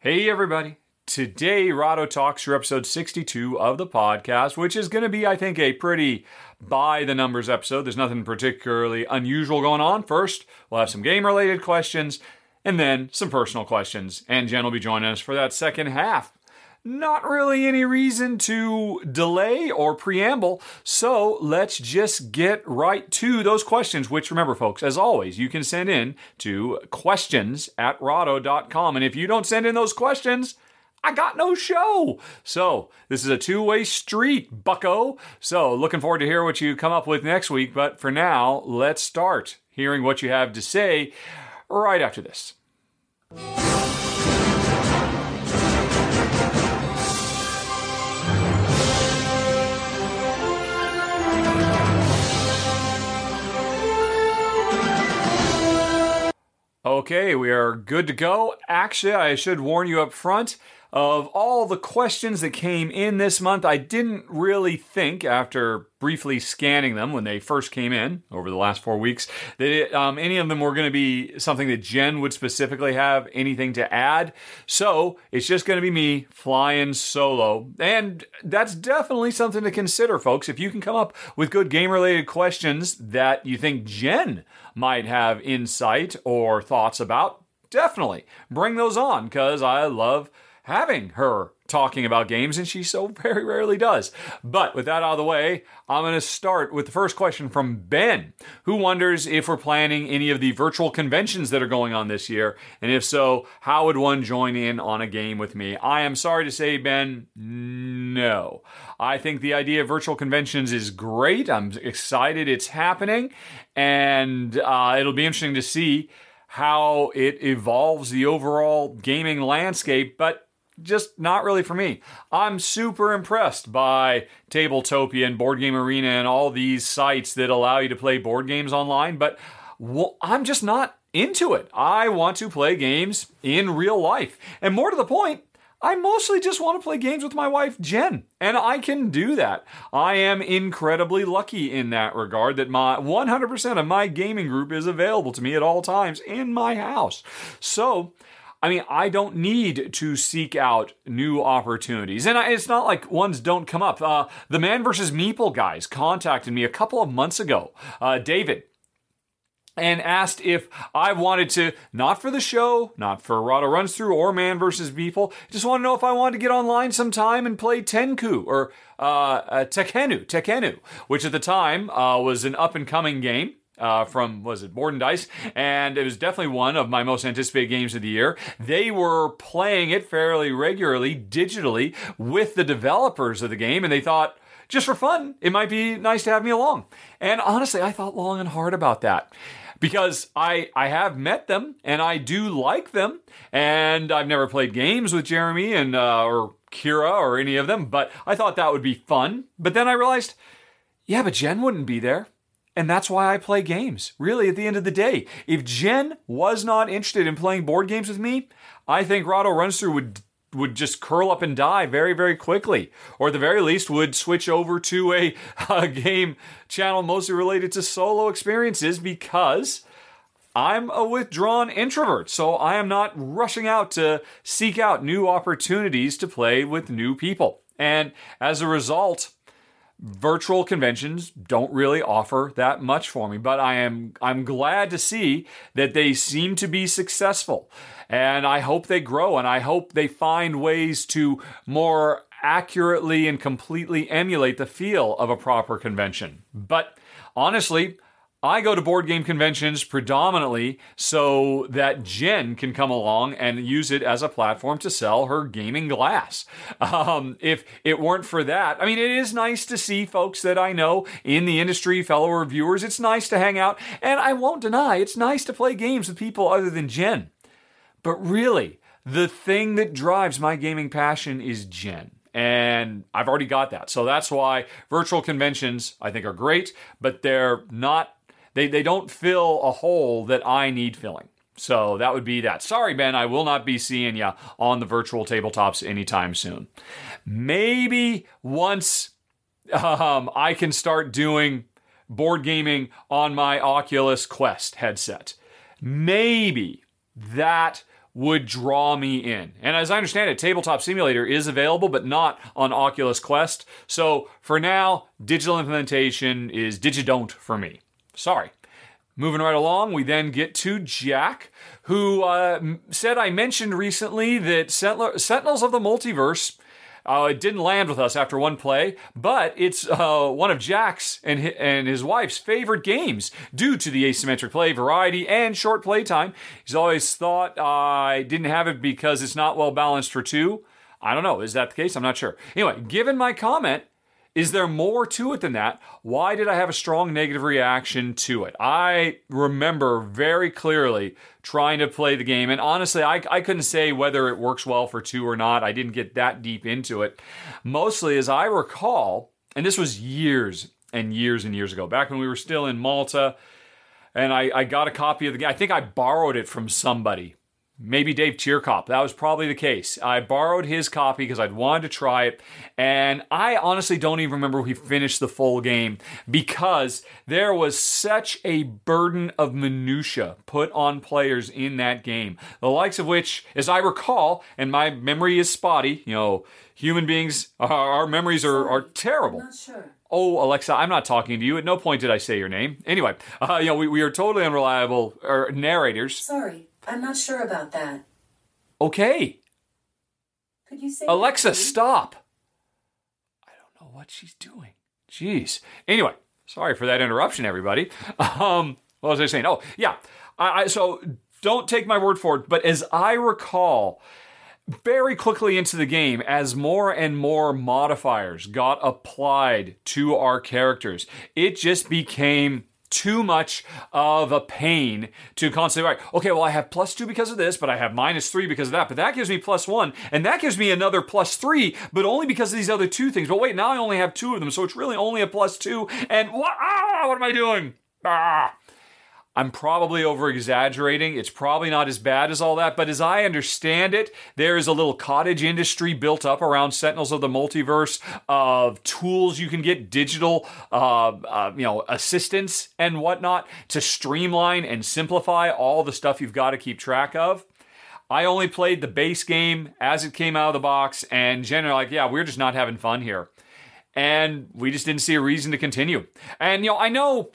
Hey, everybody. Today, Rahdo talks for episode 62 of the podcast, which is going to be, I think, a pretty by the numbers episode. There's nothing particularly unusual going on. First, we'll have some game related questions and then some personal questions. And Jen will be joining us for that second half. Not really any reason to delay or preamble, so let's just get right to those questions, which remember, folks, as always, you can send in to questions at rahdo.com. And if you don't send in those questions, I got no show. So this is a two way street, bucko. So looking forward to hear what you come up with next week. But for now, let's start hearing what you have to say right after this. Okay, we are good to go. Actually, I should warn you up front of all the questions that came in this month, I didn't really think, after briefly scanning them when they first came in over the last four weeks, that it, um, any of them were going to be something that Jen would specifically have anything to add. So it's just going to be me flying solo. And that's definitely something to consider, folks. If you can come up with good game related questions that you think Jen might have insight or thoughts about, definitely bring those on because I love having her talking about games, and she so very rarely does. But with that out of the way, I'm going to start with the first question from Ben, who wonders if we're planning any of the virtual conventions that are going on this year, and if so, how would one join in on a game with me? I am sorry to say, Ben, no. I think the idea of virtual conventions is great. I'm excited it's happening, and uh, it'll be interesting to see how it evolves the overall gaming landscape, but just not really for me. I'm super impressed by Tabletopia and Board Game Arena and all these sites that allow you to play board games online, but I'm just not into it. I want to play games in real life. And more to the point, I mostly just want to play games with my wife, Jen, and I can do that. I am incredibly lucky in that regard that my 100% of my gaming group is available to me at all times in my house. So, I mean, I don't need to seek out new opportunities. And I, it's not like ones don't come up. Uh, the Man versus Meeple guys contacted me a couple of months ago. Uh, David, and asked if I wanted to, not for the show, not for Rahdo Runs Through or Man versus Meeple, just want to know if I wanted to get online sometime and play Tenku or uh, uh, Tekhenu, Tekhenu, which at the time uh, was an up and coming game uh, from was it Board and Dice, and it was definitely one of my most anticipated games of the year. They were playing it fairly regularly digitally with the developers of the game, and they thought just for fun, it might be nice to have me along. And honestly, I thought long and hard about that because I I have met them and I do like them, and I've never played games with Jeremy and uh, or Kira or any of them, but I thought that would be fun. But then I realized, yeah, but Jen wouldn't be there. And that's why I play games. Really, at the end of the day, if Jen was not interested in playing board games with me, I think Rahdo Runs Through would would just curl up and die very, very quickly, or at the very least would switch over to a, a game channel mostly related to solo experiences because I'm a withdrawn introvert, so I am not rushing out to seek out new opportunities to play with new people. And as a result, virtual conventions don't really offer that much for me but i am i'm glad to see that they seem to be successful. And i hope they grow and i hope they find ways to more accurately and completely emulate the feel of a proper convention. But honestly I go to board game conventions predominantly so that Jen can come along and use it as a platform to sell her gaming glass. Um, if it weren't for that, I mean, it is nice to see folks that I know in the industry, fellow reviewers. It's nice to hang out, and I won't deny it's nice to play games with people other than Jen. But really, the thing that drives my gaming passion is Jen and I've already got that. So that's why virtual conventions I think are great, but they're not they, they don't fill a hole that I need filling. So that would be that. Sorry, Ben, I will not be seeing you on the virtual tabletops anytime soon. Maybe once um, I can start doing board gaming on my Oculus Quest headset. Maybe that would draw me in. And as I understand it, Tabletop Simulator is available, but not on Oculus Quest. So for now, digital implementation is digidon't for me. Sorry. Moving right along, we then get to Jack, who uh, said I mentioned recently that Sentinels of the Multiverse uh, it didn't land with us after one play, but it's uh, one of Jack's and his, and his wife's favorite games due to the asymmetric play variety and short play time. He's always thought I didn't have it because it's not well balanced for two. I don't know. Is that the case? I'm not sure. Anyway, given my comment, is there more to it than that? Why did I have a strong negative reaction to it? I remember very clearly trying to play the game, and honestly, I, I couldn't say whether it works well for two or not. I didn't get that deep into it. Mostly, as I recall, and this was years and years and years ago, back when we were still in Malta, and I, I got a copy of the game. I think I borrowed it from somebody maybe Dave Chircop. That was probably the case. I borrowed his copy because I'd wanted to try it, and I honestly don't even remember he finished the full game because there was such a burden of minutia put on players in that game. The likes of which, as I recall, and my memory is spotty, you know, human beings, our, memories are, are terrible. Sure. Oh, Alexa, I'm not talking to you. At no point did I say your name. Anyway, uh, you know, we, we are totally unreliable er, narrators. Sorry. I'm not sure about that. Okay. Could you say Alexa, stop. I don't know what she's doing. Jeez. Anyway, sorry for that interruption, everybody. Um, what was I saying? Oh, yeah. I, I so don't take my word for it, but as I recall, very quickly into the game, as more and more modifiers got applied to our characters, it just became too much of a pain to constantly right okay well i have plus two because of this but i have minus three because of that but that gives me plus one and that gives me another plus three but only because of these other two things. But wait now i only have two of them so it's really only a plus two and what ah, what am i doing? Ah I'm probably over exaggerating. It's probably not as bad as all that, but as I understand it, there is a little cottage industry built up around Sentinels of the Multiverse of tools you can get, digital, uh, uh, you know, assistance and whatnot to streamline and simplify all the stuff you've got to keep track of. I only played the base game as it came out of the box, and generally, like, yeah, we're just not having fun here. And we just didn't see a reason to continue. And, you know, I know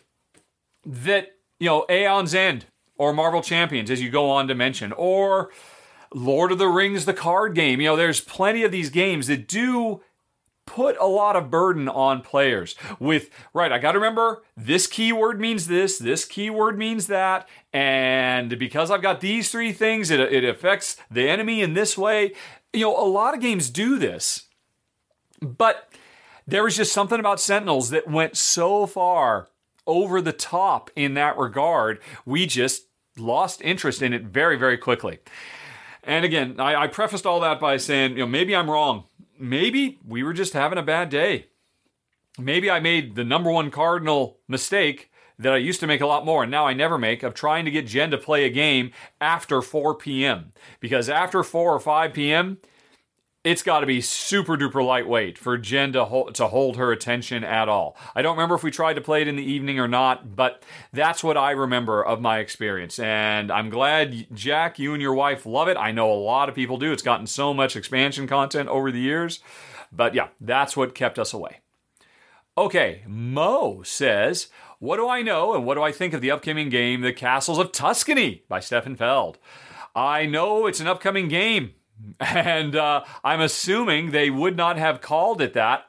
that you know, Aeon's End or Marvel Champions, as you go on to mention, or Lord of the Rings, the card game. You know, there's plenty of these games that do put a lot of burden on players with right i got to remember this keyword means this this keyword means that and because i've got these three things it, it affects the enemy in this way you know a lot of games do this but there was just something about sentinels that went so far over the top in that regard. We just lost interest in it very, very quickly. And again, I, I prefaced all that by saying, you know, maybe I'm wrong. Maybe we were just having a bad day. Maybe I made the number one cardinal mistake that I used to make a lot more and now I never make of trying to get Jen to play a game after 4 p.m. Because after 4 or 5 p.m., it's got to be super duper lightweight for Jen to hold, to hold her attention at all. I don't remember if we tried to play it in the evening or not, but that's what I remember of my experience. And I'm glad, Jack, you and your wife love it. I know a lot of people do. It's gotten so much expansion content over the years. But yeah, that's what kept us away. Okay, Mo says, What do I know and what do I think of the upcoming game, The Castles of Tuscany by Stefan Feld? I know it's an upcoming game. And uh, I'm assuming they would not have called it that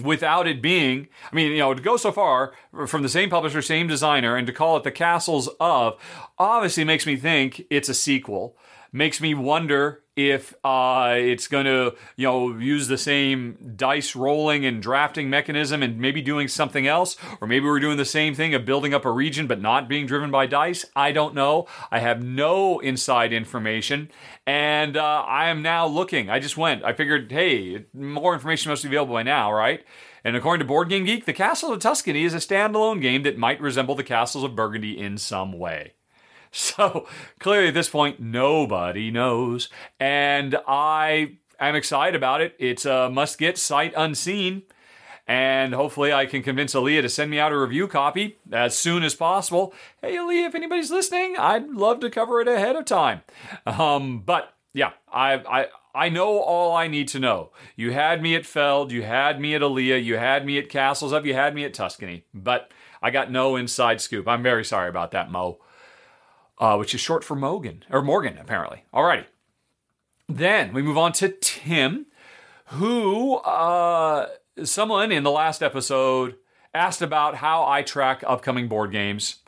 without it being, I mean, you know, to go so far from the same publisher, same designer, and to call it the Castles of obviously makes me think it's a sequel. Makes me wonder if uh, it's going to, you know, use the same dice rolling and drafting mechanism and maybe doing something else, or maybe we're doing the same thing of building up a region but not being driven by dice. I don't know. I have no inside information, and uh, I am now looking. I just went. I figured, hey, more information must be available by now, right? And according to Board Game Geek, the Castle of Tuscany is a standalone game that might resemble the Castles of Burgundy in some way. So clearly at this point, nobody knows. And I am excited about it. It's a must get sight unseen. And hopefully, I can convince alea to send me out a review copy as soon as possible. Hey, alea, if anybody's listening, I'd love to cover it ahead of time. Um, but yeah, I, I, I know all I need to know. You had me at Feld, you had me at alea, you had me at Castles Up, you had me at Tuscany, but I got no inside scoop. I'm very sorry about that, Mo. Uh, which is short for Mogan or Morgan, apparently. Alrighty. Then we move on to Tim, who uh, someone in the last episode asked about how I track upcoming board games.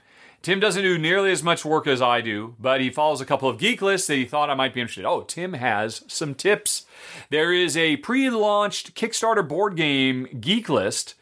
Tim doesn't do nearly as much work as I do, but he follows a couple of geek lists that he thought I might be interested. Oh, Tim has some tips. There is a pre-launched Kickstarter board game geek list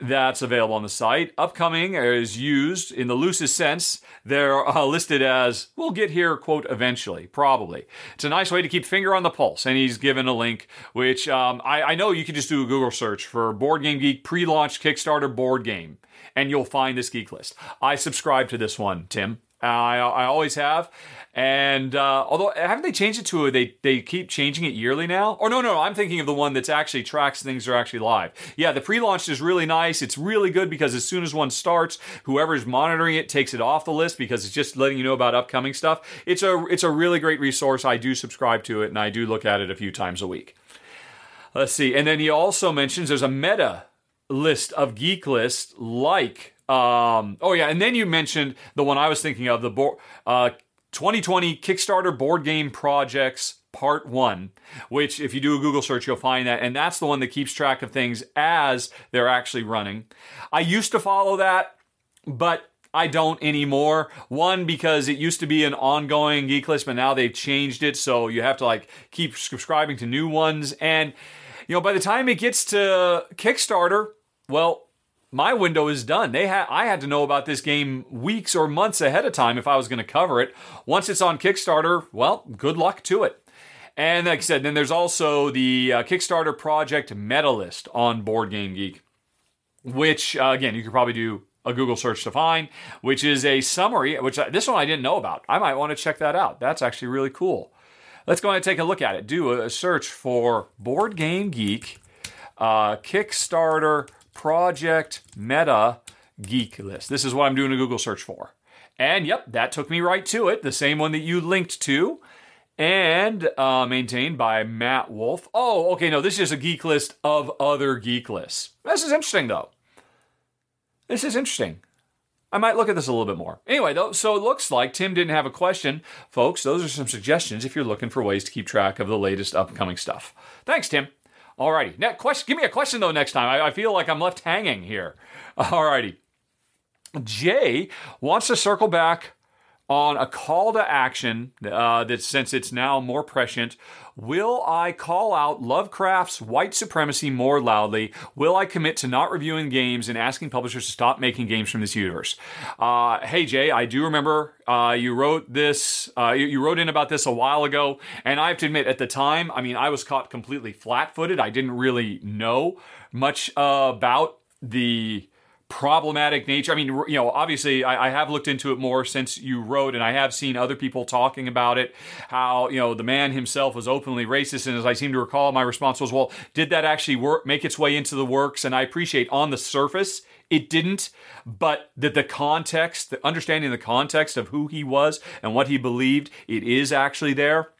that's available on the site. Upcoming is used in the loosest sense. They're uh, listed as, we'll get here, quote, eventually, probably. It's a nice way to keep finger on the pulse. And he's given a link, which um, I, I know you can just do a Google search for Board Game Geek pre launch Kickstarter board game, and you'll find this geek list. I subscribe to this one, Tim. I, I always have. And uh, although haven't they changed it to a, they they keep changing it yearly now? Or no, no, I'm thinking of the one that's actually tracks things that are actually live. Yeah, the pre-launch is really nice. It's really good because as soon as one starts, whoever's monitoring it takes it off the list because it's just letting you know about upcoming stuff. It's a it's a really great resource. I do subscribe to it and I do look at it a few times a week. Let's see. And then he also mentions there's a meta list of geek lists like um, oh yeah, and then you mentioned the one I was thinking of the board uh, 2020 Kickstarter board game projects part one, which if you do a Google search, you'll find that. And that's the one that keeps track of things as they're actually running. I used to follow that, but I don't anymore. One, because it used to be an ongoing geek list, but now they've changed it. So you have to like keep subscribing to new ones. And, you know, by the time it gets to Kickstarter, well, my window is done. They had I had to know about this game weeks or months ahead of time if I was going to cover it. Once it's on Kickstarter, well, good luck to it. And like I said, then there's also the uh, Kickstarter project meta list on Board Game Geek, which uh, again you could probably do a Google search to find, which is a summary. Which I, this one I didn't know about. I might want to check that out. That's actually really cool. Let's go ahead and take a look at it. Do a, search for Board Game Geek uh, Kickstarter Project Meta Geek List. This is what I'm doing a Google search for. And yep, that took me right to it, the same one that you linked to, and uh, maintained by Matt Wolf. Oh, okay, no, this is a geek list of other geek lists. This is interesting, though. This is interesting. I might look at this a little bit more. Anyway, though, so it looks like Tim didn't have a question. Folks, those are some suggestions if you're looking for ways to keep track of the latest upcoming stuff. Thanks, Tim. Alrighty. Next question. Give me a question though next time. I, I feel like I'm left hanging here. Alrighty. Jay wants to circle back on a call to action uh, that since it's now more prescient will i call out lovecraft's white supremacy more loudly? Will i commit to not reviewing games and asking publishers to stop making games from this universe? Uh, hey jay i do remember uh, you wrote this uh, you, you, wrote in about this a while ago and i have to admit at the time i mean i was caught completely flat-footed. I didn't really know much about the problematic nature. I mean, you know, obviously, I, I, have looked into it more since you wrote, and I have seen other people talking about it. How you know the man himself was openly racist, and as I seem to recall, my response was, "Well, did that actually work? Make its way into the works?" And I appreciate on the surface. It didn't, but that the context, the understanding the context of who he was and what he believed, it is actually there.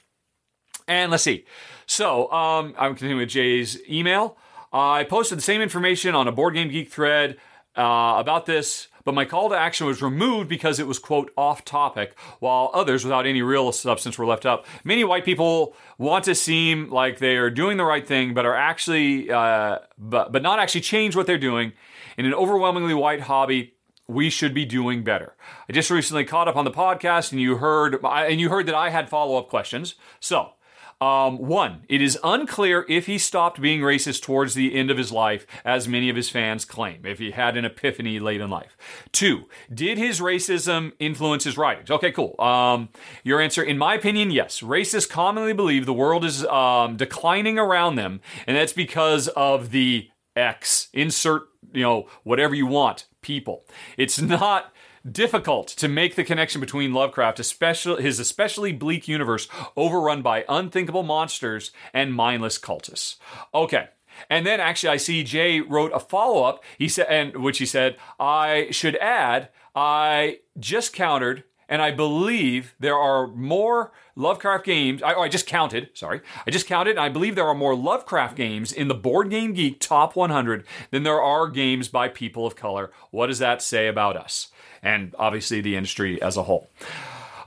And let's see. So um, I'm continuing with Jay's email. Uh, I posted the same information on a Board Game Geek thread uh, about this, but my call to action was removed because it was, quote, off topic, while others without any real substance were left up. Many white people want to seem like they are doing the right thing, but are actually, uh, but, but not actually change what they're doing. In an overwhelmingly white hobby, we should be doing better. I just recently caught up on the podcast and you heard and you heard that I had follow-up questions. So, um, one, it is unclear if he stopped being racist towards the end of his life, as many of his fans claim, if he had an epiphany late in life. Two, did his racism influence his writings? Okay, cool. Um, your answer, in my opinion, yes. Racists commonly believe the world is um, declining around them, and that's because of the X. Insert, you know, whatever you want, people. It's not difficult to make the connection between Lovecraft, especially his especially bleak universe overrun by unthinkable monsters and mindless cultists. Okay. And then actually, I see Jay wrote a follow up. He said, and which he said, I should add, I just countered, and I believe there are more Lovecraft games. I, oh, I just counted. Sorry, I just counted. And I believe there are more Lovecraft games in the Board Game Geek Top 100 than there are games by people of color. What does that say about us? And obviously, the industry as a whole.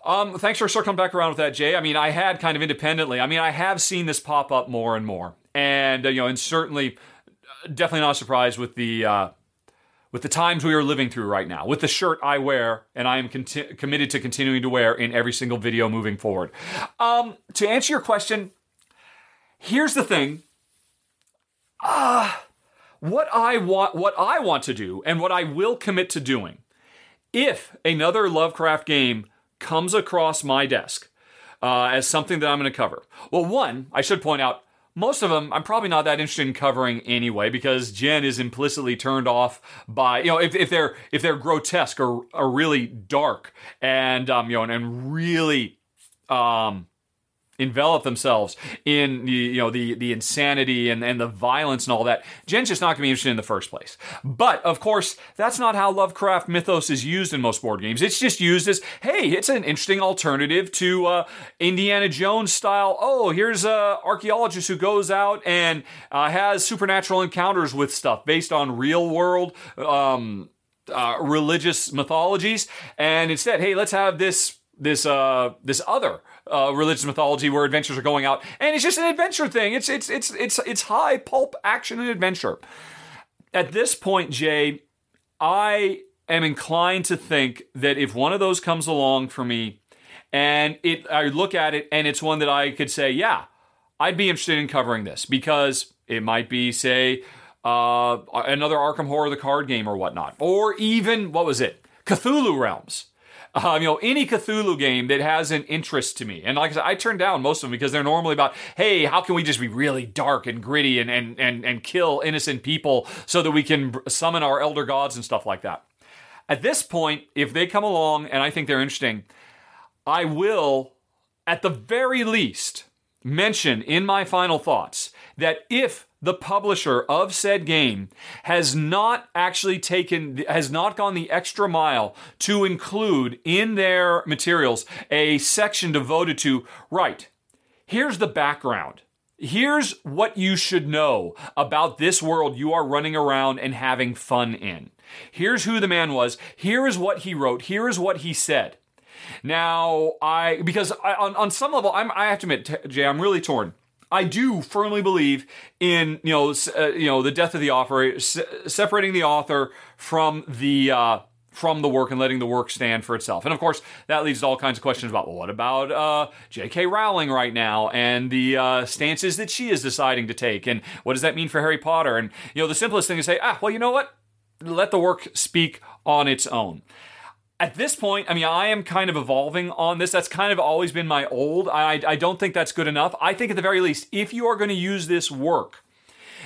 Um, thanks for circling back around with that, Jay. I mean, I had kind of independently. I mean, I have seen this pop up more and more, and uh, you know, and certainly, uh, definitely not surprised with the uh, with the times we are living through right now, with the shirt I wear, and I am conti- committed to continuing to wear in every single video moving forward. Um, to answer your question, here's the thing. Ah. Uh, what I want, what I want to do, and what I will commit to doing, if another Lovecraft game comes across my desk uh, as something that I'm going to cover. Well, one, I should point out, most of them I'm probably not that interested in covering anyway because Jen is implicitly turned off by you know if, if they're if they're grotesque or, or really dark and um you know and, and really um envelop themselves in the you know the the insanity and, and the violence and all that, Jen's just not going to be interested in the first place. But of course, that's not how Lovecraft mythos is used in most board games. It's just used as hey, it's an interesting alternative to uh, Indiana Jones style. Oh, here's a archaeologist who goes out and uh, has supernatural encounters with stuff based on real world. Um, uh, religious mythologies, and instead, hey, let's have this this uh, this other uh, religious mythology where adventures are going out, and it's just an adventure thing. It's it's it's it's it's high pulp action and adventure. At this point, Jay, I am inclined to think that if one of those comes along for me, and it I look at it and it's one that I could say, yeah, I'd be interested in covering this because it might be, say, uh, another Arkham Horror the card game or whatnot, or even what was it, Cthulhu Realms um, you know, any Cthulhu game that has an interest to me. And like I said, I turn down most of them because they're normally about, hey, how can we just be really dark and gritty and, and, and, and kill innocent people so that we can summon our elder gods and stuff like that. At this point, if they come along and I think they're interesting, I will, at the very least, mention in my final thoughts that if the publisher of said game has not actually taken has not gone the extra mile to include in their materials a section devoted to right here's the background. Here's what you should know about this world you are running around and having fun in. Here's who the man was. Here is what he wrote. Here is what he said. Now i because I, on, on some level I'm, i have to admit jay i'm really torn I do firmly believe in you know uh, you know the death of the author, separating the author from the uh, from the work and letting the work stand for itself. And of course, that leads to all kinds of questions about well, what about uh, J.K. Rowling right now and the uh, stances that she is deciding to take, and what does that mean for Harry Potter? And you know, the simplest thing is say, ah, well, you know what? Let the work speak on its own at this point, I mean, I am kind of evolving on this. That's kind of always been my old. I, I don't think that's good enough. I think at the very least, if you are going to use this work,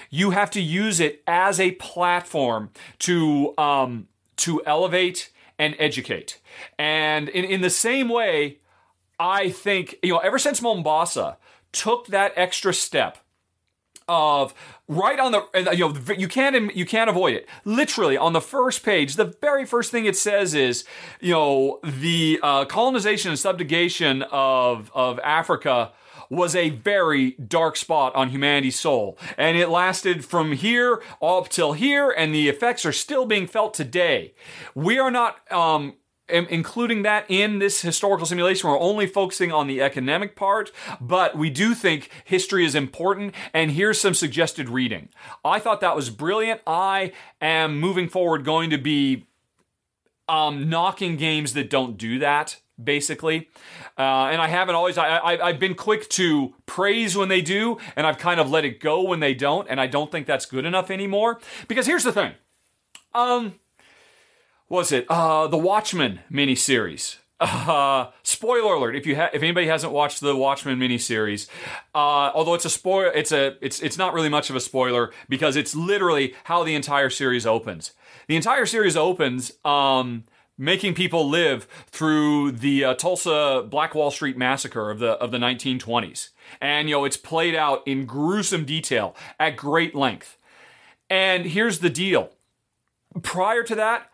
you have to use it as a platform to um, to elevate and educate. And in, in the same way, I think you know, ever since Mombasa took that extra step of right on the you know you can't you can't avoid it literally on the first page the very first thing it says is you know the uh, colonization and subjugation of of africa was a very dark spot on humanity's soul. And it lasted from here up till here, and the effects are still being felt today. We are not um, including that in this historical simulation. We're only focusing on the economic part, but we do think history is important. And here's some suggested reading. I thought that was brilliant. I am moving forward going to be um, knocking games that don't do that. Basically, uh, and I haven't always. I, I I've been quick to praise when they do, and I've kind of let it go when they don't, and I don't think that's good enough anymore. Because here's the thing, um, was it uh, the Watchmen miniseries? Uh, spoiler alert! If you ha- if anybody hasn't watched the Watchmen miniseries, uh, although it's a spoiler, it's a it's it's not really much of a spoiler because it's literally how the entire series opens. The entire series opens um, making people live through the uh, Tulsa Black Wall Street massacre of the of the 1920s. And you know, it's played out in gruesome detail at great length. And here's the deal. Prior to that,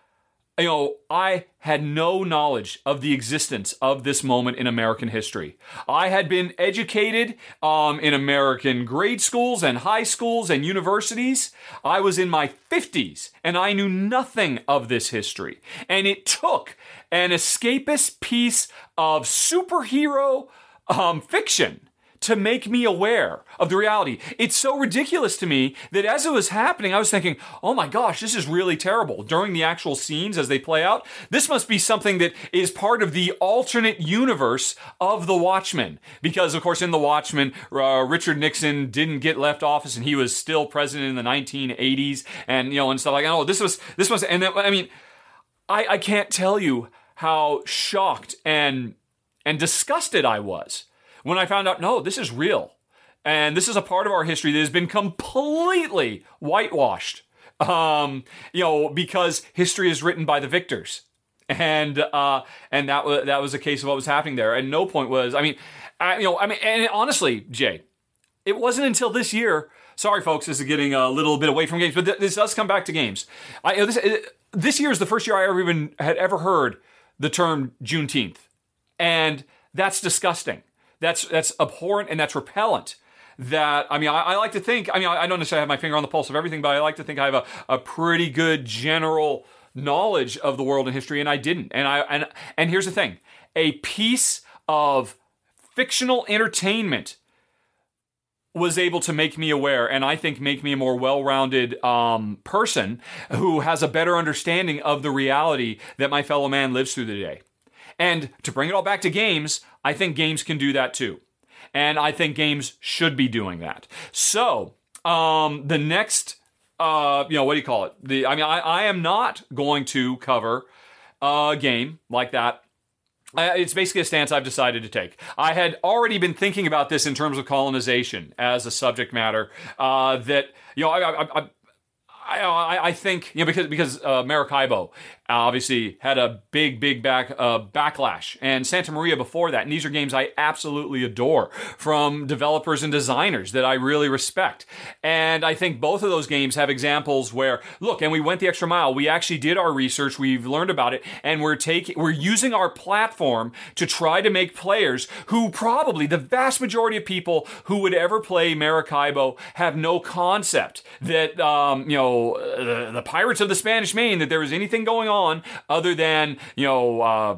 you know, I had no knowledge of the existence of this moment in American history. I had been educated um, in American grade schools and high schools and universities. I was in my 50s and I knew nothing of this history. And it took an escapist piece of superhero um, fiction to make me aware of the reality. It's so ridiculous to me that as it was happening, I was thinking, oh my gosh, this is really terrible. During the actual scenes as they play out, this must be something that is part of the alternate universe of The Watchmen. Because, of course, in The Watchmen, uh, Richard Nixon didn't get left office and he was still president in the 1980s and, you know, and stuff like that. Oh, this was, this was, and I mean, I, I can't tell you how shocked and, and disgusted I was when I found out, no, this is real. And this is a part of our history that has been completely whitewashed. Um, you know, because history is written by the victors. And uh, and that was that was a case of what was happening there. And no point was, I mean, I, you know, I mean, and honestly, Jay, it wasn't until this year. Sorry, folks, this is getting a little bit away from games, but th- this does come back to games. I, you know, this, this year is the first year I ever even had ever heard the term Juneteenth, and that's disgusting that's that's abhorrent and that's repellent that I mean I, I, like to think I mean I, I, don't necessarily have my finger on the pulse of everything, but I like to think I have a, a pretty good general knowledge of the world and history, and I didn't. And I and and here's the thing: a piece of fictional entertainment was able to make me aware and I think make me a more well-rounded um, person who has a better understanding of the reality that my fellow man lives through the day. And to bring it all back to games, I think games can do that too. And I think games should be doing that. So, um, the next, uh, you know, what do you call it? The, I mean, I, I am not going to cover a game like that it's basically a stance I've decided to take. I had already been thinking about this in terms of colonization as a subject matter. Uh, that you know, I, I, I, I, I think you know because because uh, Maracaibo obviously had a big big back uh, backlash, and Santa Maria before that. And these are games I absolutely adore from developers and designers that I really respect. And I think both of those games have examples where look, and we went the extra mile. We actually did our research. We've learned about it, and we're taking we're using our platform to try to make players who probably the vast majority of people who would ever play Maracaibo have no concept that um, you know the, the, pirates of the Spanish Main that there was anything going on other than you know. Uh,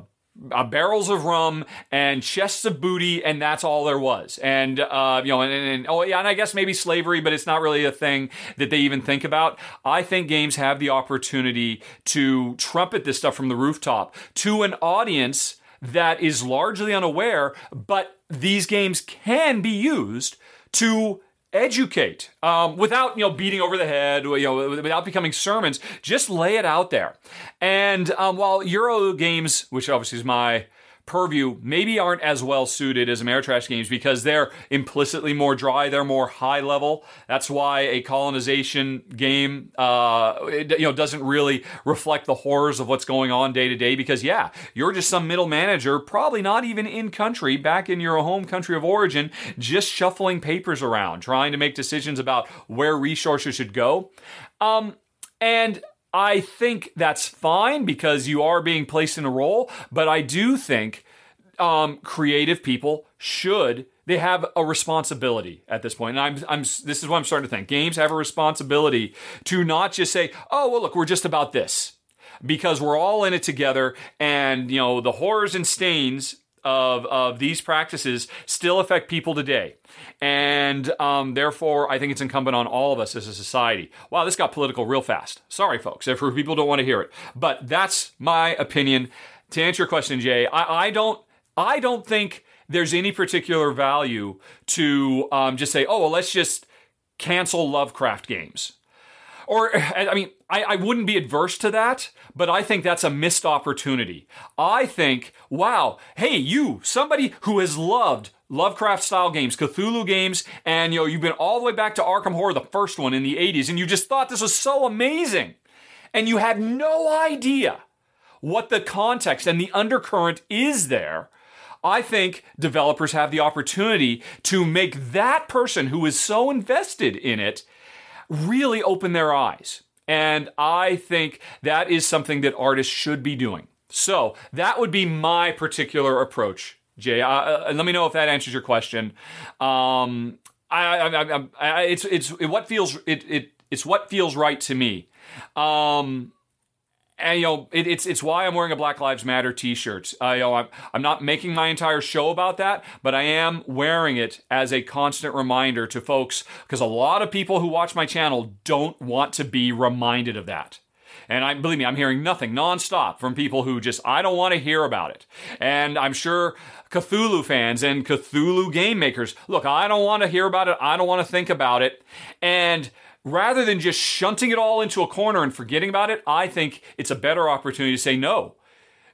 uh, barrels of rum and chests of booty, and that's all there was. And uh, you know, and, and, and, oh yeah, and I guess maybe slavery, but it's not really a thing that they even think about. I think games have the opportunity to trumpet this stuff from the rooftop to an audience that is largely unaware, but these games can be used to educate um, without you know beating over the head you know without becoming sermons. Just lay it out there. And um, while euro games which obviously is my purview maybe aren't as well suited as Ameritrash games because they're implicitly more dry, they're more high level. That's why a colonization game, uh, it, you know, doesn't really reflect the horrors of what's going on day to day. Because yeah, you're just some middle manager, probably not even in country, back in your home country of origin, just shuffling papers around, trying to make decisions about where resources should go. Um, and I think that's fine because you are being placed in a role, but I do think um, creative people should they have a responsibility at this point. And I'm, I'm this is what I'm starting to think. Games have a responsibility to not just say, "Oh, well, look, we're just about this." Because we're all in it together, and you know the horrors and stains of, of these practices still affect people today. And um, therefore, I think it's incumbent on all of us as a society. Wow, this got political real fast. Sorry, folks, if people don't want to hear it. But that's my opinion. To answer your question, Jay, I, I don't I don't think there's any particular value to um, just say, oh, well, let's just cancel Lovecraft games. Or, I mean, I, I wouldn't be adverse to that, but I think that's a missed opportunity. I think, wow, hey, you, somebody who has loved Lovecraft style games, Cthulhu games, and you know, you've been all the way back to Arkham Horror, the first one in the 80s, and you just thought this was so amazing. And you had no idea what the context and the undercurrent is there, I think developers have the opportunity to make that person who is so invested in it really open their eyes. And I think that is something that artists should be doing. So that would be my particular approach, Jay. Uh, uh, let me know if that answers your question. Um, I, I, I, it's it's what feels it, it it's what feels right to me. Um, and you know it, it's it's why I'm wearing a Black Lives Matter T-shirt. Uh, you know, I'm I'm not making my entire show about that, but I am wearing it as a constant reminder to folks because a lot of people who watch my channel don't want to be reminded of that. And I believe me, I'm hearing nothing nonstop from people who just I don't want to hear about it. And I'm sure Cthulhu fans and Cthulhu game makers, look, I don't want to hear about it. I don't want to think about it. And rather than just shunting it all into a corner and forgetting about it, I think it's a better opportunity to say no.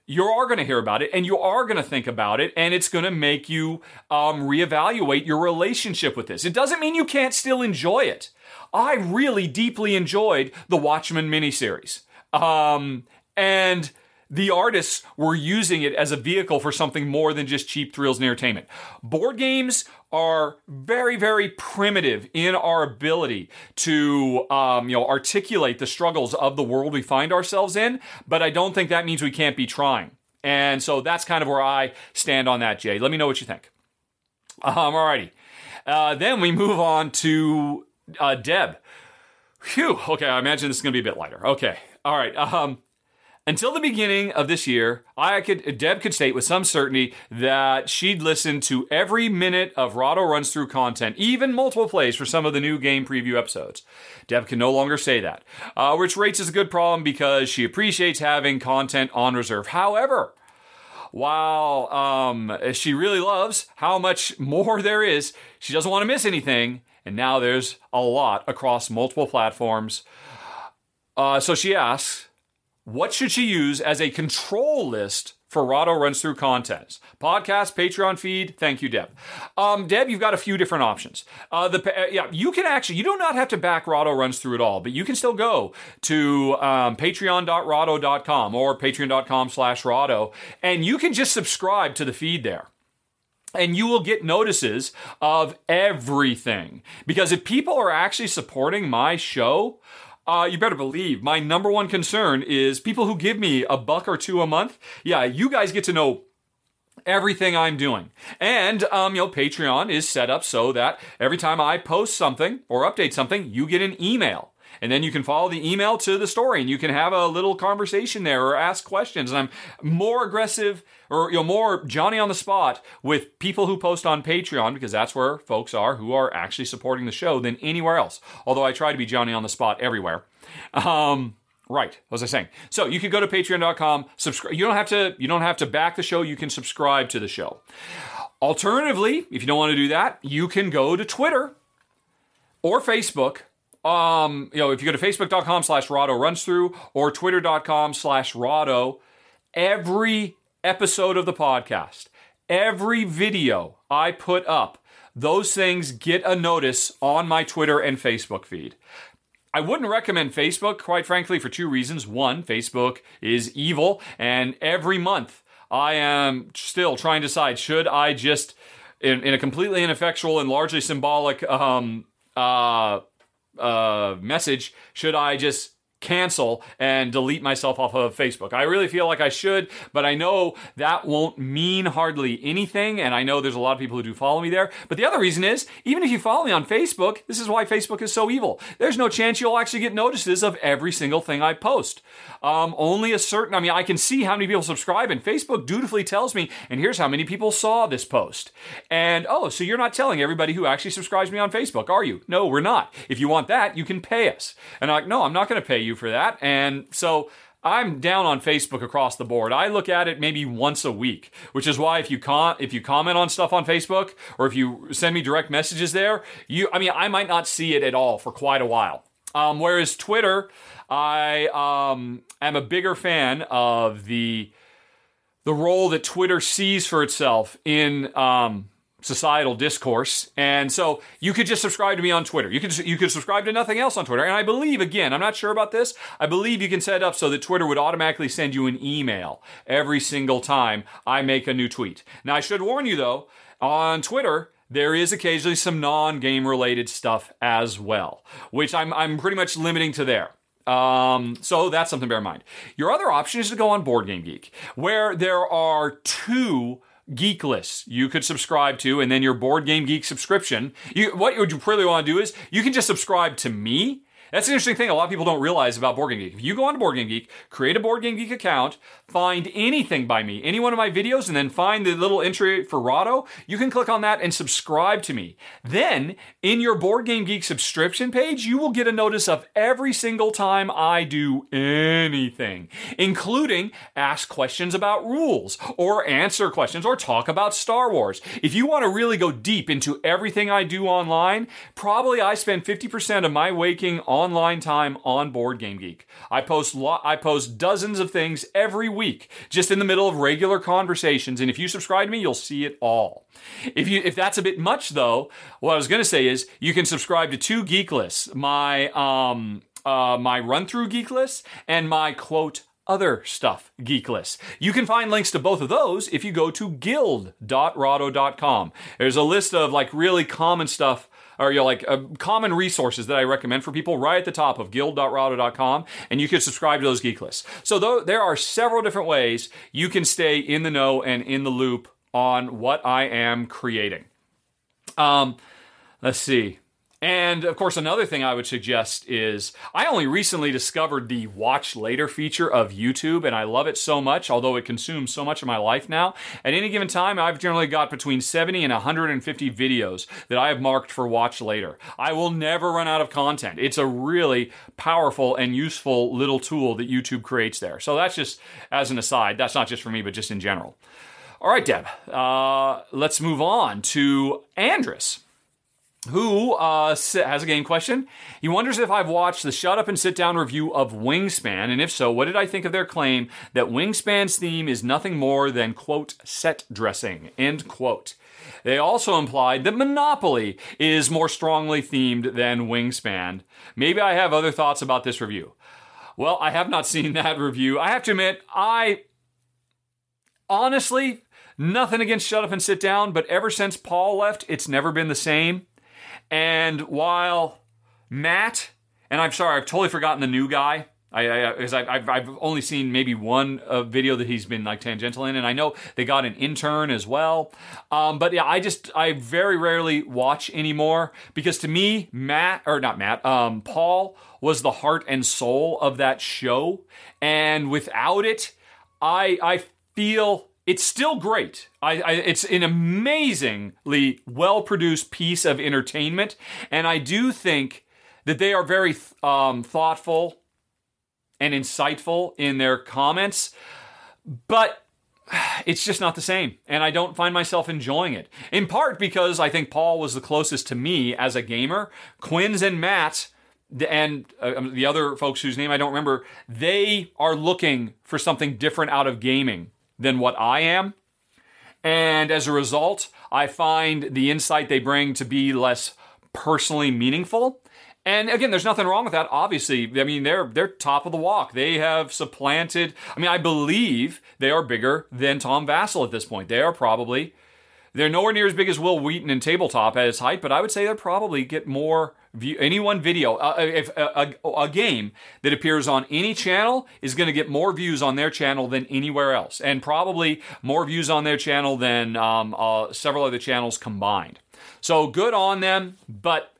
You are going to hear about it and you are going to think about it, and it's going to make you um, reevaluate your relationship with this. It doesn't mean you can't still enjoy it. I really deeply enjoyed the Watchmen miniseries. Um, and the artists were using it as a vehicle for something more than just cheap thrills and entertainment. Board games are very, very primitive in our ability to, um, you know, articulate the struggles of the world we find ourselves in. But I don't think that means we can't be trying. And so that's kind of where I stand on that, Jay. Let me know what you think. Um, alrighty. Uh, then we move on to uh, Deb. Phew. Okay, I imagine this is going to be a bit lighter. Okay. All right. Um, until the beginning of this year, I could Deb could state with some certainty that she'd listened to every minute of Rahdo runs through content, even multiple plays for some of the new game preview episodes. Deb can no longer say that, uh, which rates as a good problem because she appreciates having content on reserve. However, while um, she really loves how much more there is, she doesn't want to miss anything, and now there's a lot across multiple platforms. Uh, so she asks what should she use as a control list for Rahdo Runs Through content? Podcast, Patreon feed. Thank you, Deb. Um, Deb, you've got a few different options. Uh, the uh, yeah, you can actually you do not have to back Rahdo Runs Through at all, but you can still go to um, Patreon.rahdo.com or Patreon.com/rahdo, and you can just subscribe to the feed there and you will get notices of everything. Because if people are actually supporting my show, uh, you better believe my number one concern is people who give me a buck or two a month. Yeah, you guys get to know everything I'm doing. And um, you know, Patreon is set up so that every time I post something or update something, you get an email. And then you can follow the email to the story and you can have a little conversation there or ask questions. And I'm more aggressive or you know more Johnny on the spot with people who post on Patreon because that's where folks are who are actually supporting the show than anywhere else. Although I try to be Johnny on the spot everywhere. Um, Right. What was I saying? So you could go to patreon.com, subscribe. You don't have to, you don't have to back the show. You can subscribe to the show. Alternatively, if you don't want to do that, you can go to Twitter or Facebook. Um, you know, if you go to facebook.com slash Rahdo runs through or twitter.com slash Rahdo, every episode of the podcast, every video I put up, those things get a notice on my Twitter and Facebook feed. I wouldn't recommend Facebook, quite frankly, for two reasons. One, Facebook is evil, and every month I am still trying to decide should I just, in, in a completely ineffectual and largely symbolic um, uh, uh, message, should I just cancel and delete myself off of Facebook. I really feel like I should, but I know that won't mean hardly anything. And I know there's a lot of people who do follow me there. But the other reason is, even if you follow me on Facebook, this is why Facebook is so evil. There's no chance you'll actually get notices of every single thing I post. Um, only a certain, I mean, I can see how many people subscribe, and Facebook dutifully tells me, and here's how many people saw this post. And oh, so you're not telling everybody who actually subscribes me on Facebook, are you? No, we're not. If you want that, you can pay us. And I'm like, no, I'm not going to pay you you for that. And so I'm down on Facebook across the board. I look at it maybe once a week, which is why if you con- if you comment on stuff on Facebook or if you send me direct messages there, you I mean I might not see it at all for quite a while. Um, whereas Twitter, I um, am a bigger fan of the the role that Twitter sees for itself in um, societal discourse. And so you could just subscribe to me on Twitter. You could you could subscribe to nothing else on Twitter. And I believe again, I'm not sure about this. I believe you can set it up so that Twitter would automatically send you an email every single time I make a new tweet. Now I should warn you though, on Twitter there is occasionally some non-game related stuff as well, which I'm I'm pretty much limiting to there. Um, so that's something to bear in mind. Your other option is to go on Board Game Geek, where there are two geek lists you could subscribe to, and then your Board Game Geek subscription. You, what you really want to do is you can just subscribe to me that's an interesting thing a lot of people don't realize about Board Game Geek. If you go on to Board Game Geek, create a Board Game Geek account, find anything by me, any one of my videos, and then find the little entry for Rahdo, you can click on that and subscribe to me. Then, in your Board Game Geek subscription page, you will get a notice of every single time I do anything, including ask questions about rules, or answer questions, or talk about Star Wars. If you want to really go deep into everything I do online, probably I spend 50% of my waking online time on Board Game Geek. I post lo- I post dozens of things every week, just in the middle of regular conversations. And if you subscribe to me, you'll see it all. If you if that's a bit much though, what I was going to say is you can subscribe to two geek lists. My um uh, my run through geek list and my quote other stuff geek list. You can find links to both of those if you go to guild.rahdo.com. There's a list of like really common stuff or you know, like uh, common resources that I recommend for people right at the top of guild.rahdo.com, and you can subscribe to those geek lists. So though there are several different ways you can stay in the know and in the loop on what I am creating. Um, let's see. And of course, another thing I would suggest is I only recently discovered the watch later feature of YouTube, and I love it so much, although it consumes so much of my life now. At any given time, I've generally got between 70 and 150 videos that I have marked for watch later. I will never run out of content. It's a really powerful and useful little tool that YouTube creates there. So that's just as an aside. That's not just for me, but just in general. All right, Deb, uh, let's move on to Andrus who uh, has a game question. He wonders if I've watched the Shut Up and Sit Down review of Wingspan, and if so, what did I think of their claim that Wingspan's theme is nothing more than, quote, set dressing, end quote. They also implied that Monopoly is more strongly themed than Wingspan. Maybe I have other thoughts about this review. Well, I have not seen that review. I have to admit, I honestly, nothing against Shut Up and Sit Down, but ever since Paul left, it's never been the same. And while Matt, and I'm sorry, I've totally forgotten the new guy. I, because I, have I've only seen maybe one uh, video that he's been like tangential in, and I know they got an intern as well. Um, but yeah, I just I very rarely watch anymore because to me, Matt or not Matt, um, Paul was the heart and soul of that show, and without it, I I feel it's still great. I, I, it's an amazingly well produced piece of entertainment, and I do think that they are very um, thoughtful and insightful in their comments, but it's just not the same, and I don't find myself enjoying it. In part because I think Paul was the closest to me as a gamer. Quinns and Matt's and uh, um, the other folks whose name I don't remember, they are looking for something different out of gaming than what I am. And as a result, I find the insight they bring to be less personally meaningful. And again, there's nothing wrong with that. Obviously, I mean they're they're top of the walk. They have supplanted. I mean, I believe they are bigger than Tom Vasel at this point. They are probably they're nowhere near as big as Wil Wheaton and tabletop at his height, but I would say they'll probably get more view. Any one video, uh, uh if uh, a, a, game that appears on any channel is going to get more views on their channel than anywhere else, and probably more views on their channel than um, uh, several other channels combined. So good on them, but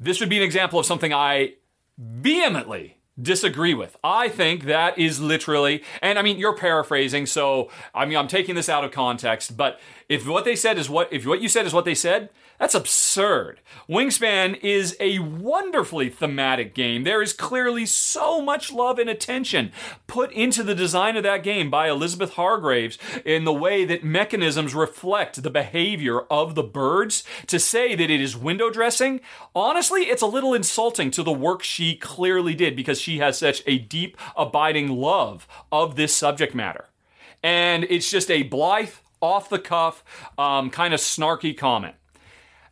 this would be an example of something I vehemently disagree with. I think that is literally, and I mean, you're paraphrasing, so I mean, I'm taking this out of context, but if what they said is what, if what you said is what they said, that's absurd. Wingspan is a wonderfully thematic game. There is clearly so much love and attention put into the design of that game by Elizabeth Hargraves in the way that mechanisms reflect the behavior of the birds. To say that it is window dressing, honestly, it's a little insulting to the work she clearly did because she has such a deep, abiding love of this subject matter. And it's just a blithe, off the cuff, um, kind of snarky comment.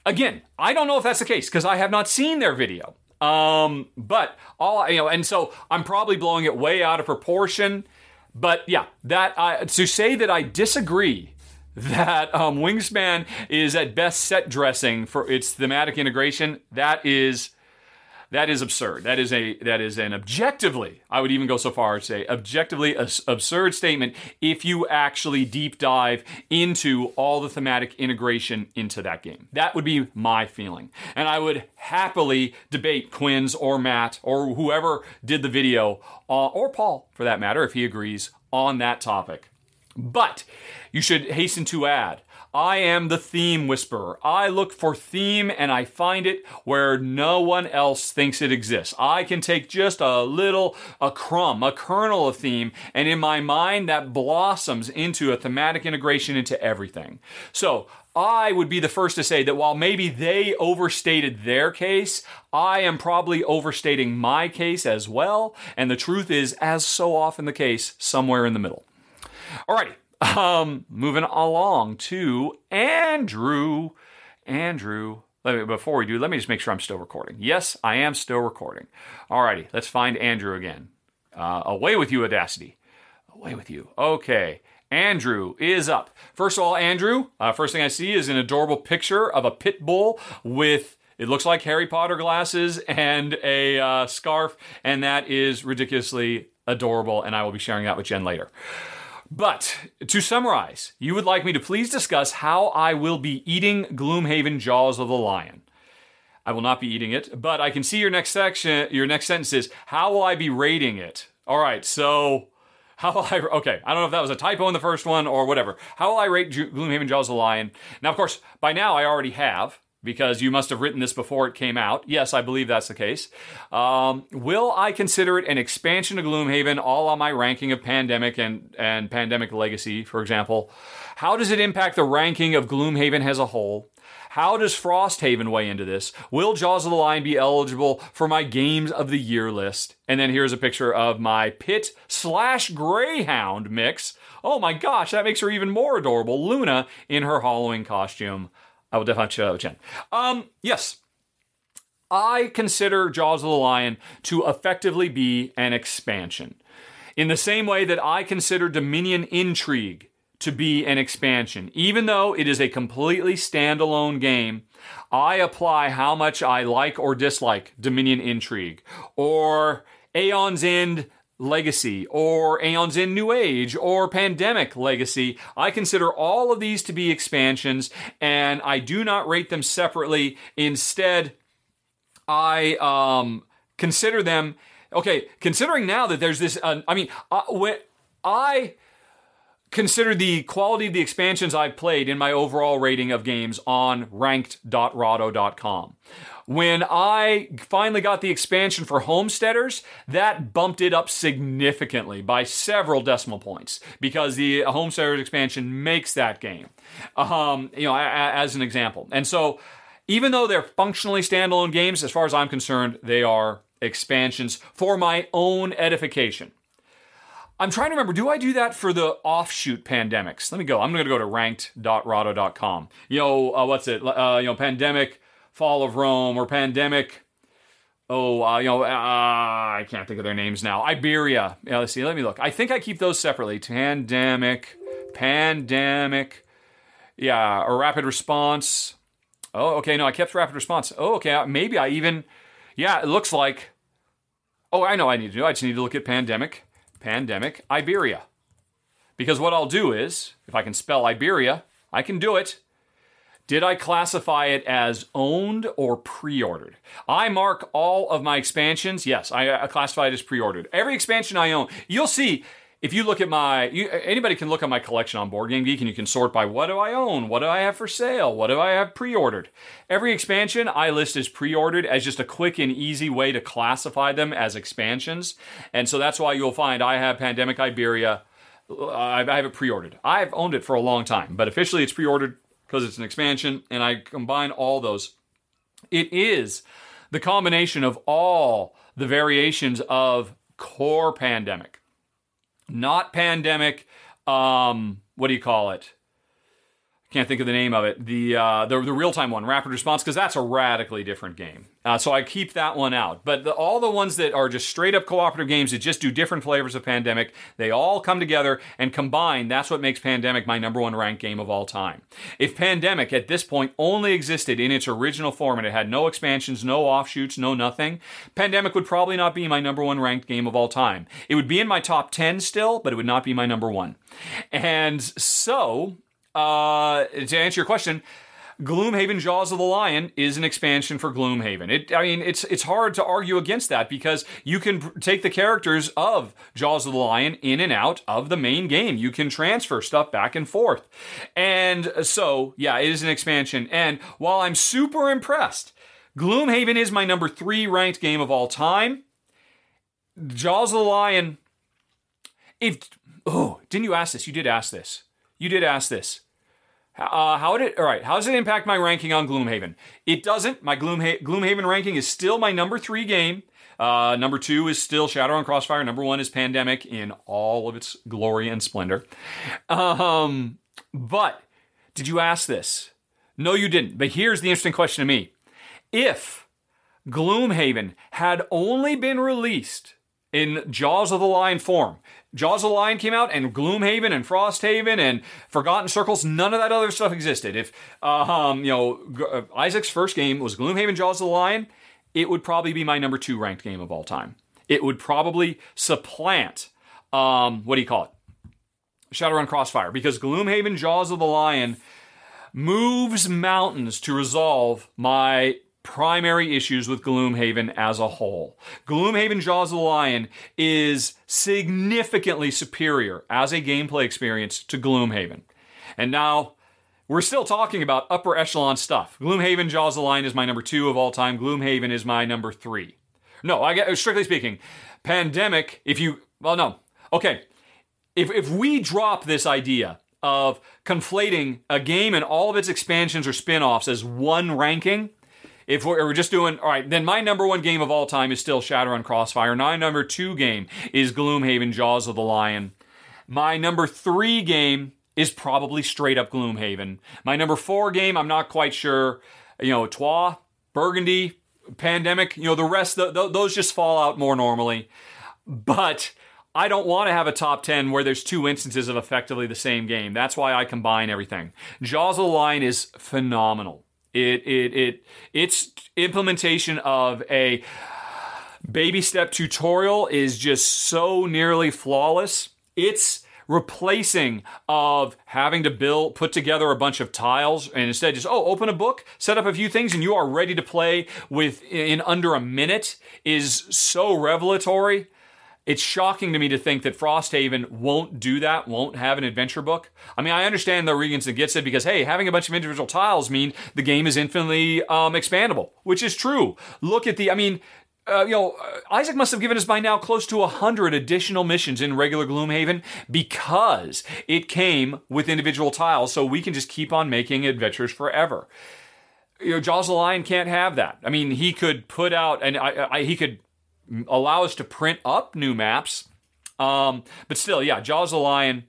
Again, I don't know if that's the case because I have not seen their video. Um, but all you know, and so I'm probably blowing it way out of proportion. But yeah, that I, to say that I disagree that um, Wingspan is at best set dressing for its thematic integration. That is that is absurd. That is a that is an objectively, I would even go so far as to say objectively absurd statement if you actually deep dive into all the thematic integration into that game. That would be my feeling. And I would happily debate Quinns or Matt or whoever did the video uh, or Paul for that matter if he agrees on that topic. But you should hasten to add I am the theme whisperer. I look for theme and I find it where no one else thinks it exists. I can take just a little, a crumb, a kernel of theme, and in my mind that blossoms into a thematic integration into everything. So I would be the first to say that while maybe they overstated their case, I am probably overstating my case as well. And the truth is, as so often the case, somewhere in the middle. Alrighty, um, moving along to Andrew. Andrew, let me, before we do, let me just make sure I'm still recording. Yes, I am still recording. Alrighty, let's find Andrew again. Uh, away with you, Audacity. Away with you. Okay. Andrew is up. First of all, Andrew, uh, first thing I see is an adorable picture of a pit bull with it looks like Harry Potter glasses and a uh, scarf, and that is ridiculously adorable. And I will be sharing that with Jen later. But to summarize, you would like me to please discuss how I will be eating Gloomhaven Jaws of the Lion. I will not be eating it, but I can see your next section. Your next sentence is how will I be rating it? All right, so how will I? Okay, I don't know if that was a typo in the first one or whatever. How will I rate Gloomhaven Jaws of the Lion? Now, of course, by now I already have because you must have written this before it came out. Yes, I believe that's the case. Um, will I consider it an expansion of Gloomhaven, all on my ranking of Pandemic and, and Pandemic Legacy, for example? How does it impact the ranking of Gloomhaven as a whole? How does Frosthaven weigh into this? Will Jaws of the Lion be eligible for my Games of the Year list? And then here's a picture of my Pit slash Greyhound mix. Oh my gosh, that makes her even more adorable. Luna in her Halloween costume. I will definitely share that with. Um, yes. I consider Jaws of the Lion to effectively be an expansion. In the same way that I consider Dominion Intrigue to be an expansion. Even though it is a completely standalone game, I apply how much I like or dislike Dominion Intrigue or Aeon's End Legacy or Aeon's End New Age or Pandemic Legacy. I consider all of these to be expansions and I do not rate them separately. Instead, I um, consider them okay. Considering now that there's this, uh, I mean, uh, when I consider the quality of the expansions I've played in my overall rating of games on ranked.rahdo.com. When I finally got the expansion for Homesteaders, that bumped it up significantly by several decimal points because the Homesteaders expansion makes that game. Um, you know, as an example. And so, even though they're functionally standalone games, as far as I'm concerned, they are expansions for my own edification. I'm trying to remember, do I do that for the offshoot pandemics? Let me go. I'm going to go to ranked.rahdo.com. You know, uh, what's it? Uh, you know, pandemic Fall of Rome or Pandemic. Oh, uh, you know, uh, I can't think of their names now. Iberia. Yeah, let's see. Let me look. I think I keep those separately. Pandemic, pandemic. Yeah, a rapid response. Oh, okay. No, I kept rapid response. Oh, okay. Maybe I even. Yeah, it looks like. Oh, I know I need to do. I just need to look at pandemic, pandemic, Iberia. Because what I'll do is, if I can spell Iberia, I can do it. Did I classify it as owned or pre ordered? I mark all of my expansions. Yes, I, classify it as pre ordered. Every expansion I own, you'll see if you look at my, you, anybody can look at my collection on Board Game Geek and you can sort by what do I own, what do I have for sale, what do I have pre ordered. Every expansion I list as pre ordered as just a quick and easy way to classify them as expansions. And so that's why you'll find I have Pandemic Iberia. I have it pre ordered. I've owned it for a long time, but officially it's pre ordered because it's an expansion, and I combine all those. It is the combination of all the variations of core pandemic, not pandemic. Um, what do you call it? can't think of the name of it. The uh, the, the real time one, Rapid Response, because that's a radically different game. Uh, so I keep that one out. But the, all the ones that are just straight up cooperative games that just do different flavors of Pandemic, they all come together and combine. That's what makes Pandemic my number one ranked game of all time. If Pandemic at this point only existed in its original form and it had no expansions, no offshoots, no nothing, Pandemic would probably not be my number one ranked game of all time. It would be in my top 10 still, but it would not be my number one. And so uh, to answer your question, Gloomhaven Jaws of the Lion is an expansion for Gloomhaven. It, I mean, it's it's hard to argue against that because you can take the characters of Jaws of the Lion in and out of the main game. You can transfer stuff back and forth, and so yeah, it is an expansion. And while I'm super impressed, Gloomhaven is my number three ranked game of all time. Jaws of the Lion. If oh, didn't you ask this? You did ask this. You did ask this. Uh, how did it? All right. How does it impact my ranking on Gloomhaven? It doesn't. My Gloomha- Gloomhaven ranking is still my number three game. Uh, number two is still Shadowrun Crossfire. Number one is Pandemic in all of its glory and splendor. Um, but did you ask this? No, you didn't. But here's the interesting question to me: If Gloomhaven had only been released in Jaws of the Lion form, Jaws of the Lion came out, and Gloomhaven and Frosthaven and Forgotten Circles, none of that other stuff existed. If um, you know uh, Isaac's first game was Gloomhaven Jaws of the Lion, it would probably be my number two ranked game of all time. It would probably supplant um, what do you call it? Shadowrun Crossfire, because Gloomhaven Jaws of the Lion moves mountains to resolve my primary issues with Gloomhaven as a whole. Gloomhaven Jaws of the Lion is significantly superior as a gameplay experience to Gloomhaven. And now we're still talking about upper echelon stuff. Gloomhaven Jaws of the Lion is my number two of all time. Gloomhaven is my number three. No, I get strictly speaking, Pandemic, if you well no. Okay. If if we drop this idea of conflating a game and all of its expansions or spin-offs as one ranking, if we're just doing all right, then my number one game of all time is still Shadowrun Crossfire. My number two game is Gloomhaven Jaws of the Lion. My number three game is probably straight up Gloomhaven. My number four game, I'm not quite sure. You know, Troyes, Burgundy, Pandemic. You know, the rest the, the, those just fall out more normally. But I don't want to have a top 10 where there's two instances of effectively the same game. That's why I combine everything. Jaws of the Lion is phenomenal. It it it its implementation of a baby step tutorial is just so nearly flawless. It's replacing of having to build put together a bunch of tiles and instead just oh open a book set up a few things and you are ready to play with in under a minute is so revelatory it's shocking to me to think that Frosthaven won't do that, won't have an adventure book. I mean, I understand reasons it gets it because, hey, having a bunch of individual tiles mean the game is infinitely um, expandable, which is true. Look at the, I mean, uh, you know, uh, Isaac must have given us by now close to a hundred additional missions in regular Gloomhaven because it came with individual tiles, so we can just keep on making adventures forever. You know, Jaws the Lion can't have that. I mean, he could put out and I, I, he could allow us to print up new maps. Um, but still, yeah, Jaws the Lion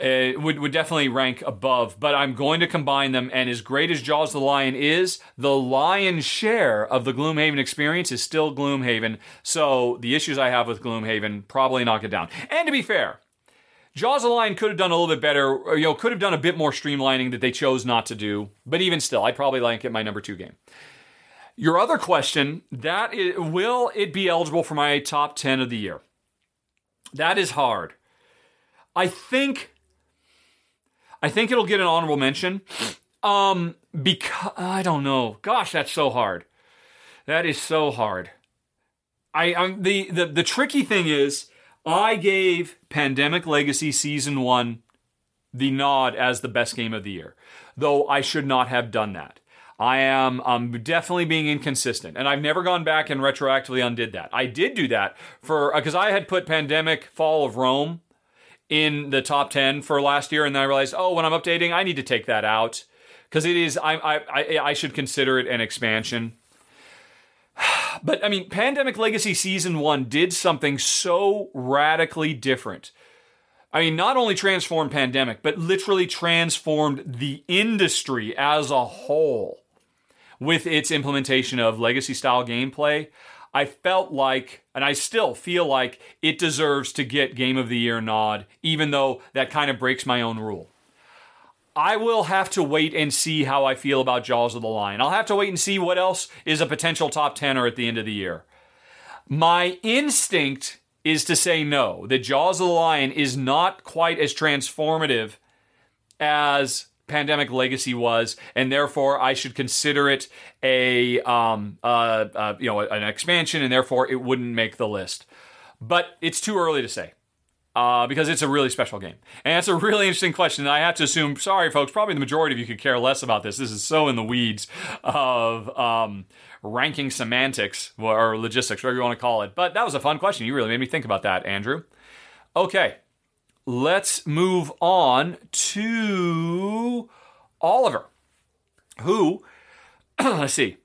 uh, would would definitely rank above. But I'm going to combine them, and as great as Jaws the Lion is, the lion's share of the Gloomhaven experience is still Gloomhaven. So the issues I have with Gloomhaven probably knock it down. And to be fair. Jaws the Lion could have done a little bit better, or, you know, could have done a bit more streamlining that they chose not to do. But even still, I'd probably like it my number two game. Your other question, that is, will it be eligible for my top 10 of the year? That is hard. I think I think it'll get an honorable mention. Um because I don't know. Gosh, that's so hard. That is so hard. I I'm, the the the tricky thing is I gave Pandemic Legacy season 1 the nod as the best game of the year. Though I should not have done that. I am um, definitely being inconsistent, and I've never gone back and retroactively undid that. I did do that for because uh, I had put Pandemic Fall of Rome in the top ten for last year, and then I realized, oh, when I'm updating, I need to take that out because it is I, I I I should consider it an expansion. But I mean, Pandemic Legacy Season 1 did something so radically different I mean, not only transformed pandemic, but literally transformed the industry as a whole with its implementation of legacy style gameplay. I felt like, and I still feel like, it deserves to get Game of the Year nod, even though that kind of breaks my own rule. I will have to wait and see how I feel about Jaws of the Lion. I'll have to wait and see what else is a potential top 10er at the end of the year. My instinct is to say no, that Jaws of the Lion is not quite as transformative as Pandemic Legacy was, and therefore I should consider it a um, uh, uh, you know an expansion, and therefore it wouldn't make the list. But it's too early to say uh, because it's a really special game. And it's a really interesting question. I have to assume, sorry, folks, probably the majority of you could care less about this. This is so in the weeds of um, ranking semantics or logistics, whatever you want to call it. But that was a fun question. You really made me think about that, Andrew. Okay, let's move on to Oliver, who, let's see,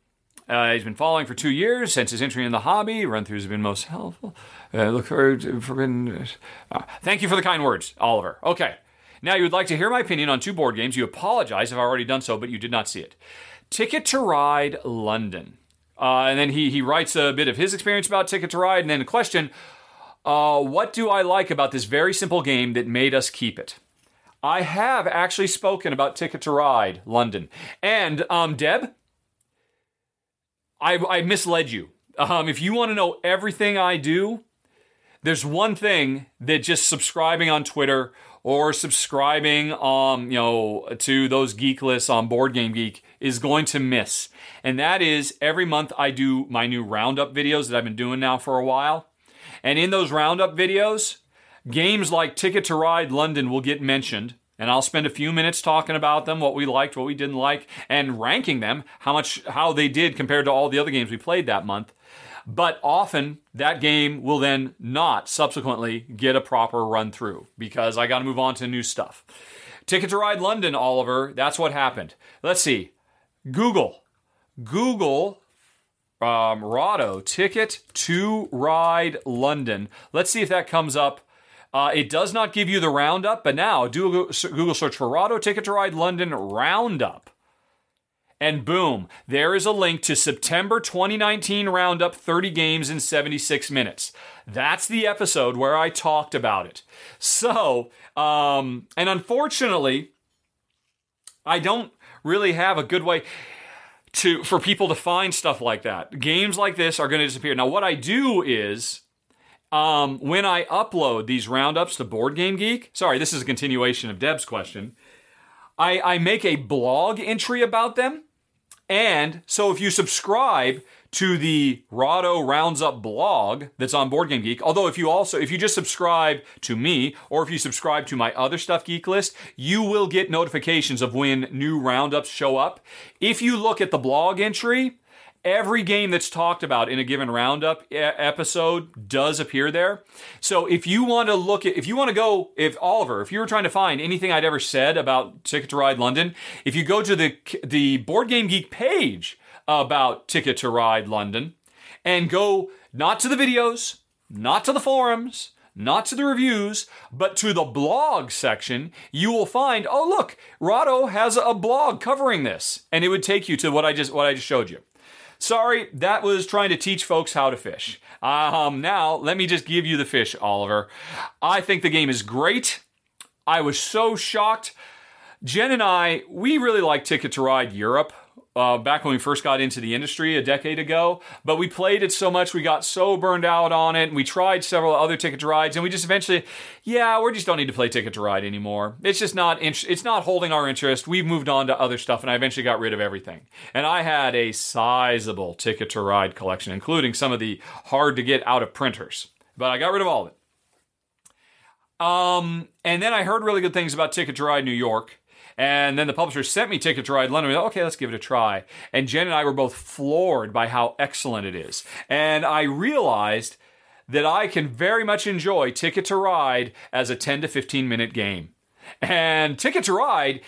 uh, he's been following for two years since his entry in the hobby. Run throughs have been most helpful. Uh, look forward to forbidden. Uh, thank you for the kind words, Oliver. Okay. Now you would like to hear my opinion on two board games. You apologize if I've already done so, but you did not see it. Ticket to Ride London. Uh, and then he, he writes a bit of his experience about Ticket to Ride, and then a question uh, What do I like about this very simple game that made us keep it? I have actually spoken about Ticket to Ride London. And um, Deb, I, I misled you. Um, if you want to know everything I do, there's one thing that just subscribing on Twitter or subscribing um, you know to those geek lists on Board Game Geek is going to miss. And that is every month I do my new roundup videos that I've been doing now for a while. And in those roundup videos, games like Ticket to Ride London will get mentioned and I'll spend a few minutes talking about them, what we liked, what we didn't like, and ranking them, how much how they did compared to all the other games we played that month. But often that game will then not subsequently get a proper run through because I got to move on to new stuff. Ticket to Ride London, Oliver, that's what happened. Let's see. Google. Google um, Rahdo, Ticket to Ride London. Let's see if that comes up uh, it does not give you the roundup, but now do a Google search for Rahdo Ticket to Ride London Roundup. And boom, there is a link to September 2019 Roundup 30 games in 76 minutes. That's the episode where I talked about it. So, um, and unfortunately, I don't really have a good way to for people to find stuff like that. Games like this are going to disappear. Now, what I do is um, when I upload these roundups to Board Game Geek, sorry, this is a continuation of Deb's question. I, I make a blog entry about them. And so if you subscribe to the Rahdo Rounds Up blog that's on Board Game Geek, although if you also if you just subscribe to me or if you subscribe to my other stuff geek list, you will get notifications of when new roundups show up. If you look at the blog entry, every game that's talked about in a given roundup episode does appear there. So if you want to look at, if you want to go, if Oliver, if you were trying to find anything I'd ever said about Ticket to Ride London, if you go to the the Board Game Geek page about Ticket to Ride London and go not to the videos, not to the forums, not to the reviews, but to the blog section, you will find, oh look, Rahdo has a blog covering this. And it would take you to what I just what I just showed you. Sorry, that was trying to teach folks how to fish. Um, now, let me just give you the fish, Oliver. I think the game is great. I was so shocked. Jen and I, we really like Ticket to Ride Europe uh, back when we first got into the industry a decade ago. But we played it so much, we got so burned out on it, and we tried several other Ticket to Rides, and we just eventually, yeah, we just don't need to play Ticket to Ride anymore. It's just not, it's not holding our interest. We've moved on to other stuff, and I eventually got rid of everything. And I had a sizable Ticket to Ride collection, including some of the hard to get out of printers. But I got rid of all of it. Um, and then I heard really good things about Ticket to Ride New York. And then the publisher sent me Ticket to Ride London. Thought, okay, let's give it a try. And Jen and I were both floored by how excellent it is. And I realized that I can very much enjoy Ticket to Ride as a 10 to 15 minute game. And Ticket to Ride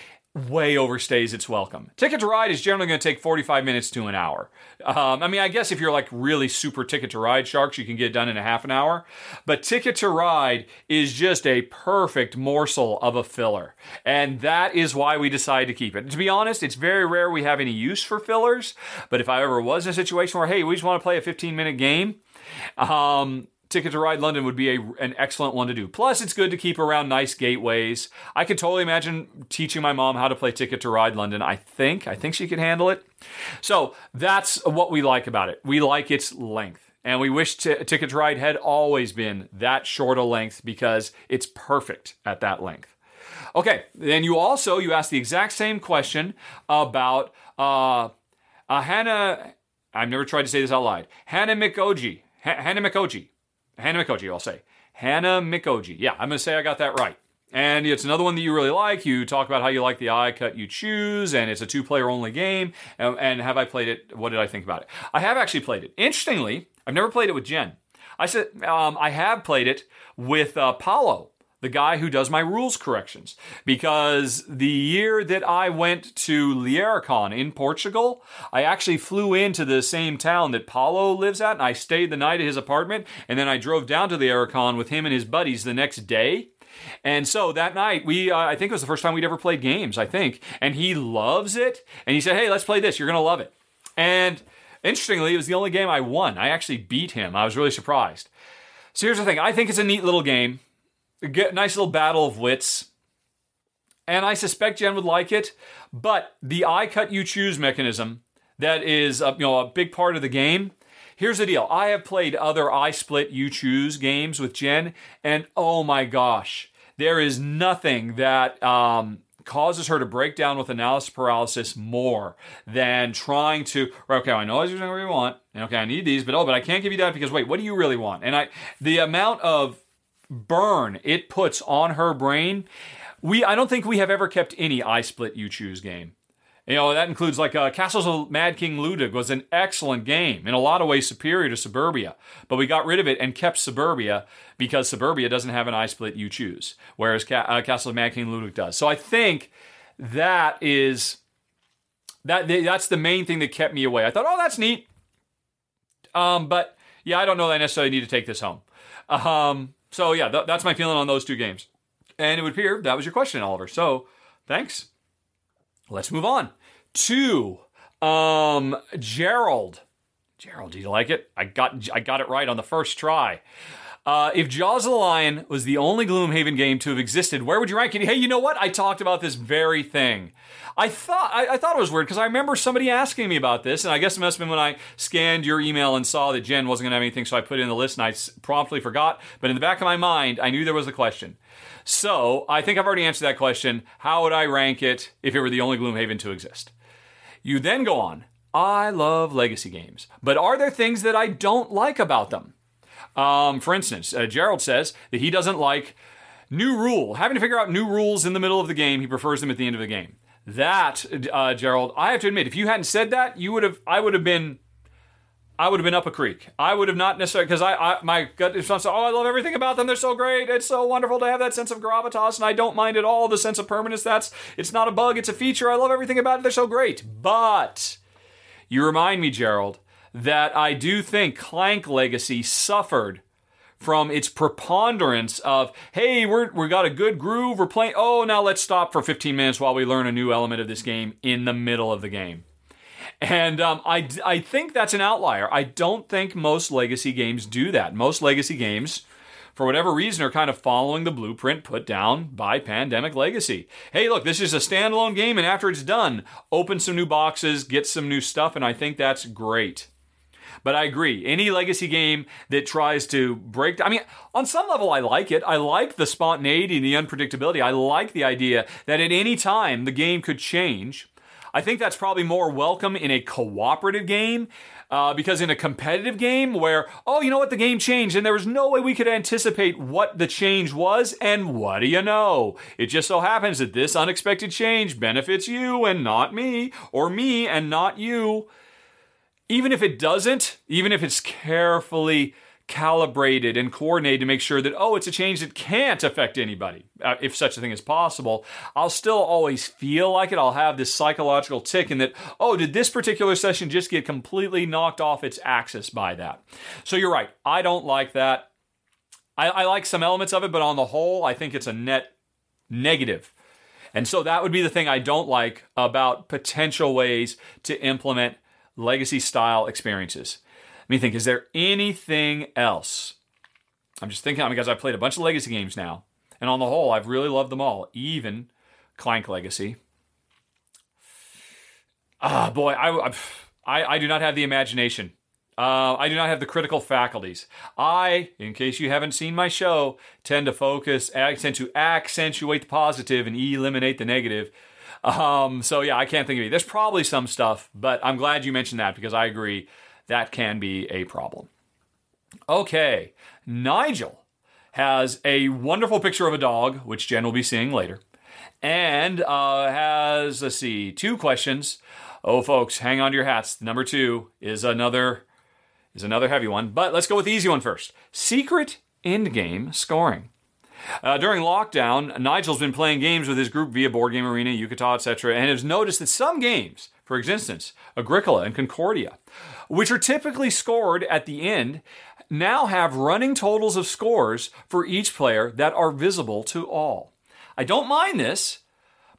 way overstays its welcome. Ticket to Ride is generally going to take 45 minutes to an hour. Um, I mean, I guess if you're like really super Ticket to Ride sharks, you can get done in a half an hour. But Ticket to Ride is just a perfect morsel of a filler. And that is why we decided to keep it. To be honest, it's very rare we have any use for fillers. But if I ever was in a situation where, hey, we just want to play a 15 minute game, um, Ticket to Ride London would be a, an excellent one to do. Plus, it's good to keep around nice gateways. I could totally imagine teaching my mom how to play Ticket to Ride London. I think. I think she could handle it. So that's what we like about it. We like its length. And we wish t- Ticket to Ride had always been that short a length because it's perfect at that length. Okay, then you also you asked the exact same question about uh, uh, Hannah. I've never tried to say this out loud. Hanamikoji. Hannah Mikoji. Hanamikoji, I'll say. Hanamikoji. Yeah, I'm going to say I got that right. And it's another one that you really like. You talk about how you like the eye cut you choose, and it's a two player only game. And, and, have I played it? What did I think about it? I have actually played it. Interestingly, I've never played it with Jen. I said um, I have played it with uh, the guy who does my rules corrections. Because the year that I went to LeiriaCon in Portugal, I actually flew into the same town that Paulo lives at, and I stayed the night at his apartment, and then I drove down to LeiriaCon with him and his buddies the next day. And so that night, we, uh, I think it was the first time we'd ever played games, I think. And he loves it. And he said, hey, let's play this. You're going to love it. And interestingly, it was the only game I won. I actually beat him. I was really surprised. So here's the thing I think it's a neat little game. Get nice little battle of wits. And I suspect Jen would like it, but the I cut you choose mechanism that is a, you know a big part of the game. Here's the deal. I have played other I split you choose games with Jen, and oh my gosh, there is nothing that um, causes her to break down with analysis paralysis more than trying to right, okay i know what you want and okay i need these but oh but i can't give you that because wait what do you really want and i the amount of burn it puts on her brain. We I don't think we have ever kept any I split you choose game. You know, that includes like uh, Castles of Mad King Ludwig was an excellent game, in a lot of ways superior to Suburbia. But we got rid of it and kept Suburbia because Suburbia doesn't have an I split you choose, whereas Ca- uh, Castle of Mad King Ludwig does. So I think that is that that's the main thing that kept me away. I thought, oh, that's neat. Um, but yeah, I don't know that I necessarily need to take this home. Um, so yeah, th- that's my feeling on those two games. And it would appear that was your question, Oliver. So thanks. Let's move on to um, Gerald. Gerald, do you like it? I got I got it right on the first try. Uh, if Jaws of the Lion was the only Gloomhaven game to have existed, where would you rank it? Hey, you know what? I talked about this very thing. I thought I, I thought it was weird because I remember somebody asking me about this, and I guess it must have been when I scanned your email and saw that Jen wasn't going to have anything, so I put it in the list and I promptly forgot. But in the back of my mind, I knew there was a question. So I think I've already answered that question. How would I rank it if it were the only Gloomhaven to exist? You then go on. I love legacy games, but are there things that I don't like about them? Um, for instance, uh, Gerald says that he doesn't like new rule, having to figure out new rules in the middle of the game. He prefers them at the end of the game. That, uh, Gerald, I have to admit, if you hadn't said that, you would have, I would have been, I would have been up a creek. I would have not necessarily because I, I, my gut response, oh, I love everything about them. They're so great. It's so wonderful to have that sense of gravitas, and I don't mind at all the sense of permanence. That's, it's not a bug, it's a feature. I love everything about it. They're so great. But you remind me, Gerald, that I do think Clank Legacy suffered from its preponderance of, hey, we're, we got a good groove, we're playing, oh, now let's stop for 15 minutes while we learn a new element of this game in the middle of the game. And um, I, I think that's an outlier. I don't think most legacy games do that. Most legacy games, for whatever reason, are kind of following the blueprint put down by Pandemic Legacy. Hey, look, this is a standalone game, and after it's done, open some new boxes, get some new stuff, and I think that's great. But I agree. Any legacy game that tries to break, I mean, on some level, I like it. I like the spontaneity and the unpredictability. I like the idea that at any time the game could change. I think that's probably more welcome in a cooperative game. Uh, because in a competitive game where, oh, you know what, the game changed and there was no way we could anticipate what the change was, and what do you know? It just so happens that this unexpected change benefits you and not me, or me and not you even if it doesn't, even if it's carefully calibrated and coordinated to make sure that, oh, it's a change that can't affect anybody, uh, if such a thing is possible, I'll still always feel like it. I'll have this psychological tic in that, oh, did this particular session just get completely knocked off its axis by that? So you're right. I don't like that. I, I like some elements of it, but on the whole, I think it's a net negative. And so that would be the thing I don't like about potential ways to implement legacy style experiences. Let me think, is there anything else? I'm just thinking because I've played a bunch of legacy games now. And on the whole, I've really loved them all, even Clank Legacy. Ah, boy, I, I, I do not have the imagination. Uh, I do not have the critical faculties. I, in case you haven't seen my show, tend to focus, tend to accentuate the positive and eliminate the negative. Um, so yeah, I can't think of it. There's probably some stuff, but I'm glad you mentioned that because I agree that can be a problem. Okay, Nigel has a wonderful picture of a dog, which Jen will be seeing later, and uh, has let's see, two questions. Oh, folks, hang on to your hats. Number two is another is another heavy one, but let's go with the easy one first. Secret endgame scoring. Uh, during lockdown, Nigel's been playing games with his group via Board Game Arena, Yucata, etc., and has noticed that some games, for instance, Agricola and Concordia, which are typically scored at the end, now have running totals of scores for each player that are visible to all. I don't mind this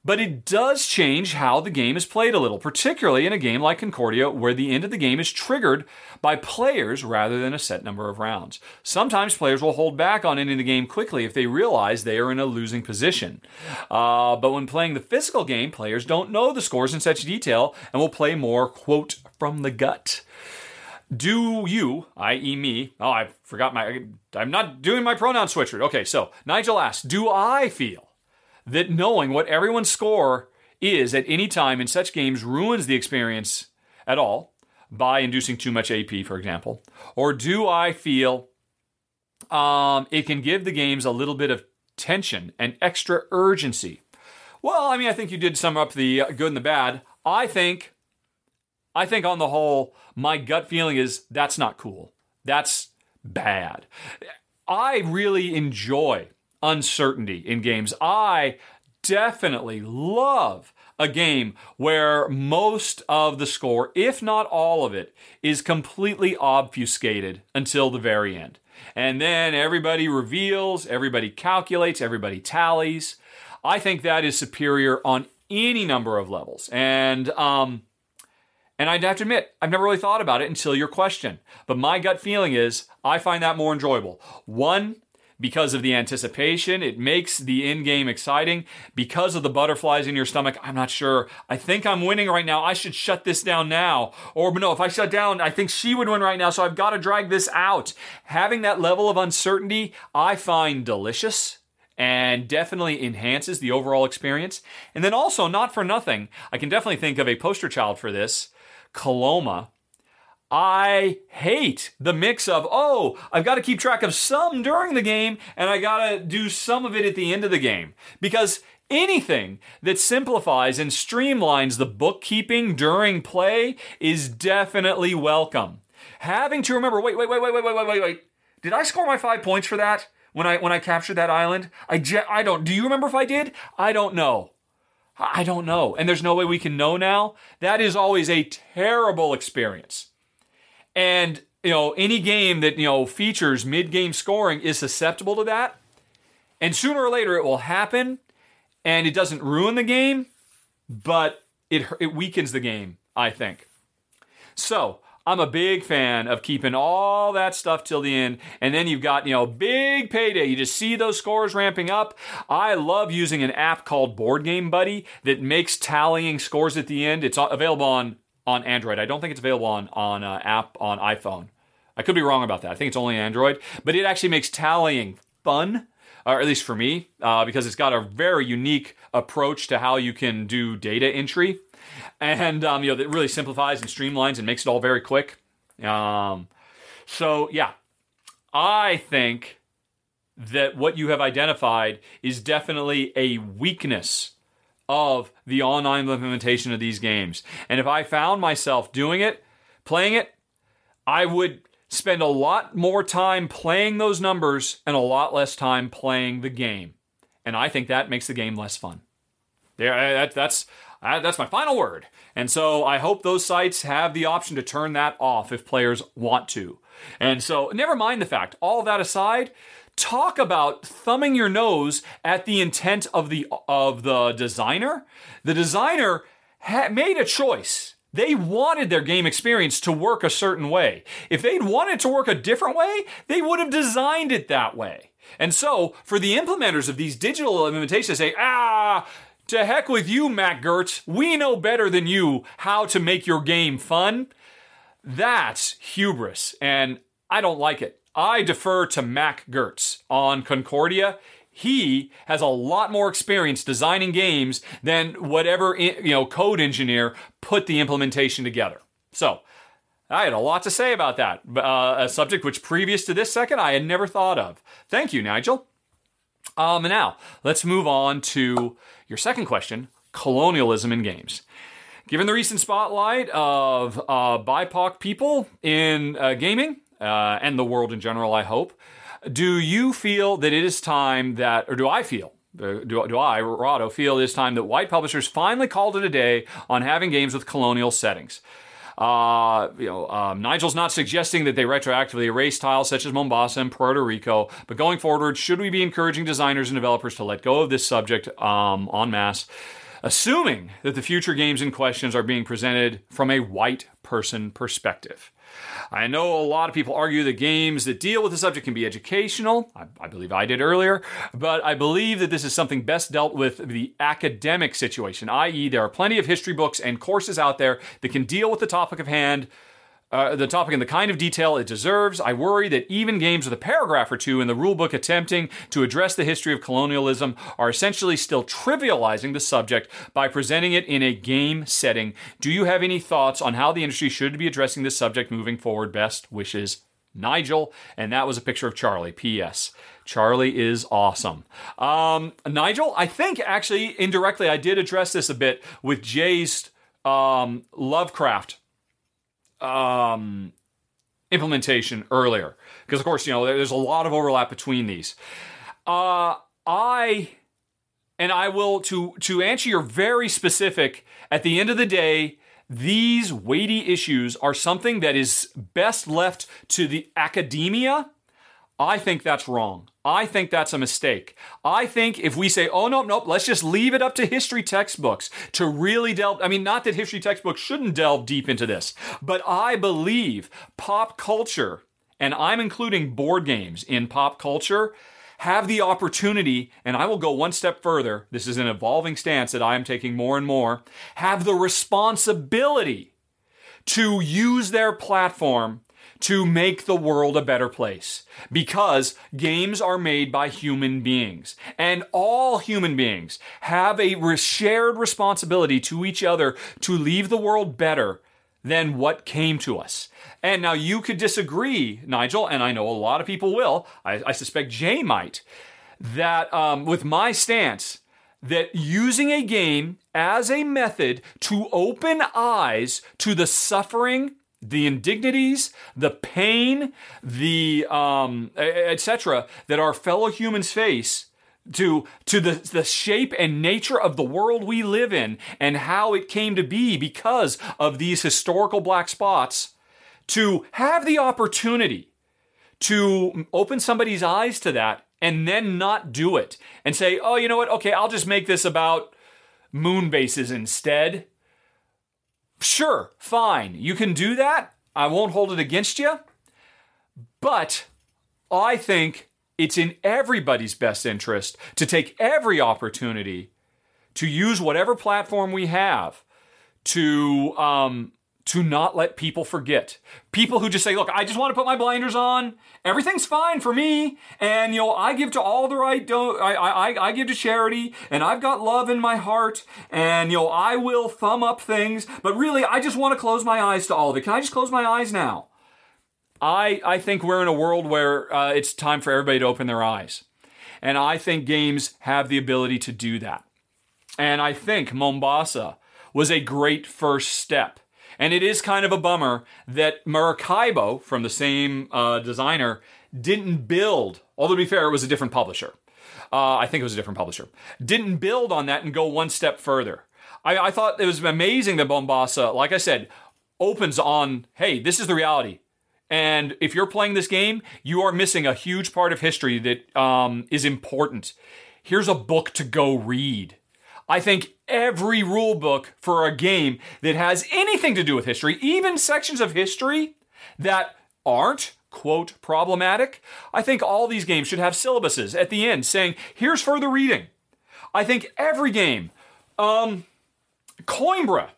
but it does change how the game is played a little, particularly in a game like Concordia, where the end of the game is triggered by players rather than a set number of rounds. Sometimes players will hold back on ending the game quickly if they realize they are in a losing position. Uh, but when playing the physical game, players don't know the scores in such detail and will play more, quote, from the gut. Do you, i.e., me, oh, I forgot my, I'm not doing my pronoun switcher. Okay, so Nigel asks, do I feel that knowing what everyone's score is at any time in such games ruins the experience at all by inducing too much AP, for example? Or do I feel um, it can give the games a little bit of tension and extra urgency? Well, I mean, I think you did sum up the good and the bad. I think, I think on the whole, my gut feeling is that's not cool. That's bad. I really enjoy uncertainty in games. I definitely love a game where most of the score, if not all of it, is completely obfuscated until the very end. And then everybody reveals, everybody calculates, everybody tallies. I think that is superior on any number of levels. And um, and I'd have to admit, I've never really thought about it until your question. But my gut feeling is I find that more enjoyable. One, because of the anticipation. It makes the end game exciting. Because of the butterflies in your stomach, I'm not sure. I think I'm winning right now. I should shut this down now. Or no, if I shut down, I think she would win right now. So I've got to drag this out. Having that level of uncertainty, I find delicious and definitely enhances the overall experience. And then also, not for nothing, I can definitely think of a poster child for this Coloma I hate the mix of, oh, I've got to keep track of some during the game and I got to do some of it at the end of the game. Because anything that simplifies and streamlines the bookkeeping during play is definitely welcome. Having to remember, wait, wait, wait, wait, wait, wait, wait, wait, wait. Did I score my five points for that when I when I captured that island? I je- I don't. Do you remember if I did? I don't know. I don't know. And there's no way we can know now. That is always a terrible experience. And you know, any game that you know features mid-game scoring is susceptible to that. And sooner or later it will happen and it doesn't ruin the game, but it it weakens the game, I think. So, I'm a big fan of keeping all that stuff till the end. And then you've got, you know, big payday. You just see those scores ramping up. I love using an app called Board Game Buddy that makes tallying scores at the end. It's available on on Android. I don't think it's available on on uh, app on iPhone. I could be wrong about that. I think it's only Android, but it actually makes tallying fun, or at least for me, uh, because it's got a very unique approach to how you can do data entry, and um, you know that really simplifies and streamlines and makes it all very quick. Um, so yeah, I think that what you have identified is definitely a weakness of the online implementation of these games. And if I found myself doing it, playing it, I would spend a lot more time playing those numbers and a lot less time playing the game. And I think that makes the game less fun. There, that, that's that's my final word. And so I hope those sites have the option to turn that off if players want to. And so, never mind the fact. All that aside, talk about thumbing your nose at the intent of the of the designer. The designer ha- made a choice. They wanted their game experience to work a certain way. If they'd wanted to work a different way, they would have designed it that way. And so, for the implementers of these digital implementations to say, ah, to heck with you, Mac Gerdts, we know better than you how to make your game fun. That's hubris, and I don't like it. I defer to Mac Gerdts on Concordia he has a lot more experience designing games than whatever you know code engineer put the implementation together. So I had a lot to say about that, uh, a subject which previous to this second I had never thought of. Thank you, Nigel. Um, now let's move on to your second question: colonialism in games. Given the recent spotlight of uh, BIPOC people in uh, gaming uh, and the world in general, I hope do you feel that it is time that, or do I feel, do, do I, Rahdo, feel it is time that white publishers finally called it a day on having games with colonial settings? Uh, you know, um, Nigel's not suggesting that they retroactively erase tiles such as Mombasa and Puerto Rico, but going forward, should we be encouraging designers and developers to let go of this subject um, en masse, assuming that the future games in questions are being presented from a white person perspective? I know a lot of people argue that games that deal with the subject can be educational. I, I, believe I did earlier, but I believe that this is something best dealt with the academic situation, i.e., there are plenty of history books and courses out there that can deal with the topic of hand uh, the topic in the kind of detail it deserves. I worry that even games with a paragraph or two in the rulebook attempting to address the history of colonialism are essentially still trivializing the subject by presenting it in a game setting. Do you have any thoughts on how the industry should be addressing this subject moving forward? Best wishes, Nigel. And that was a picture of Charlie. P.S. Charlie is awesome. Um, Nigel, I think actually indirectly I did address this a bit with Jay's um, Lovecraft um, implementation earlier. Because of course you know there's a lot of overlap between these. Uh, i and i will to to answer your very specific at the end of the day these weighty issues are something that is best left to the academia I think that's wrong. I think that's a mistake. I think if we say, oh, nope, nope, let's just leave it up to history textbooks to really delve, I mean, not that history textbooks shouldn't delve deep into this, but I believe pop culture, and I'm including board games in pop culture, have the opportunity, and I will go one step further. This is an evolving stance that I am taking more and more, have the responsibility to use their platform to make the world a better place because games are made by human beings and all human beings have a shared responsibility to each other to leave the world better than what came to us. And now you could disagree, Nigel, and I know a lot of people will. I, I suspect Jay might. That um, with my stance, that using a game as a method to open eyes to the suffering the indignities, the pain, the um, etc. that our fellow humans face to to the the shape and nature of the world we live in and how it came to be because of these historical black spots to have the opportunity to open somebody's eyes to that and then not do it and say oh you know what okay I'll just make this about moon bases instead Sure, fine. You can do that. I won't hold it against you. But I think it's in everybody's best interest to take every opportunity to use whatever platform we have to um, to not let people forget. People who just say, look, I just want to put my blinders on. Everything's fine for me. And, you know, I give to all the right, do- I, I, I give to charity and I've got love in my heart and, you know, I will thumb up things. But really, I just want to close my eyes to all of it. Can I just close my eyes now? I, I think we're in a world where uh, it's time for everybody to open their eyes. And I think games have the ability to do that. And I think Mombasa was a great first step And it is kind of a bummer that Maracaibo, from the same uh, designer, didn't build, although to be fair, it was a different publisher. Uh, I think it was a different publisher. Didn't build on that and go one step further. I, I thought it was amazing that Mombasa, like I said, opens on hey, this is the reality. And if you're playing this game, you are missing a huge part of history that um, is important. Here's a book to go read. I think every rule book for a game that has anything to do with history, even sections of history that aren't quote problematic, I think all these games should have syllabuses at the end saying, here's further reading. I think every game, um, Coimbra,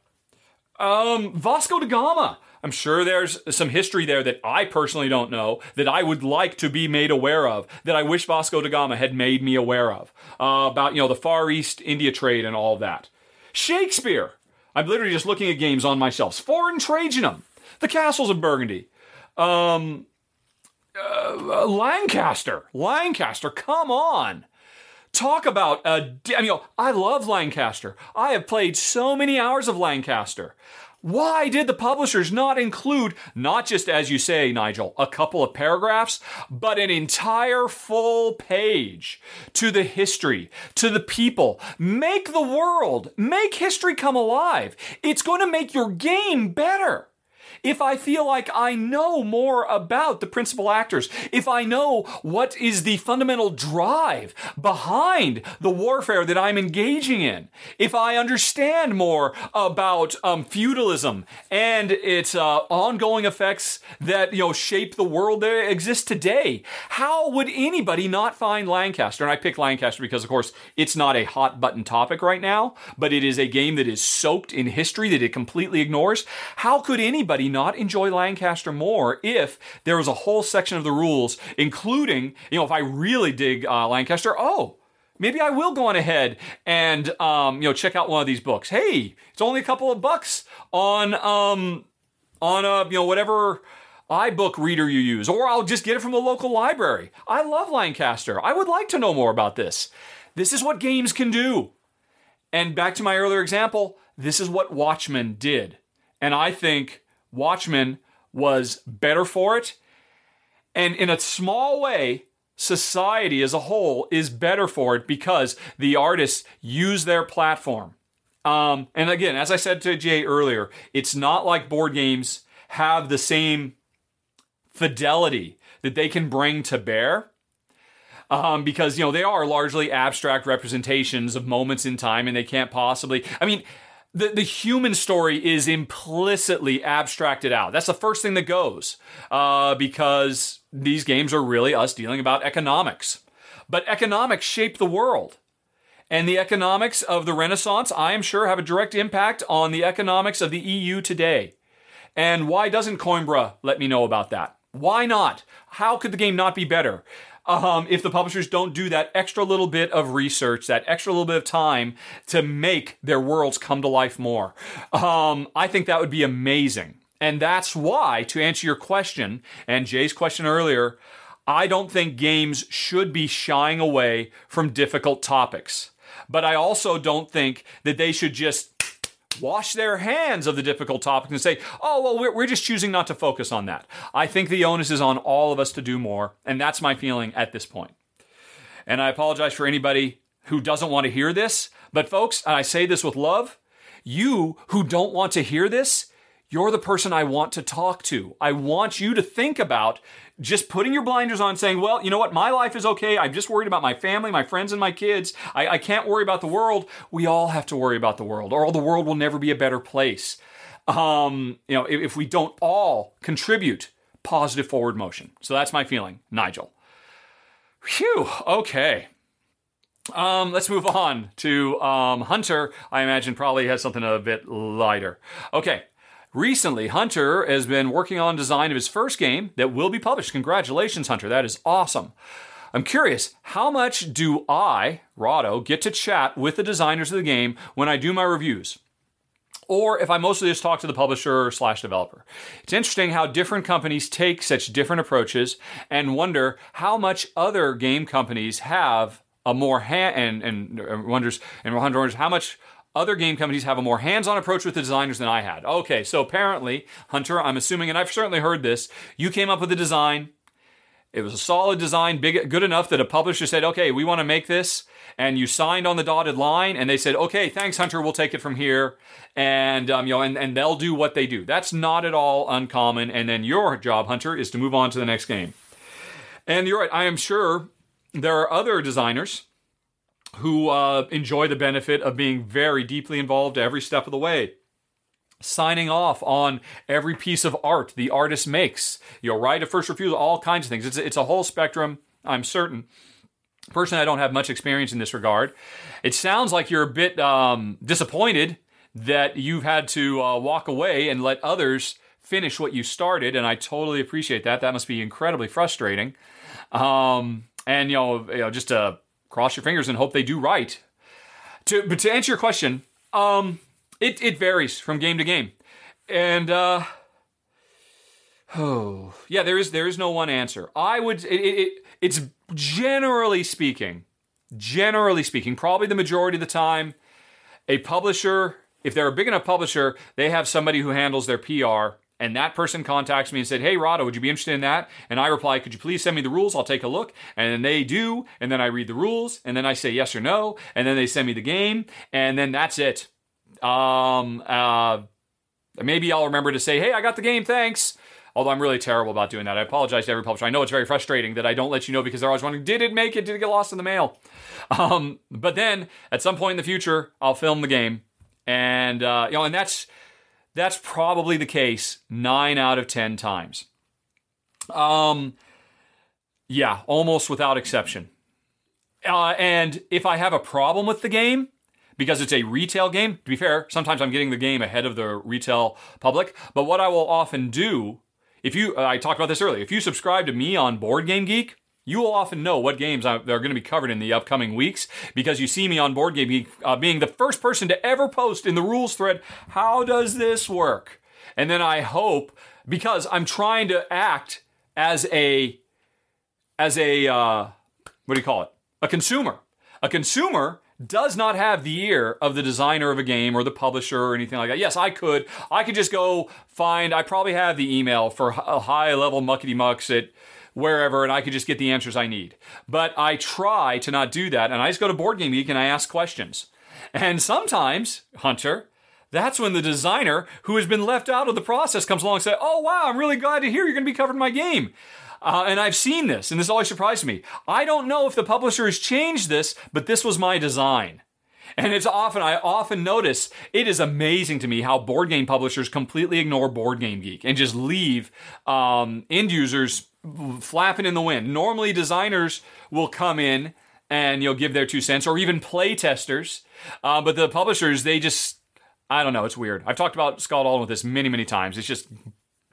um, Vasco da Gama, I'm sure there's some history there that I personally don't know, that I would like to be made aware of, that I wish Vasco da Gama had made me aware of, uh, about, you know, the Far East India trade and all that. Shakespeare. I'm literally just looking at games on my shelves. Forum Trajanum. The Castles of Burgundy. Um, uh, Lancaster. Lancaster, come on. Talk about. I mean, I love Lancaster. I have played so many hours of Lancaster. Why did the publishers not include, not just as you say, Nigel, a couple of paragraphs, but an entire full page to the history, to the people? Make the world, make history come alive. It's going to make your game better if I feel like I know more about the principal actors, if I know what is the fundamental drive behind the warfare that I'm engaging in, if I understand more about um, feudalism and its uh, ongoing effects that you know shape the world that exists today, how would anybody not find Lancaster? And I pick Lancaster because, of course, it's not a hot button topic right now, but it is a game that is soaked in history that it completely ignores. How could anybody not enjoy Lancaster more if there was a whole section of the rules, including, you know, if I really dig uh, Lancaster, oh, maybe I will go on ahead and, um, you know, check out one of these books. Hey, it's only a couple of bucks on, um, on a, you know, whatever iBook reader you use, or I'll just get it from the local library. I love Lancaster. I would like to know more about this. This is what games can do. And back to my earlier example, this is what Watchmen did. And I think Watchmen was better for it. And in a small way, society as a whole is better for it because the artists use their platform. Um, and again, as I said to Jay earlier, it's not like board games have the same fidelity that they can bring to bear. Um, because you know they are largely abstract representations of moments in time, and they can't possibly. I mean, the, the human story is implicitly abstracted out. That's the first thing that goes uh, because these games are really us dealing about economics. But economics shape the world. And the economics of the Renaissance, I am sure, have a direct impact on the economics of the EU today. And why doesn't Coimbra let me know about that? Why not? How could the game not be better? Um, if the publishers don't do that extra little bit of research, that extra little bit of time to make their worlds come to life more. Um, I think that would be amazing. And that's why, to answer your question and Jay's question earlier, I don't think games should be shying away from difficult topics. But I also don't think that they should just wash their hands of the difficult topic and say, oh, well, we're, we're just choosing not to focus on that. I think the onus is on all of us to do more, and that's my feeling at this point. And I apologize for anybody who doesn't want to hear this, but folks, and I say this with love, you who don't want to hear this, you're the person I want to talk to. I want you to think about just putting your blinders on, saying, well, you know what, my life is okay. I'm just worried about my family, my friends, and my kids. I, I can't worry about the world. We all have to worry about the world, or all the world will never be a better place. Um, you know, if, if we don't all contribute positive forward motion. So that's my feeling, Nigel. Phew, okay. Um, let's move on to um, Hunter. I imagine probably has something a bit lighter. Okay, Recently, Hunter has been working on design of his first game that will be published. Congratulations, Hunter. That is awesome. I'm curious, how much do I, Rahdo, get to chat with the designers of the game when I do my reviews? Or if I mostly just talk to the publisher slash developer. It's interesting how different companies take such different approaches and wonder how much other game companies have a more hand and, and wonders and wonders how much other game companies have a more hands-on approach with the designers than I had. Okay, so apparently, Hunter, I'm assuming, and I've certainly heard this, you came up with a design. It was a solid design, big, good enough that a publisher said, "Okay, we want to make this," and you signed on the dotted line, and they said, "Okay, thanks, Hunter, we'll take it from here," and um, you know, and, and they'll do what they do. That's not at all uncommon. And then your job, Hunter, is to move on to the next game. And you're right. I am sure there are other designers who uh, enjoy the benefit of being very deeply involved every step of the way signing off on every piece of art the artist makes. You'll write a first refusal, all kinds of things. It's, it's a whole spectrum, I'm certain. Personally, I don't have much experience in this regard. It sounds like you're a bit um, disappointed that you've had to uh, walk away and let others finish what you started, and I totally appreciate that. That must be incredibly frustrating. Um, and you know, you know, just to cross your fingers and hope they do right. To but to answer your question, um, it it varies from game to game, and uh, oh yeah, there is there is no one answer. I would it, it it's generally speaking, generally speaking, probably the majority of the time, a publisher. If they're a big enough publisher, they have somebody who handles their PR and that person contacts me and said, Hey, Rahdo, would you be interested in that? And I reply, Could you please send me the rules? I'll take a look. And they do. And then I read the rules. And then I say yes or no. And then they send me the game. And then that's it. Um, uh, maybe I'll remember to say, Hey, I got the game. Thanks. Although I'm really terrible about doing that. I apologize to every publisher. I know it's very frustrating that I don't let you know because they're always wondering, did it make it? Did it get lost in the mail? Um, but then at some point in the future, I'll film the game. And, uh, you know, and that's, that's probably the case nine out of 10 times. Um, yeah, almost without exception. Uh, and if I have a problem with the game, because it's a retail game, to be fair, sometimes I'm getting the game ahead of the retail public. But what I will often do, if you, I talked about this earlier, if you subscribe to me on Board Game Geek, you will often know what games are going to be covered in the upcoming weeks because you see me on Board Game Geek uh, being the first person to ever post in the rules thread, how does this work? And then I hope, because I'm trying to act as a, as a, uh, what do you call it? A consumer. A consumer does not have the ear of the designer of a game or the publisher or anything like that. Yes, I could. I could just go find, I probably have the email for high level muckety mucks at wherever and I could just get the answers I need. But I try to not do that and I just go to Board Game Geek and I ask questions. And sometimes, Hunter, that's when the designer who has been left out of the process comes along and says, Oh, wow, I'm really glad to hear you're going to be covering my game. Uh, and I've seen this, and this always surprised me. I don't know if the publisher has changed this, but this was my design. And it's often, I often notice, it is amazing to me how board game publishers completely ignore Board Game Geek and just leave um, end users flapping in the wind. Normally, designers will come in and you'll give their two cents, or even play testers. Uh, but the publishers, they just, I don't know, it's weird. I've talked about Scott Alden with this many, many times. It's just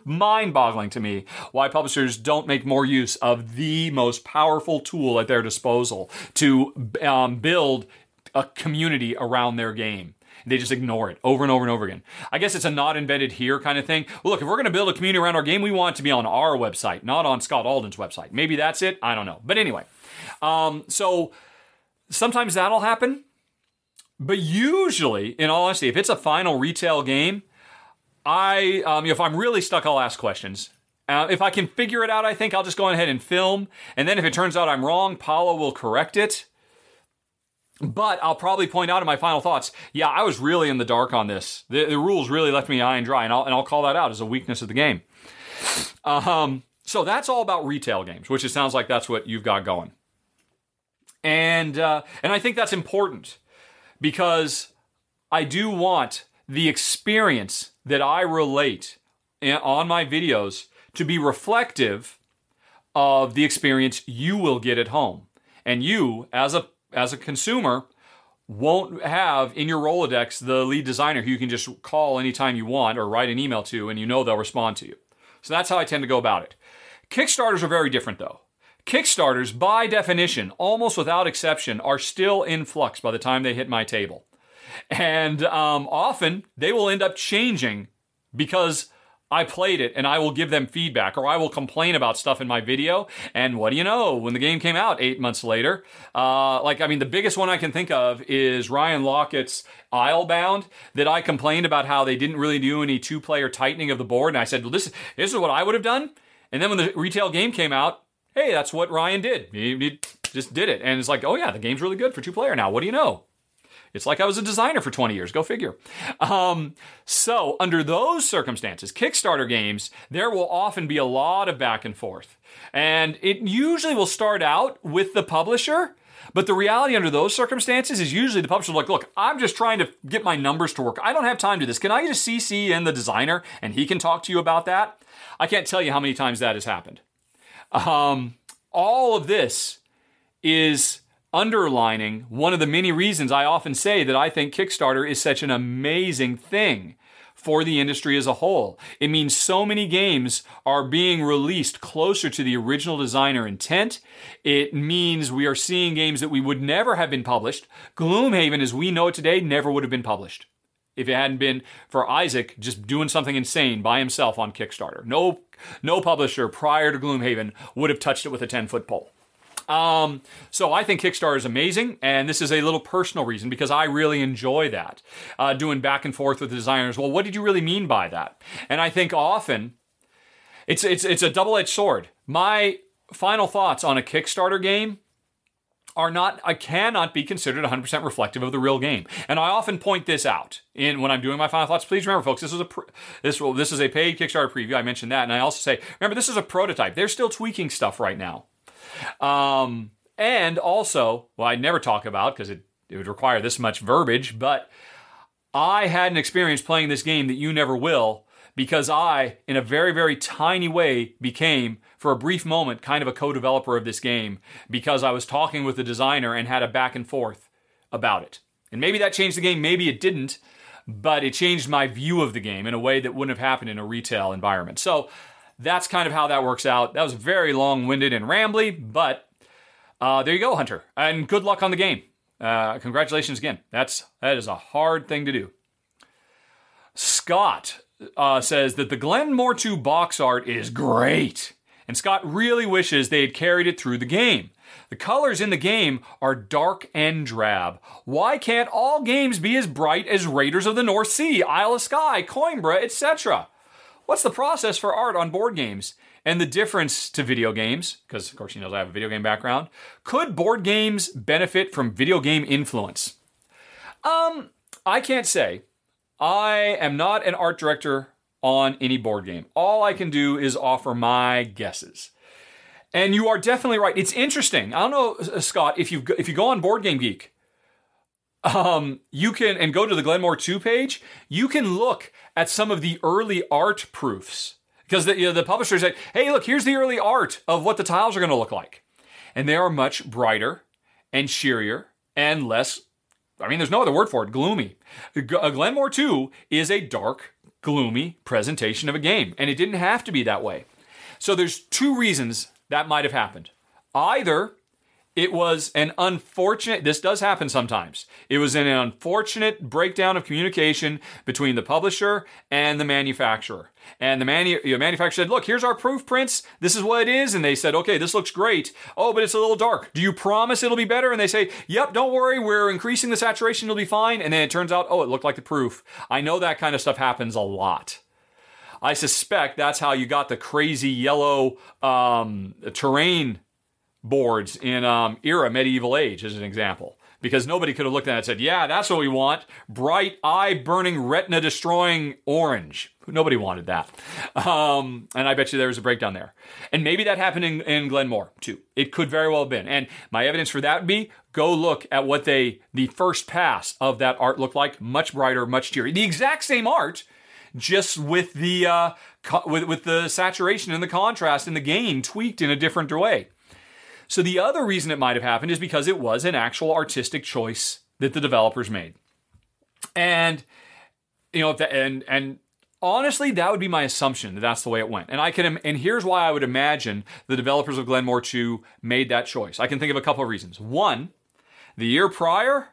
mind boggling to me why publishers don't make more use of the most powerful tool at their disposal to um, build a community around their game. They just ignore it over and over and over again. I guess it's a not invented here kind of thing. Well, look, if we're going to build a community around our game, we want it to be on our website, not on Scott Alden's website. Maybe that's it. I don't know. But anyway, um, so sometimes that'll happen. But usually, in all honesty, if it's a final retail game, I, um, if I'm really stuck, I'll ask questions. Uh, if I can figure it out, I think I'll just go ahead and film. And then if it turns out I'm wrong, Paolo will correct it. But I'll probably point out in my final thoughts, yeah, I was really in the dark on this. The, the rules really left me high and dry, and I'll, and I'll call that out as a weakness of the game. Um, so that's all about retail games, which it sounds like that's what you've got going. And uh, and I think that's important because I do want the experience that I relate on my videos to be reflective of the experience you will get at home. And you, as a as a consumer, won't have in your Rolodex the lead designer who you can just call anytime you want or write an email to, and you know they'll respond to you. So that's how I tend to go about it. Kickstarters are very different though. Kickstarters, by definition, almost without exception, are still in flux by the time they hit my table. And um, often they will end up changing because I played it and I will give them feedback or I will complain about stuff in my video. And what do you know? When the game came out eight months later, uh, like, I mean, the biggest one I can think of is Ryan Laukat's Islebound that I complained about how they didn't really do any two player tightening of the board. And I said, well, this, this is what I would have done. And then when the retail game came out, hey, that's what Ryan did. He, he just did it. And it's like, oh yeah, the game's really good for two player now. What do you know? It's like I was a designer for 20 years. Go figure. Um, so, under those circumstances, Kickstarter games, there will often be a lot of back and forth. And it usually will start out with the publisher. But the reality under those circumstances is usually the publisher like, look, I'm just trying to get my numbers to work. I don't have time to do this. Can I just CC in the designer and he can talk to you about that? I can't tell you how many times that has happened. Um, all of this is underlining one of the many reasons I often say that I think Kickstarter is such an amazing thing for the industry as a whole. It means so many games are being released closer to the original designer intent. It means we are seeing games that we would never have been published. Gloomhaven, as we know it today, never would have been published if it hadn't been for Isaac just doing something insane by himself on Kickstarter. No, no publisher prior to Gloomhaven would have touched it with a 10 foot pole. Um, so I think Kickstarter is amazing, and this is a little personal reason because I really enjoy that. Uh, doing back and forth with the designers. Well, what did you really mean by that? And I think often it's it's it's a double edged sword. My final thoughts on a Kickstarter game are not I cannot be considered 100% reflective of the real game. And I often point this out in when I'm doing my final thoughts. Please remember folks, this is a this will this is a paid Kickstarter preview. I mentioned that and I also say remember this is a prototype. They're still tweaking stuff right now. Um, and also, well, I never talk about because it, it would require this much verbiage, but I had an experience playing this game that you never will because I, in a very, very tiny way, became, for a brief moment, kind of a co developer of this game because I was talking with the designer and had a back and forth about it. And maybe that changed the game, maybe it didn't, but it changed my view of the game in a way that wouldn't have happened in a retail environment. So that's kind of how that works out. That was very long winded and rambly, but uh, there you go, Hunter. And good luck on the game. Uh, congratulations again. That's that is a hard thing to do. Scott uh, says that the Glenmore 2 box art is great, and Scott really wishes they had carried it through the game. The colors in the game are dark and drab. Why can't all games be as bright as Raiders of the North Sea, Isle of Skye, Coimbra, etc.? What's the process for art on board games? And the difference to video games, because of course he knows I have a video game background. Could board games benefit from video game influence? Um, I can't say. I am not an art director on any board game. All I can do is offer my guesses. And you are definitely right. It's interesting. I don't know, uh, Scott, if you if you go on Board Game Geek, um, you can and go to the Glenmore 2 page, you can look at some of the early art proofs because the, you know, the publisher said, "Hey, look, here's the early art of what the tiles are going to look like," and they are much brighter and sheerier and less. I mean, there's no other word for it. Gloomy. G- uh, Glenmore 2 is a dark, gloomy presentation of a game, and it didn't have to be that way. So there's two reasons that might have happened. Either it was an unfortunate, this does happen sometimes. It was an unfortunate breakdown of communication between the publisher and the manufacturer. And the manu- manufacturer said, Look, here's our proof prints. This is what it is. And they said, Okay, this looks great. Oh, but it's a little dark. Do you promise it'll be better? And they say, Yep, don't worry. We're increasing the saturation. It'll be fine. And then it turns out, Oh, it looked like the proof. I know that kind of stuff happens a lot. I suspect that's how you got the crazy yellow um, terrain boards in um, era medieval age, as an example. Because nobody could have looked at it and said, yeah, that's what we want. Bright, eye burning, retina destroying orange. Nobody wanted that. Um, and I bet you there was a breakdown there. And maybe that happened in, in Glenmore too. It could very well have been. And my evidence for that would be go look at what they, the first pass of that art looked like. Much brighter, much cheerier. The exact same art, just with the, uh, co- with, with the saturation and the contrast and the gain tweaked in a different way. So the other reason it might have happened is because it was an actual artistic choice that the developers made. And you know, and and honestly, that would be my assumption that that's the way it went. And I can and here's why I would imagine the developers of Glenmore 2 made that choice. I can think of a couple of reasons. One, the year prior,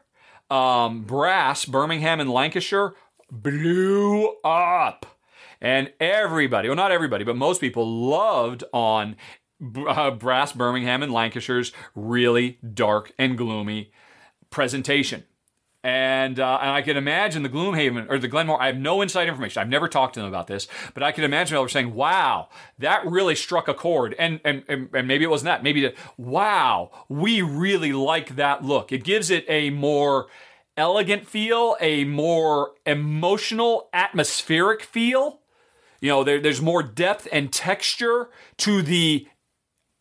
um, Brass, Birmingham and Lancashire blew up. and everybody, well, not everybody, but most people loved on uh, Brass Birmingham and Lancashire's really dark and gloomy presentation. And, uh, and I can imagine the Gloomhaven or the Glenmore. I have no inside information. I've never talked to them about this, but I can imagine they were saying, "Wow, that really struck a chord." And and and, and maybe it wasn't that. Maybe the, wow, we really like that look. It gives it a more elegant feel, a more emotional, atmospheric feel. You know, there, there's more depth and texture to the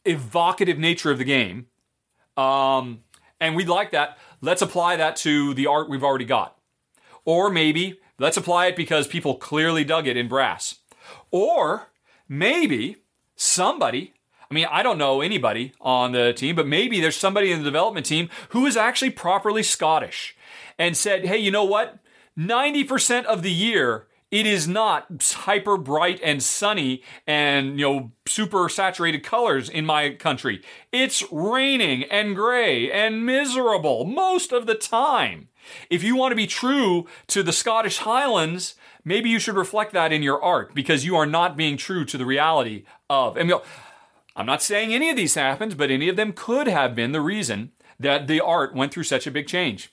evocative nature of the game. Um, and we like that. Let's apply that to the art we've already got. Or maybe let's apply it because people clearly dug it in brass. Or maybe somebody, I mean, I don't know anybody on the team, but maybe there's somebody in the development team who is actually properly Scottish and said, hey, you know what? 90% of the year, it is not hyper bright and sunny and you know super saturated colors in my country. It's raining and gray and miserable most of the time. If you want to be true to the Scottish Highlands, maybe you should reflect that in your art because you are not being true to the reality of. You know, I'm not saying any of these happened, but any of them could have been the reason that the art went through such a big change.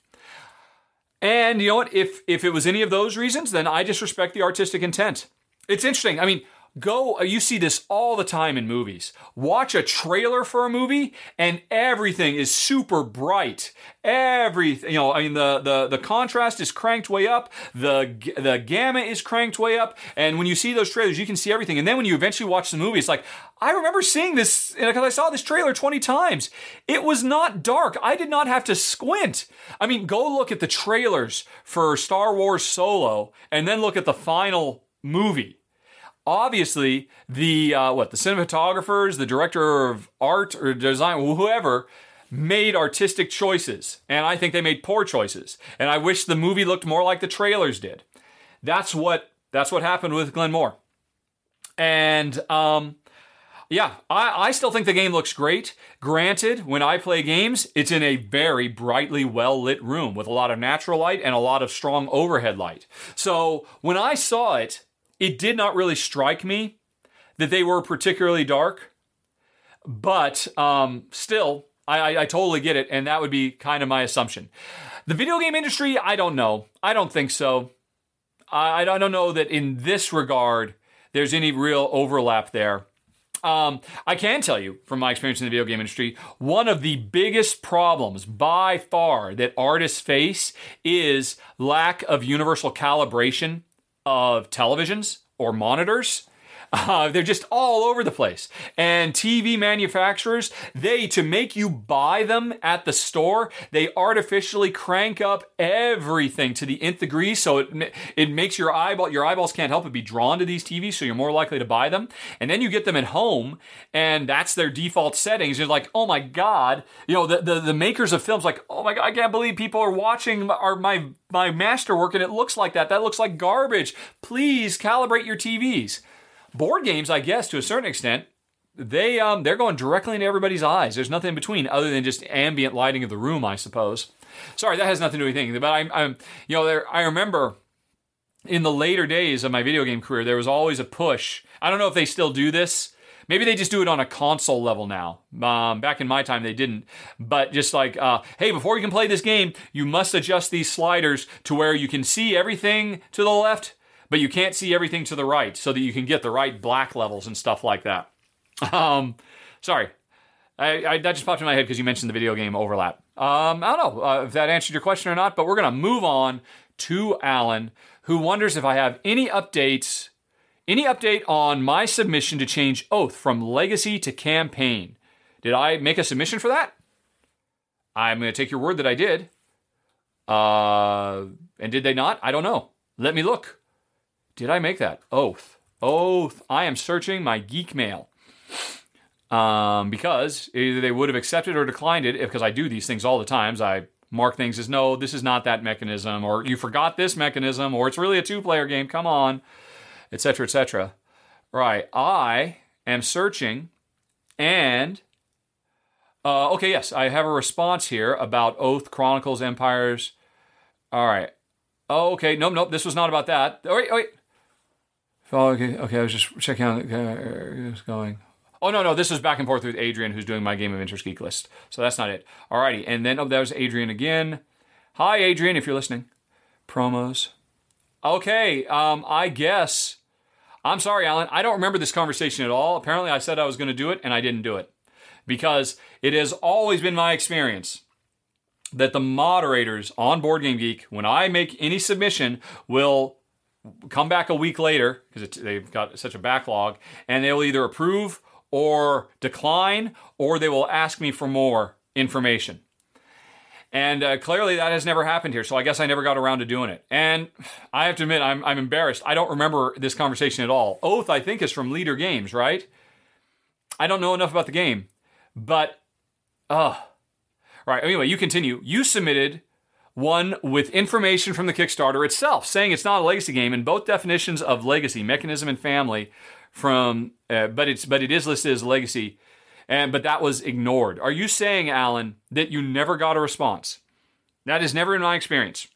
And you know what? If if it was any of those reasons, then I just respect the artistic intent. It's interesting. I mean, go uh, you see this all the time in movies. Watch a trailer for a movie and everything is super bright. Everything you know i mean the the the contrast is cranked way up the the gamma is cranked way up and when you see those trailers you can see everything. And then when you eventually watch the movie it's like i remember seeing this because i saw this trailer 20 times. It was not dark. I did not have to squint. I mean go look at the trailers for star wars solo and then look at the final movie obviously the uh, what the cinematographers, the director of art or design, whoever made artistic choices, and I think they made poor choices. And I wish the movie looked more like the trailers did. That's what that's what happened with Glenmore. And um, yeah, I, I still think the game looks great. Granted, when I play games, it's in a very brightly well lit room with a lot of natural light and a lot of strong overhead light. So when I saw it, it did not really strike me that they were particularly dark, but um, still, I, I, I totally get it, and that would be kind of my assumption. The video game industry, I don't know. I don't think so. I, I don't know that in this regard there's any real overlap there. Um, I can tell you from my experience in the video game industry, one of the biggest problems by far that artists face is lack of universal calibration of televisions or monitors. Uh, they're just all over the place. And TV manufacturers, they, to make you buy them at the store, they artificially crank up everything to the nth degree. So it, it makes your eyeball, your eyeballs can't help but be drawn to these TVs. So you're more likely to buy them. And then you get them at home and that's their default settings. You're like, oh my God, you know, the, the, the makers of films like, oh my God, I can't believe people are watching our, my, my masterwork and it looks like that. That looks like garbage. Please calibrate your TVs. Board games, I guess, to a certain extent, they um they're going directly into everybody's eyes. There's nothing in between other than just ambient lighting of the room, I suppose. Sorry, that has nothing to do with anything. But I'm, I'm you know, there I remember in the later days of my video game career, there was always a push. I don't know if they still do this. Maybe they just do it on a console level now. Um, back in my time, they didn't. But just like, uh, hey, before you can play this game, you must adjust these sliders to where you can see everything to the left, but you can't see everything to the right so that you can get the right black levels and stuff like that. Um, sorry. I, I, that just popped in my head because you mentioned the video game overlap. Um, I don't know uh, if that answered your question or not, but we're going to move on to Alan, who wonders if I have any updates, any update on my submission to change oath from legacy to campaign. Did I make a submission for that? I'm going to take your word that I did. Uh, and did they not? I don't know. Let me look. Did I make that? Oath. Oath. I am searching my geek mail. Um, because either they would have accepted or declined it because I do these things all the times. I mark things as no, this is not that mechanism, or you forgot this mechanism, or it's really a two-player game. Come on, etc., etc. Right. I am searching, and uh, okay, yes, I have a response here about Oath Chronicles Empires. All right. Oh, okay. Nope, nope. This was not about that. Wait, wait. Oh, okay, okay. I was just checking out. Okay, it's going. Oh no, no. This is back and forth with Adrian, who's doing my game of interest geek list. So that's not it. Alrighty, and then oh, that was Adrian again. Hi, Adrian, if you're listening. Promos. Okay, um, I guess. I'm sorry, Alan. I don't remember this conversation at all. Apparently, I said I was going to do it, and I didn't do it because it has always been my experience that the moderators on Board Game Geek, when I make any submission, will come back a week later because they've got such a backlog, and they'll either approve or decline, or they will ask me for more information. And uh, clearly that has never happened here, so I guess I never got around to doing it. And I have to admit, I'm, I'm embarrassed. I don't remember this conversation at all. Oath, I think, is from Leder Games, right? I don't know enough about the game, but, uh, right. Anyway, you continue. You submitted one with information from the Kickstarter itself, saying it's not a legacy game, and both definitions of legacy, mechanism, and family, from, uh, but it's but it is listed as legacy and but that was ignored. Are you saying, Alan, that you never got a response? That is never in my experience.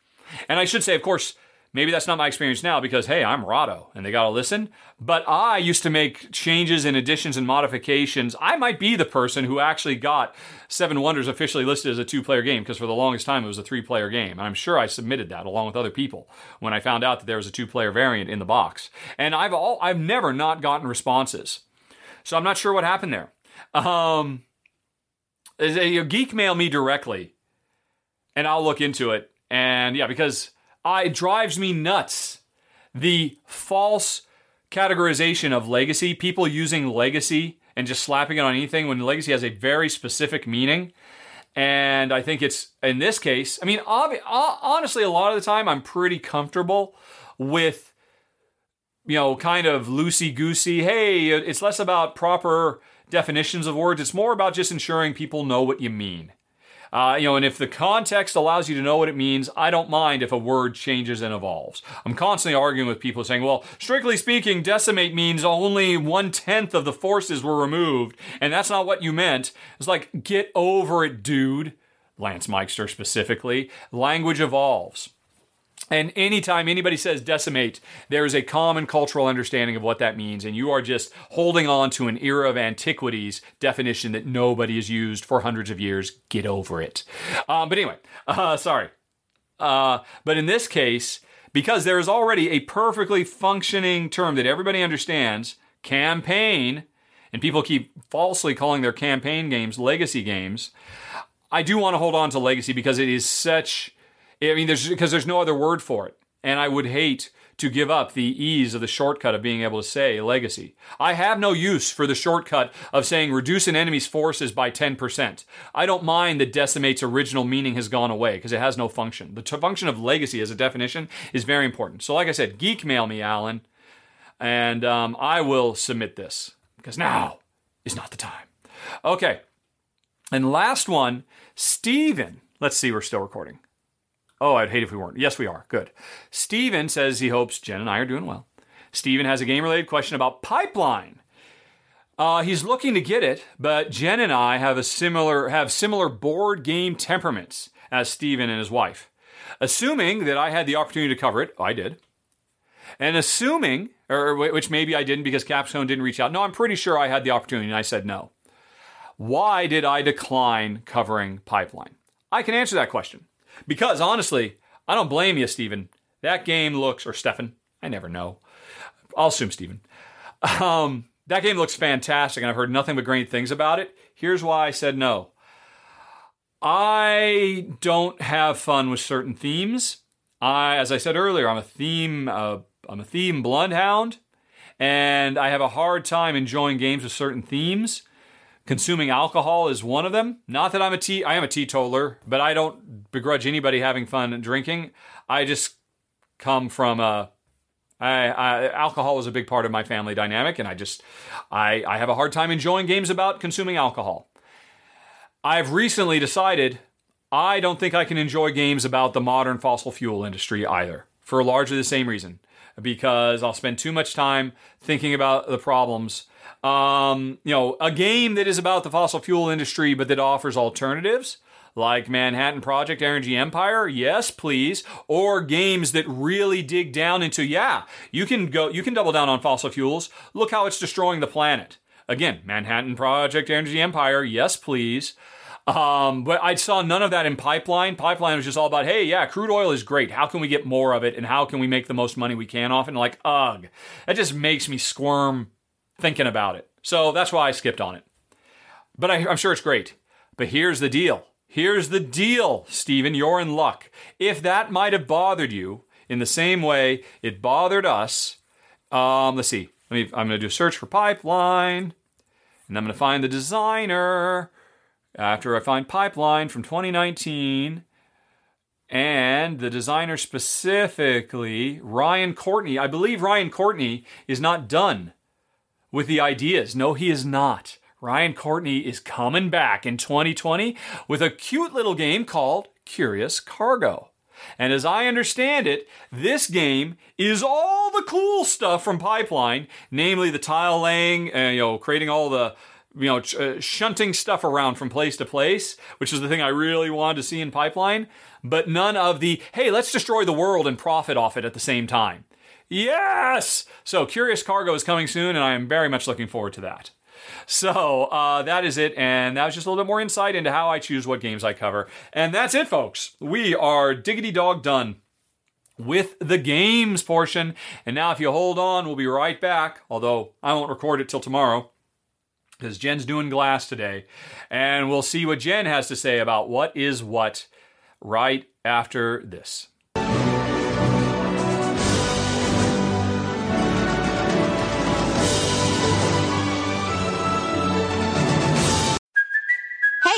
And I should say, of course, maybe that's not my experience now because hey, I'm Rahdo and they got to listen. But I used to make changes and additions and modifications. I might be the person who actually got Seven Wonders officially listed as a two-player game because for the longest time it was a three-player game. And I'm sure I submitted that along with other people when I found out that there was a two-player variant in the box. And I've all I've never not gotten responses. So I'm not sure what happened there. Um, geek mail me directly, and I'll look into it. And yeah, because I, it drives me nuts the false categorization of legacy. People using legacy and just slapping it on anything when legacy has a very specific meaning. And I think it's in this case. I mean, ob- uh, honestly, a lot of the time I'm pretty comfortable with you know, kind of loosey goosey. Hey, it's less about proper definitions of words. It's more about just ensuring people know what you mean. Uh, you know, and if the context allows you to know what it means, I don't mind if a word changes and evolves. I'm constantly arguing with people saying, well, strictly speaking, decimate means only one tenth of the forces were removed, and that's not what you meant. It's like, get over it, dude. Lance Meister specifically. Language evolves. And anytime anybody says decimate, there is a common cultural understanding of what that means, and you are just holding on to an era of antiquities definition that nobody has used for hundreds of years. Get over it. Um, but anyway, uh, sorry. Uh, but in this case, because there is already a perfectly functioning term that everybody understands, campaign, and people keep falsely calling their campaign games legacy games, I do want to hold on to legacy because it is such I mean, there's because there's no other word for it, and I would hate to give up the ease of the shortcut of being able to say legacy. I have no use for the shortcut of saying reduce an enemy's forces by 10%. I don't mind that decimate's original meaning has gone away because it has no function. The t- function of legacy as a definition is very important. So, like I said, geek mail me, Alan, and um, I will submit this because now is not the time. Okay. And last one, Stephen. Let's see, we're still recording. Oh, I'd hate if we weren't. Yes, we are. Good. Steven says he hopes Jen and I are doing well. Steven has a game related question about pipeline. Uh, he's looking to get it, but Jen and I have a similar have similar board game temperaments as Steven and his wife. Assuming that I had the opportunity to cover it, I did. And assuming, or which maybe I didn't because Capstone didn't reach out. No, I'm pretty sure I had the opportunity and I said no. Why did I decline covering pipeline? I can answer that question. Because honestly, I don't blame you, Stephen. That game looks, or Stefan, I never know. I'll assume Stephen. Um, that game looks fantastic, and I've heard nothing but great things about it. Here's why I said no. I don't have fun with certain themes. I, as I said earlier, I'm a theme, uh, I'm a theme bloodhound, and I have a hard time enjoying games with certain themes. Consuming alcohol is one of them. Not that I'm a tea, I am a teetotaler, but I don't begrudge anybody having fun drinking. I just come from a I, I, alcohol is a big part of my family dynamic, and I just I, I have a hard time enjoying games about consuming alcohol. I've recently decided I don't think I can enjoy games about the modern fossil fuel industry either, for largely the same reason. Because I'll spend too much time thinking about the problems Um, you know, a game that is about the fossil fuel industry but that offers alternatives like Manhattan Project, Energy Empire, yes, please. Or games that really dig down into, yeah, you can go, you can double down on fossil fuels. Look how it's destroying the planet. Again, Manhattan Project, Energy Empire, yes, please. Um, but I saw none of that in Pipeline. Pipeline was just all about, hey, yeah, crude oil is great. How can we get more of it, and how can we make the most money we can off it? And like, ugh, that just makes me squirm thinking about it. So that's why I skipped on it. But I, I'm sure it's great. But here's the deal. Here's the deal, Stephen. You're in luck. If that might have bothered you in the same way it bothered us, um, let's see. Let me, I'm going to do a search for pipeline, and I'm going to find the designer after I find Pipeline from 2019 and the designer specifically, Ryan Courtney. I believe Ryan Courtney is not done with the ideas. No, he is not. Ryan Courtney is coming back in 2020 with a cute little game called Curious Cargo. And as I understand it, this game is all the cool stuff from Pipeline, namely the tile laying, uh, you know, creating all the you know, uh, shunting stuff around from place to place, which is the thing I really wanted to see in Pipeline, but none of the, hey, let's destroy the world and profit off it at the same time. Yes! So, Curious Cargo is coming soon, and I am very much looking forward to that. So, uh, that is it, and that was just a little bit more insight into how I choose what games I cover. And that's it, folks. We are diggity dog done with the games portion. And now, if you hold on, we'll be right back, although I won't record it till tomorrow because Jen's doing glass today. And we'll see what Jen has to say about what is what right after this.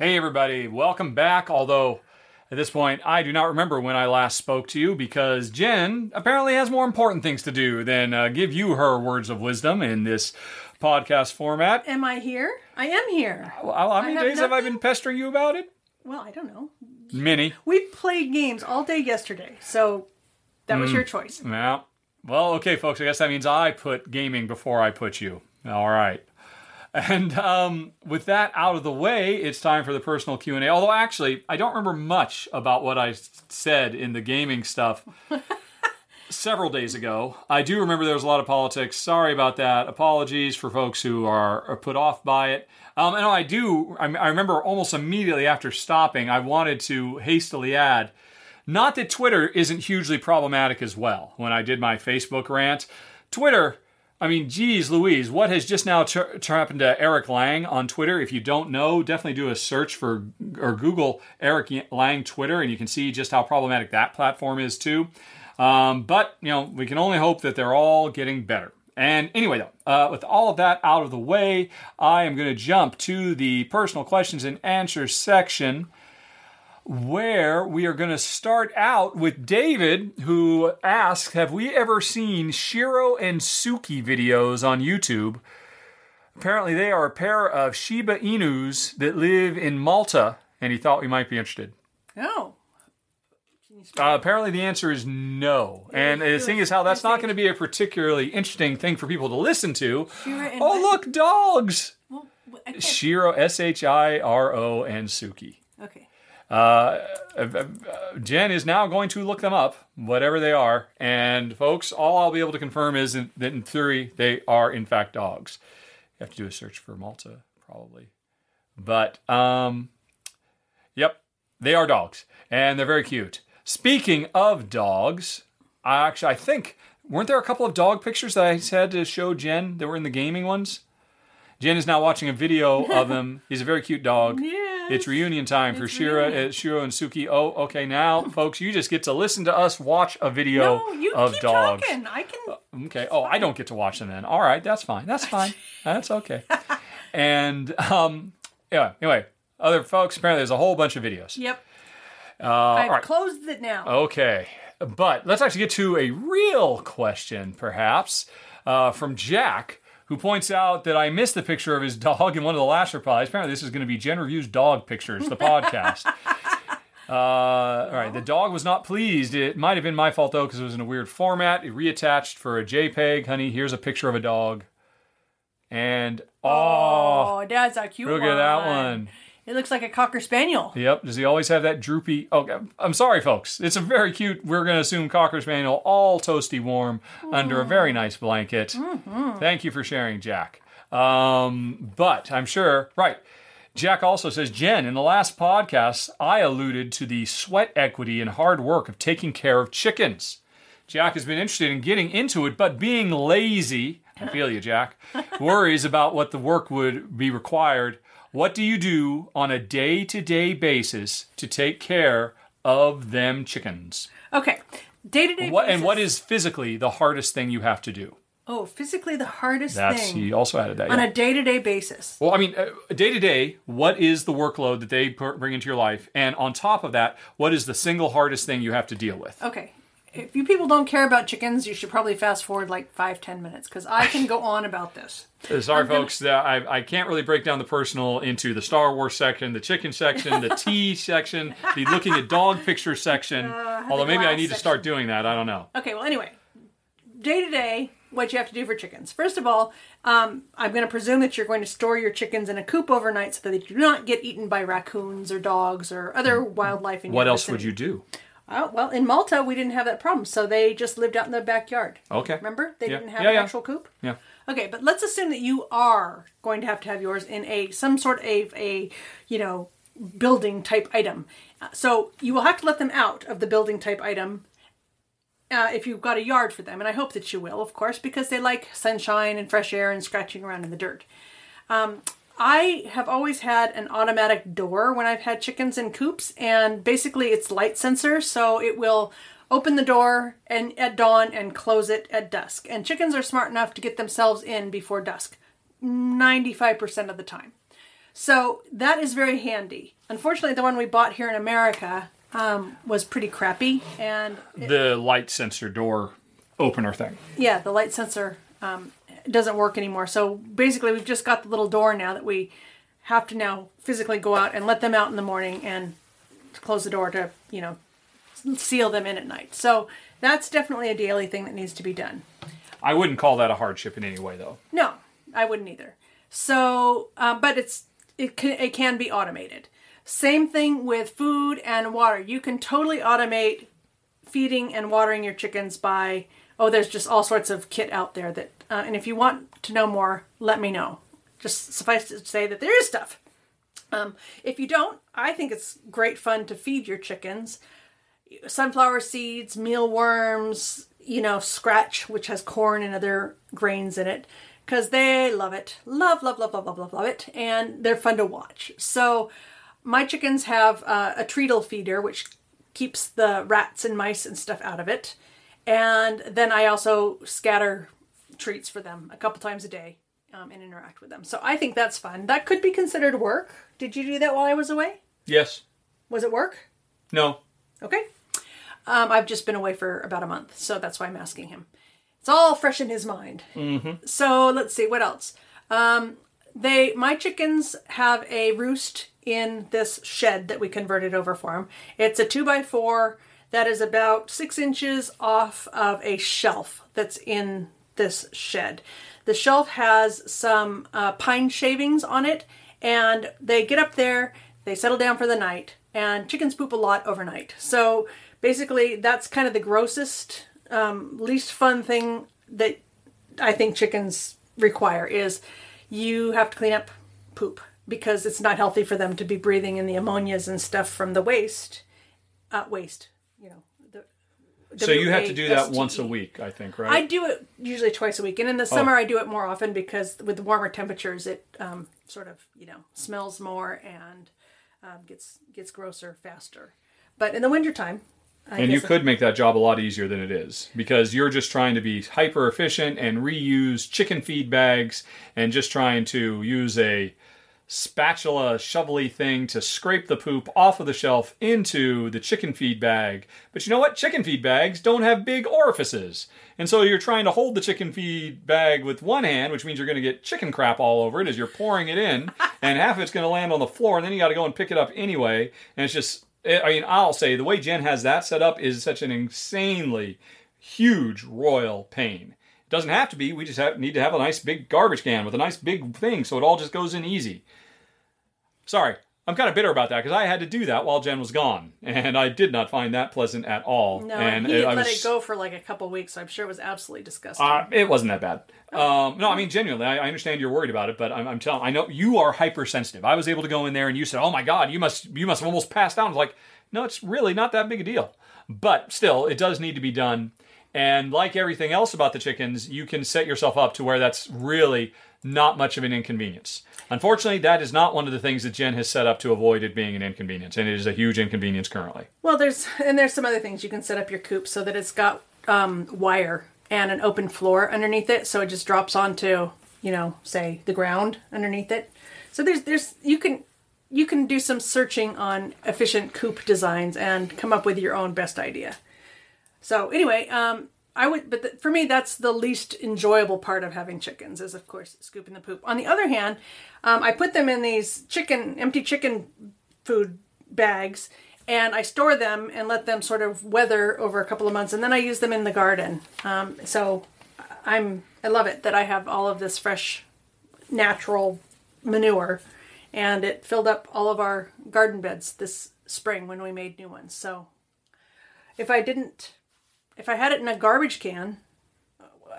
Hey, everybody, welcome back. Although at this point, I do not remember when I last spoke to you because Jen apparently has more important things to do than uh, give you her words of wisdom in this podcast format. Am I here? I am here. Well, How many have days have I been pestering you about it? Well, I don't know. Many. We played games all day yesterday, so that was your choice. Yeah. Well, okay, folks. I guess that means I put gaming before I put you. All right. And um, with that out of the way, it's time for the personal Q and A. Although, actually, I don't remember much about what I said in the gaming stuff several days ago. I do remember there was a lot of politics. Sorry about that. Apologies for folks who are, are put off by it. Um, and I do. I, I remember almost immediately after stopping, I wanted to hastily add. Not that Twitter isn't hugely problematic as well. When I did my Facebook rant, Twitter, I mean, geez Louise, what has just now tur- tur- happened to Eric Lang on Twitter? If you don't know, definitely do a search for or Google Eric Lang Twitter, and you can see just how problematic that platform is too. Um, but you know, we can only hope that they're all getting better. And anyway, though, uh, with all of that out of the way, I am going to jump to the personal questions and answers section where we are going to start out with David, who asks Have we ever seen Shiro and Suki videos on YouTube? Apparently, they are a pair of Shiba Inus that live in Malta, and he thought we might be interested. Oh. Uh, apparently, the answer is no. And the thing is, how that's not going to be a particularly interesting thing for people to listen to. Oh, look, dogs! Well, Shiro, S H I R O, and Suki. Okay. Uh, Jen is now going to look them up, whatever they are. And folks, all I'll be able to confirm is in, that in theory they are in fact dogs. You have to do a search for Malta, probably. But um, yep, they are dogs, and they're very cute. Speaking of dogs, I actually I think weren't there a couple of dog pictures that I had to show Jen that were in the gaming ones. Jen is now watching a video of him. He's a very cute dog. Yeah. It's reunion time for Shira, uh, Shiro and Suki. Oh, okay. Now, folks, you just get to listen to us watch a video No, you of keep dogs. talking. I can. Okay. Oh, I don't get to watch them then. All right, that's fine. That's fine. That's okay. and um, yeah. Anyway, other folks. Apparently, there's a whole bunch of videos. Yep. Uh, I've right. closed it now. Okay. But let's actually get to a real question, perhaps, uh, from Jack, who points out that I missed the picture of his dog in one of the last replies. Apparently, this is going to be Jen Reviews Dog Pictures, the podcast. Uh, all right, the dog was not pleased. It might have been my fault though, because it was in a weird format. It reattached for a JPEG. Honey, here's a picture of a dog. And oh, Oh, that's a cute look one. at that one. It looks like a cocker spaniel. Yep. Does he always have that droopy? Oh, I'm sorry, folks. It's a very cute. We're going to assume cocker spaniel, all toasty warm under a very nice blanket. Thank you for sharing, Jack. Um, but I'm sure, right. Jack also says, Jen, in the last podcast, I alluded to the sweat equity and hard work of taking care of chickens. Jack has been interested in getting into it, but being lazy, I feel you, Jack, worries about what the work would be required. What do you do on a day to day basis to take care of them chickens? Okay. Day to day. And what is physically the hardest thing you have to do? Oh, physically the hardest That's thing he also added that. on yeah. a day to day basis. Well, I mean, day to day, what is the workload that they bring into your life? And on top of that, what is the single hardest thing you have to deal with? Okay. If you people don't care about chickens, you should probably fast forward like five, ten minutes because I can go on about this. Uh, Sorry, folks, that I, I can't really break down the personal into the Star Wars section, the chicken section, the tea section, the looking at dog picture section. Although maybe I glass need to start doing that. I don't know. Okay, well, anyway, day to day, what you have to do for chickens. First of all, um, I'm going to presume that you're going to store your chickens in a coop overnight so that they do not get eaten by raccoons or dogs or other wildlife in What your else would you do? Oh, well, in Malta, we didn't have that problem, so they just lived out in the backyard. Okay. Remember? They Yeah. didn't have Yeah, an yeah. actual coop. Yeah. Okay, but let's assume that you are going to have to have yours in a some sort of a you know building type item. Uh, So you will have to let them out of the building type item uh, if you've got a yard for them, and I hope that you will, of course, because they like sunshine and fresh air and scratching around in the dirt. Um, I have always had an automatic door when I've had chickens in coops, and basically it's light sensor, so it will open the door and at dawn and close it at dusk. And chickens are smart enough to get themselves in before dusk, 95% of the time. So that is very handy. Unfortunately, the one we bought here in America um, was pretty crappy, and The light sensor door opener thing. yeah, the light sensor um, doesn't work anymore. So basically, we've just got the little door now that we have to now physically go out and let them out in the morning and close the door to you know seal them in at night. So that's definitely a daily thing that needs to be done. I wouldn't call that a hardship in any way, though. No, I wouldn't either. So, uh, but it's it can it can be automated. Same thing with food and water. You can totally automate feeding and watering your chickens by oh, there's just all sorts of kit out there that. Uh, and if you want to know more, let me know. Just suffice to say that there is stuff. Um, if you don't, I think it's great fun to feed your chickens sunflower seeds, mealworms, you know, scratch, which has corn and other grains in it, because they love it. Love, love, love, love, love, love, love it. And they're fun to watch. So my chickens have uh, a treadle feeder, which keeps the rats and mice and stuff out of it. And then I also scatter treats for them a couple times a day um, and interact with them. So I think that's fun. That could be considered work. Did you do that while I was away? Yes. Was it work? No. Okay. Um, I've just been away for about a month, so that's why I'm asking him. It's all fresh in his mind. Mm-hmm. So let's see what else. Um, they, my chickens have a roost in this shed that we converted over for them. It's a two by four that is about six inches off of a shelf that's in this shed. The shelf has some uh, pine shavings on it, and they get up there, they settle down for the night, and chickens poop a lot overnight. So basically, that's kind of the grossest, um, least fun thing that I think chickens require is you have to clean up poop because it's not healthy for them to be breathing in the ammonias and stuff from the waste. Uh, waste, So you have to do that once a week, I think, right? I do it usually twice a week, and in the summer I do it more often because with the warmer temperatures, it um, sort of you know smells more and um, gets gets grosser faster. But in the wintertime, I and you could make that job a lot easier than it is because you're just trying to be hyper efficient and reuse chicken feed bags and just trying to use a spatula shovely thing to scrape the poop off of the shelf into the chicken feed bag. But you know what? Chicken feed bags don't have big orifices. And so you're trying to hold the chicken feed bag with one hand, which means you're going to get chicken crap all over it as you're pouring it in, and half of it's going to land on the floor, and then you got to go and pick it up anyway. And it's just, eh, I mean, I'll say the way Jen has that set up is such an insanely huge royal pain. It doesn't have to be. We just have, need to have a nice big garbage can with a nice big thing so it all just goes in easy. Sorry, I'm kind of bitter about that because I had to do that while Jen was gone, and I did not find that pleasant at all. no, and he I let was- it go for like a couple weeks. So I'm sure it was absolutely disgusting. uh, it wasn't that bad. Um, no, I mean genuinely, I, I understand you're worried about it, but I'm, I'm telling, I know you are hypersensitive. I was able to go in there and you said, "Oh my God, you must, you must have almost passed out." I was like, "No, it's really not that big a deal," but still, it does need to be done. And like everything else about the chickens, you can set yourself up to where that's really not much of an inconvenience. Unfortunately, that is not one of the things that Jen has set up to avoid it being an inconvenience, and it is a huge inconvenience currently. Well, there's and there's some other things you can set up your coop so that it's got um, wire and an open floor underneath it, so it just drops onto you know, say the ground underneath it. So there's there's you can you can do some searching on efficient coop designs and come up with your own best idea. So anyway, um, I would, but th- for me, that's the least enjoyable part of having chickens is, of course, scooping the poop. On the other hand, um, I put them in these chicken, empty chicken food bags, and I store them and let them sort of weather over a couple of months, and then I use them in the garden. Um, so I'm, I love it that I have all of this fresh, natural manure, and it filled up all of our garden beds this spring when we made new ones. So if I didn't, if I had it in a garbage can,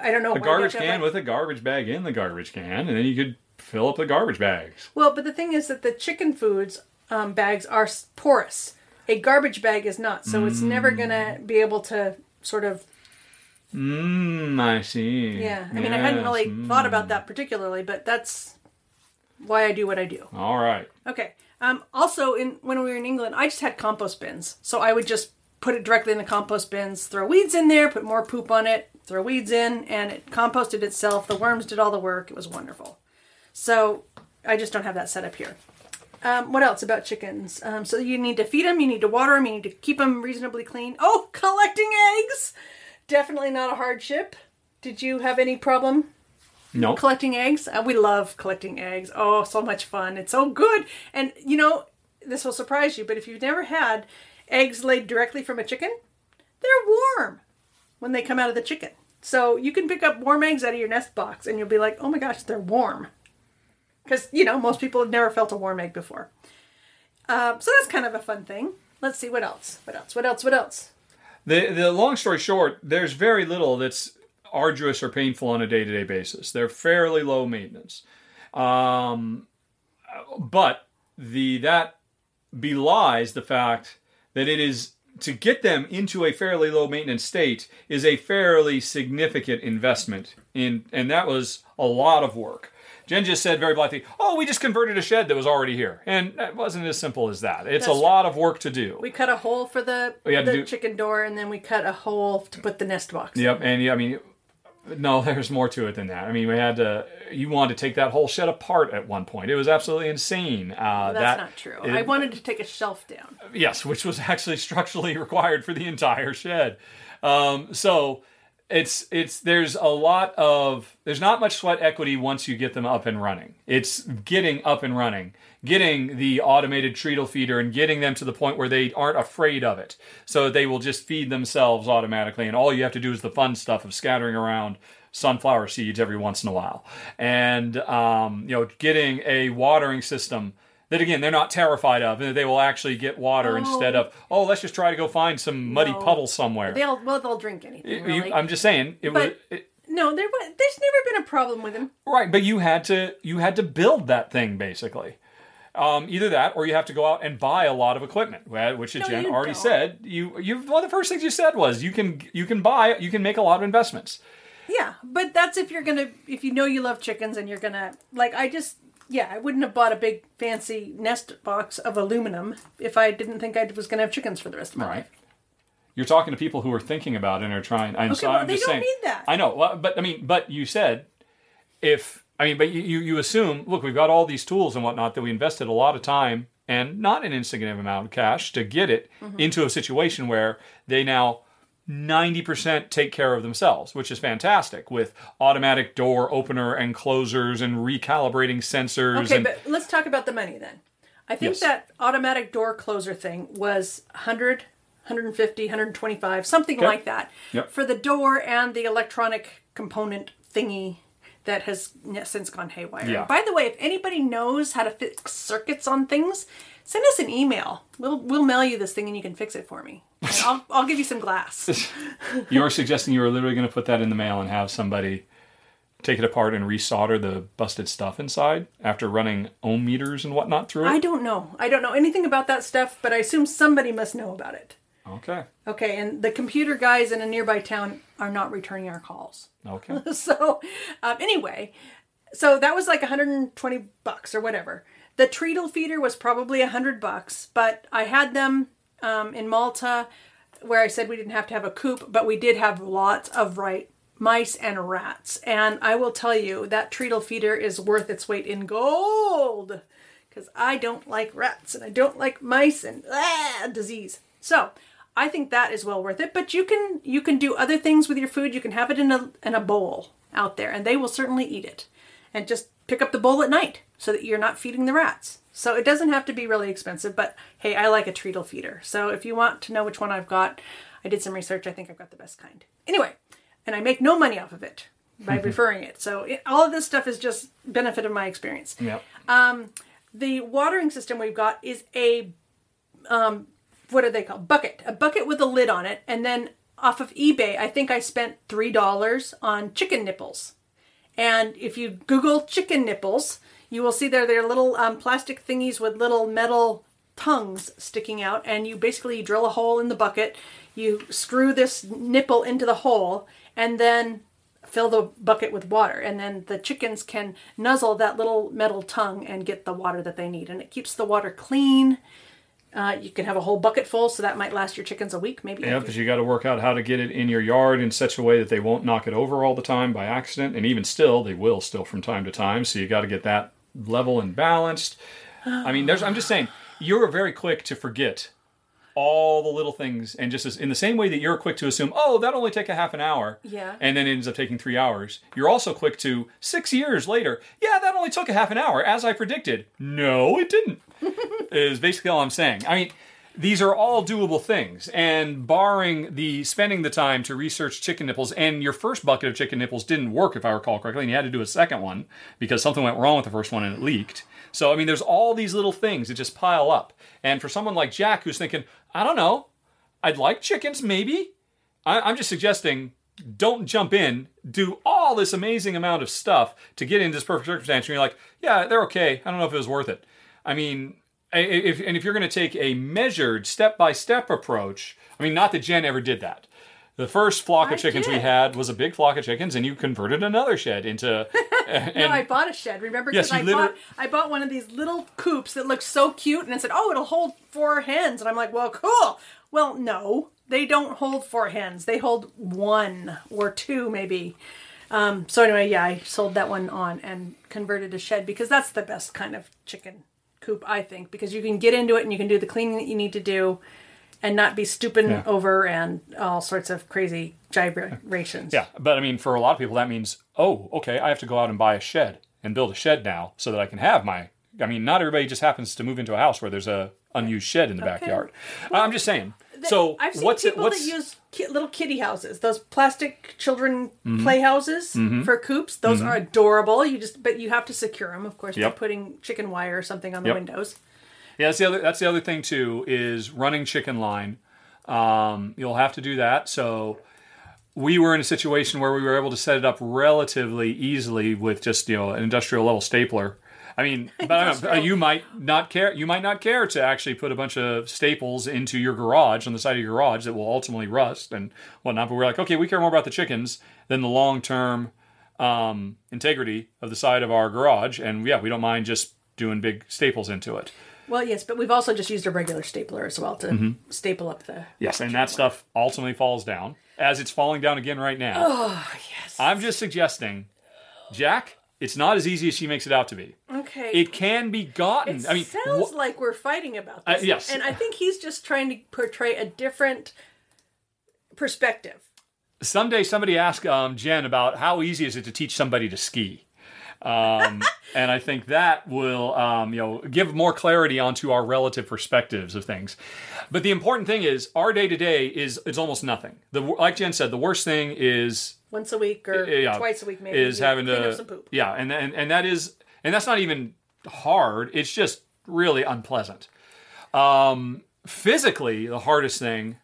I don't know. A why do I garbage have to have can with a garbage bag in the garbage can, and then you could fill up the garbage bags. Well, but the thing is that the chicken foods um, bags are porous. A garbage bag is not, so it's never gonna be able to sort of. Mmm, I see. Yeah, I mean, I hadn't really mm. thought about that particularly, but that's why I do what I do. All right. Okay. Um, also, in when we were in England, I just had compost bins, so I would just put it directly in the compost bins, throw weeds in there, put more poop on it, throw weeds in, and it composted itself. The worms did all the work. It was wonderful. So I just don't have that set up here. Um, what else about chickens? Um, so you need to feed them, you need to water them, you need to keep them reasonably clean. Oh, collecting eggs! Definitely not a hardship. Did you have any problem No. collecting eggs. Uh, we love collecting eggs. Oh, so much fun. It's so good. And you know, this will surprise you, but if you've never had eggs laid directly from a chicken, they're warm when they come out of the chicken. So you can pick up warm eggs out of your nest box and you'll be like, oh my gosh, they're warm. Because, you know, most people have never felt a warm egg before. Um, so that's kind of a fun thing. Let's see what else. What else? What else? What else? The the long story short, there's very little that's arduous or painful on a day to day basis. They're fairly low maintenance, um, but the that belies the fact that it is to get them into a fairly low maintenance state is a fairly significant investment in, and that was a lot of work. Jen just said very blithely "Oh, we just converted a shed that was already here," and it wasn't as simple as that. It's a That's lot of work to do. We cut a hole for the, We had to the do- chicken door and then we cut a hole to put the nest box. in. Yep, and yeah, I mean, no, there's more to it than that. I mean, we had to. You wanted to take that whole shed apart at one point. It was absolutely insane. Uh, That's that, not true. it- I wanted to take a shelf down. yes, which was actually structurally required for the entire shed. Um, so it's it's there's a lot of there's not much sweat equity once you get them up and running. It's getting up and running, getting the automated treadle feeder and getting them to the point where they aren't afraid of it. So they will just feed themselves automatically and all you have to do is the fun stuff of scattering around sunflower seeds every once in a while. And um, you know, getting a watering system that again they're not terrified of and they will actually get water instead of oh let's just try to go find some muddy No. puddle somewhere They'll well they'll drink anything. you- Really. I'm just saying it was it, no, there wa- there's never been a problem with them. right, but you had to you had to build that thing basically. Um, either that, or you have to go out and buy a lot of equipment, which No, Jen already don't. said. You you one of the first things you said was you can you can buy you can make a lot of investments. Yeah, but that's if you're gonna if you know you love chickens and you're gonna like I just yeah, I wouldn't have bought a big fancy nest box of aluminum if I didn't think I was going to have chickens for the rest of my Right. life. You're talking to people who are thinking about it and are trying. I'm, Okay, so well, I'm they just don't saying. need that. I know, well, but I mean, but you said if I mean, but you, you assume, look, we've got all these tools and whatnot that we invested a lot of time and not an insignificant amount of cash to get it Mm-hmm. into a situation where they now 90% take care of themselves, which is fantastic with automatic door opener and closers and recalibrating sensors. Okay, and, but let's talk about the money then. I think Yes. that automatic door closer thing was 100, 150, 125, something Okay. like that. Yep. For the door and the electronic component thingy that has since gone haywire. Yeah. By the way, if anybody knows how to fix circuits on things, send us an email. We'll we'll mail you this thing and you can fix it for me. I'll I'll give you some glass. You're suggesting you were literally going to put that in the mail and have somebody take it apart and resolder the busted stuff inside after running ohm meters and whatnot through it? I don't know. I don't know anything about that stuff, but I assume somebody must know about it. Okay. Okay, and the computer guys in a nearby town are not returning our calls. Okay. So, um, anyway, so that was like 120 bucks or whatever. The treadle feeder was probably 100 bucks, but I had them um, in Malta where I said we didn't have to have a coop, but we did have lots of right mice and rats. And I will tell you that treadle feeder is worth its weight in gold because I don't like rats and I don't like mice and ah, disease. So I think that is well worth it. But you can you can do other things with your food. You can have it in a in a bowl out there, and they will certainly eat it. And just pick up the bowl at night so that you're not feeding the rats. So it doesn't have to be really expensive. But hey, I like a treadle feeder. So if you want to know which one I've got, I did some research. I think I've got the best kind. Anyway, and I make no money off of it by referring it. So it, all of this stuff is just benefit of my experience Yep. the watering system we've got is a um what are they called? Bucket. A bucket with a lid on it. And then off of ebay i think i spent three dollars on chicken nipples. And if you google chicken nipples you will see there they're little um, plastic thingies with little metal tongues sticking out. And you basically drill a hole in the bucket. You screw this nipple into the hole and then fill the bucket with water. And then the chickens can nuzzle that little metal tongue and get the water that they need. And it keeps the water clean uh, you can have a whole bucket full so that might last your chickens a week maybe Yeah, because you got to work out how to get it in your yard in such a way that they won't knock it over all the time by accident, and even still, they will still from time to time. So you got to get that level and balanced. I mean, there's. I'm just saying, you're very quick to forget all the little things, and just as in the same way that you're quick to assume, oh, that only take a half an hour, Yeah. and then it ends up taking three hours. You're also quick to six years later, yeah, that only took a half an hour, as I predicted. No, it didn't. is basically all I'm saying. I mean, these are all doable things, and barring the spending the time to research chicken nipples, and your first bucket of chicken nipples didn't work, if I recall correctly, and you had to do a second one because something went wrong with the first one and it leaked. So, I mean, there's all these little things that just pile up. And for someone like Jack who's thinking, I don't know, I'd like chickens, maybe. I, I'm just suggesting don't jump in, do all this amazing amount of stuff to get into this perfect circumstance. And you're like, yeah, they're okay. I don't know if it was worth it. I mean, if, and if you're going to take a measured, step by step approach, I mean, not that Jen ever did that. The first flock of I chickens we had was a big flock of chickens, and you converted another shed into. and, no, I bought a shed. Remember? Yes, I liter- bought I bought one of these little coops that looked so cute, and it said, "Oh, it'll hold four hens." And I'm like, "Well, cool." Well, no, they don't hold four hens. They hold one or two, maybe. Um, so anyway, yeah, I sold that one on and converted a shed because that's the best kind of chicken coop, I think, because you can get into it and you can do the cleaning that you need to do, and not be stooping Yeah. over and all sorts of crazy gyrations. Yeah, but I mean, for a lot of people, that means, oh, okay, I have to go out and buy a shed and build a shed now so that I can have my. I mean, not everybody just happens to move into a house where there's a unused shed in the backyard. I'm just saying. so I've seen what's it? people What's that use ki- little kitty houses, those plastic children Mm-hmm. playhouses for coops. Those are adorable. You just, but you have to secure them, of course, Yep. by putting chicken wire or something on the Yep. windows. Yeah, that's the other. That's the other thing too is running chicken line. Um, you'll have to do that. So we were in a situation where we were able to set it up relatively easily with just you know an industrial level stapler. I mean, but I know, you might not care. You might not care to actually put a bunch of staples into your garage on the side of your garage that will ultimately rust and whatnot. But we're like, okay, we care more about the chickens than the long term um, integrity of the side of our garage, and yeah, we don't mind just doing big staples into it. Well, yes, but we've also just used a regular stapler as well to Mm-hmm. staple up the. Yes, and that stuff ultimately falls down as it's falling down again right now. Oh yes. I'm just suggesting, Jack, it's not as easy as she makes it out to be. Okay. It can be gotten. It I mean, sounds wh- like we're fighting about Uh, this. yes. And I think he's just trying to portray a different perspective. someday somebody asked um, Jen about how easy is it to teach somebody to ski. Um, and I think that will, um, you know, give more clarity onto our relative perspectives of things. But the important thing is, our day to day is it's almost nothing. The like Jen said, the worst thing is Once a week or yeah, twice a week, maybe. is having to up some poop. yeah, and, and and that is and that's not even hard. It's just really unpleasant. Um, physically, the hardest thing.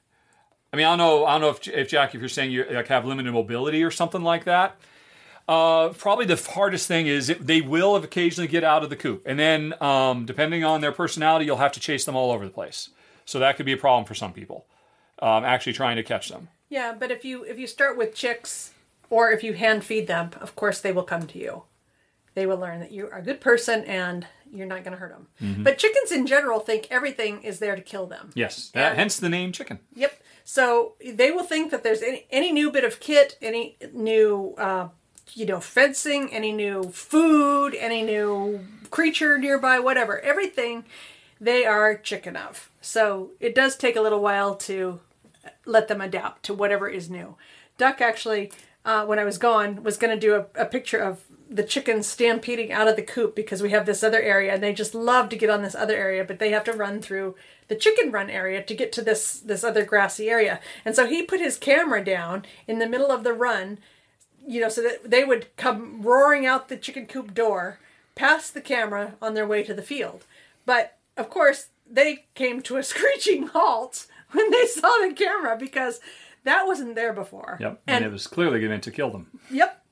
I mean, I don't know. I don't know if if Jack, if you're saying you like have limited mobility or something like that. Uh, probably the hardest thing is it, they will occasionally get out of the coop, and then um, depending on their personality, you'll have to chase them all over the place. So that could be a problem for some people. Um, actually trying to catch them. Yeah, but if you if you start with chicks or if you hand feed them, of course they will come to you. They will learn that you are a good person and you're not going to hurt them. Mm-hmm. But chickens in general think everything is there to kill them. Yes, that, And- hence the name chicken. Yep. So they will think that there's any any new bit of kit, any new uh, you know fencing, any new food, any new creature nearby, whatever. Everything they are chicken of. So it does take a little while to let them adapt to whatever is new. Duck actually, uh, when I was gone, was going to do a, a picture of the chickens stampeding out of the coop because we have this other area and they just love to get on this other area, but they have to run through the chicken run area to get to this this other grassy area. And so he put his camera down in the middle of the run, you know, so that they would come roaring out the chicken coop door, past the camera on their way to the field. But of course, they came to a screeching halt when they saw the camera because that wasn't there before. Yep, and, And, it was clearly going to kill them. yep,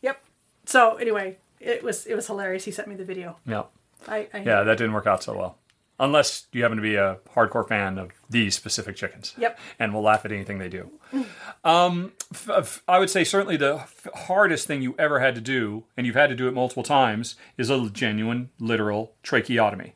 yep. So anyway, it was it was hilarious. He sent me the video. Yep. I, I Yeah, that didn't work out so well. Unless you happen to be a hardcore fan of these specific chickens. Yep. And will laugh at anything they do. Um, I would say certainly the hardest thing you ever had to do, and you've had to do it multiple times, is a genuine, literal tracheotomy.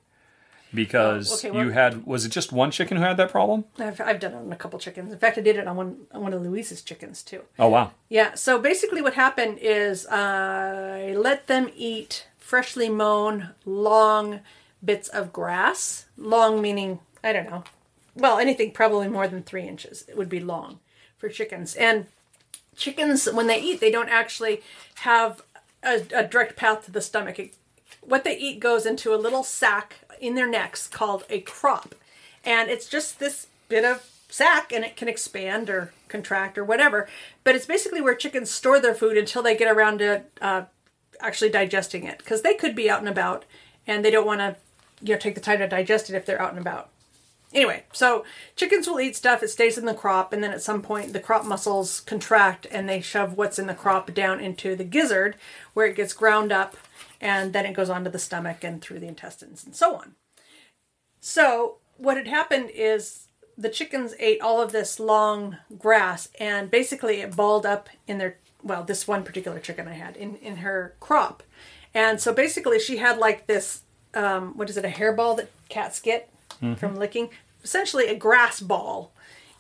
Because Oh, okay, well- you had, was it just one chicken who had that problem? I've, I've done it on a couple chickens. In fact, I did it on one on one of Louise's chickens too. Oh, wow. Yeah. So basically, what happened is I let them eat freshly mown long bits of grass. Long meaning I don't know. Well, anything probably more than three inches. It would be long for chickens. And chickens, when they eat, they don't actually have a, a direct path to the stomach. It, what they eat goes into a little sac in their necks called a crop. And it's just this bit of sac and it can expand or contract or whatever. But it's basically where chickens store their food until they get around to uh, actually digesting it. Because they could be out and about and they don't want to you know, take the time to digest it if they're out and about. Anyway, so chickens will eat stuff, it stays in the crop, and then at some point the crop muscles contract and they shove what's in the crop down into the gizzard where it gets ground up and then it goes onto the stomach and through the intestines and so on. So, what had happened is the chickens ate all of this long grass and basically it balled up in their well, this one particular chicken I had in in her crop. And so basically she had like this um what is it, a hairball that cats get from licking? Essentially a grass ball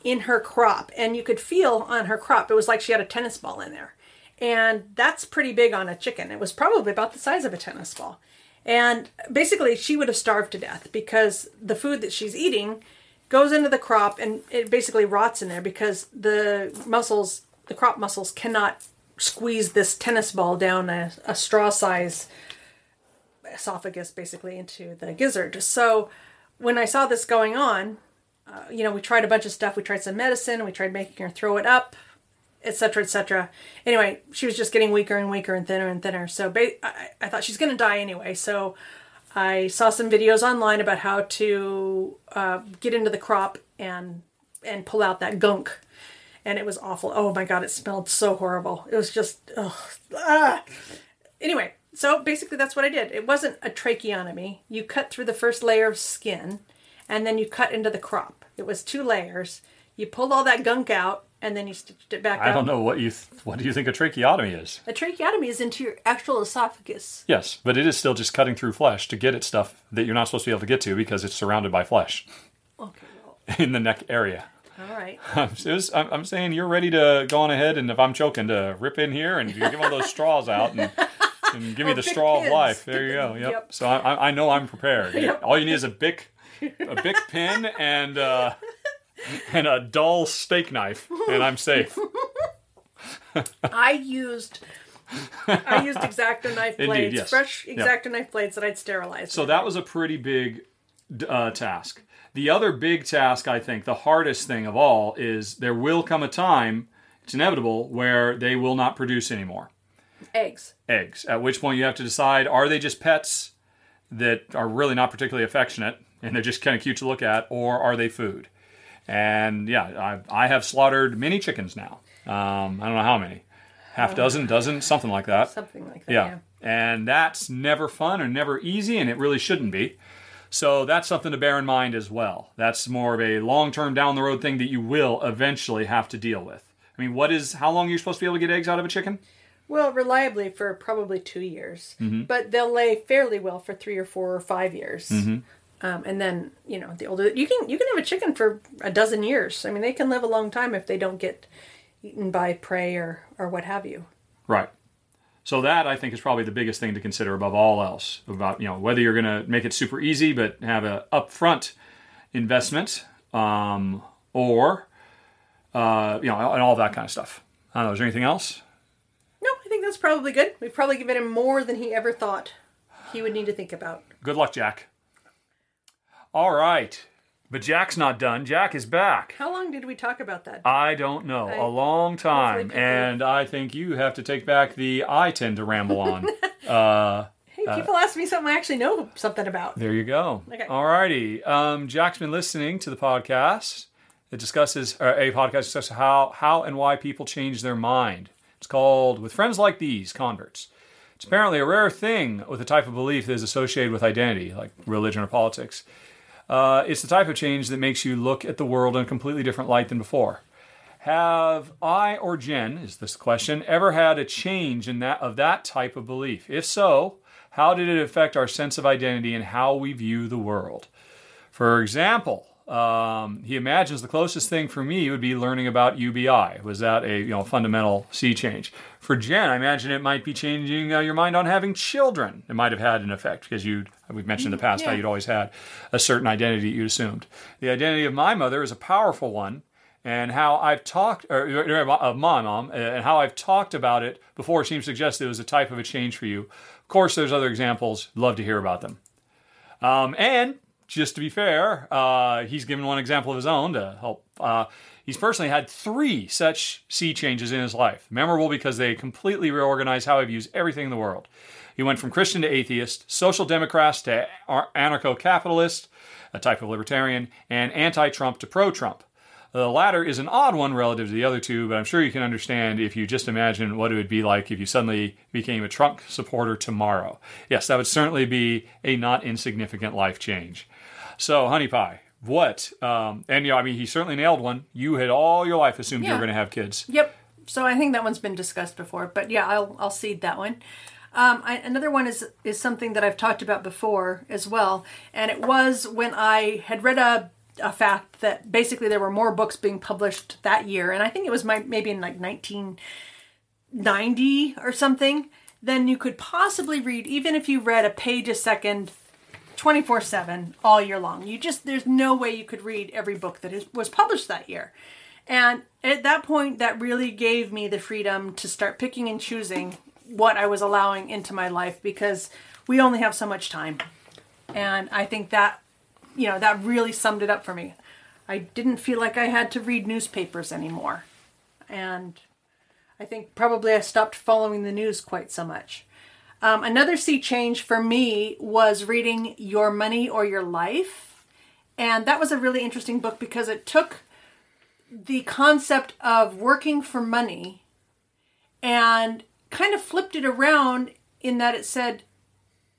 in her crop and you could feel on her crop it was like she had a tennis ball in there. And that's pretty big on a chicken. It was probably about the size of a tennis ball. And basically, she would have starved to death because the food that she's eating goes into the crop and it basically rots in there because the muscles, the crop muscles, cannot squeeze this tennis ball down a, a straw size esophagus basically into the gizzard. So when I saw this going on, uh, you know, we tried a bunch of stuff. We tried some medicine. We tried making her throw it up etc etc anyway she was just getting weaker and weaker and thinner and thinner. So ba- I, I thought she's going to die anyway. So i saw some videos online about how to uh, get into the crop and and pull out that gunk. And it was awful. Oh my god it smelled so horrible. It was just ugh, ah. anyway so basically that's what i did it wasn't a tracheotomy you cut through the first layer of skin and then you cut into the crop it was two layers you pulled all that gunk out and then you stitched it back I up. don't know what you th- what do you think a tracheotomy is? A tracheotomy is into your actual esophagus. Yes, but it is still just cutting through flesh to get at stuff that you're not supposed to be able to get to because it's surrounded by flesh Okay, well, in the neck area. all right. I'm, was- I'm, I'm saying you're ready to go on ahead, and if I'm choking, to rip in here and you give all those straws out and, and give me Oh, the straw of life. There you go. Yep. Yep. So I, I- I know I'm prepared. Yep. All you need is a bic, a bic pin, and uh, and a dull steak knife, and I'm safe. I used I used X-Acto knife Indeed, blades, yes. fresh X-Acto knife blades that I'd sterilized. So that was a pretty big uh, task. The other big task, I think, the hardest thing of all, is there will come a time, it's inevitable, where they will not produce anymore eggs. eggs. At which point you have to decide: are they just pets that are really not particularly affectionate and they're just kind of cute to look at, or are they food? And yeah, I, I have slaughtered many chickens now. Um, I don't know how many, half dozen, dozen, something like that. Something like that. Yeah. Yeah. And that's never fun or never easy, and it really shouldn't be. So that's something to bear in mind as well. That's more of a long term down the road thing that you will eventually have to deal with. I mean, what is how long are you supposed to be able to get eggs out of a chicken? Well, reliably for probably two years, Mm-hmm. but they'll lay fairly well for three or four or five years. Mm-hmm. Um, and then you know the older you can you can have a chicken for a dozen years. I mean, they can live a long time if they don't get eaten by prey or or what have you. Right. So that I think is probably the biggest thing to consider above all else about you know whether you're going to make it super easy but have a upfront investment um, or uh, you know and all that kind of stuff. I don't know. Is there anything else? No, I think that's probably good. We've probably given him more than he ever thought he would need to think about. Good luck, Jack. All right. But Jack's not done. Jack is back. How long did we talk about that? I don't know. I- a long time. Hopefully people- And I think you have to take back the I tend to ramble on. uh, hey, people ask me something I actually know something about. There you go. Okay. All righty. Um, Jack's been listening to the podcast. It discusses uh, a podcast discusses how how and why people change their mind. It's called "With Friends Like These, Converts." It's apparently a rare thing with a type of belief that is associated with identity, like religion or politics. Uh, it's the type of change that makes you look at the world in a completely different light than before. Have I or Jen, is this question, ever had a change in that of that type of belief? If so, how did it affect our sense of identity and how we view the world? For example, um, he imagines the closest thing for me would be learning about UBI. Was that a you know fundamental sea change? For Jen, I imagine it might be changing uh, your mind on having children. It might have had an effect because you we've mentioned in the past how you'd always had a certain identity you assumed. The identity of my mother is a powerful one, and how I've talked or, or, of my mom uh, and how I've talked about it before seems to suggest it was a type of a change for you. Of course, there's other examples. Love to hear about them. Um, and just to be fair, uh, he's given one example of his own to help. Uh, he's personally had three such sea changes in his life. Memorable because they completely reorganized how he views everything in the world. He went from Christian to atheist, social democrat to anarcho capitalist, a type of libertarian, and anti Trump to pro Trump. The latter is an odd one relative to the other two, but I'm sure you can understand if you just imagine what it would be like if you suddenly became a Trump supporter tomorrow. Yes, that would certainly be a not insignificant life change. So, Honey Pie, what? Um, and, you know, I mean, he certainly nailed one. You had all your life assumed you were Yeah. going to have kids. Yep. So I think that one's been discussed before, but yeah, I'll I'll cede that one. Um, I, another one is is something that I've talked about before as well, and it was when I had read a a fact that basically there were more books being published that year, and I think it was my, maybe in like 1990 or something. Then you could possibly read, even if you read a page a second 24 7 all year long. You just, there's no way you could read every book that is, was published that year. And at that point, that really gave me the freedom to start picking and choosing what I was allowing into my life because we only have so much time. And I think that, you know, that really summed it up for me. I didn't feel like I had to read newspapers anymore. And I think probably I stopped following the news quite so much. Um, another sea change for me was reading Your Money or Your Life. And that was a really interesting book because it took the concept of working for money and kind of flipped it around in that it said,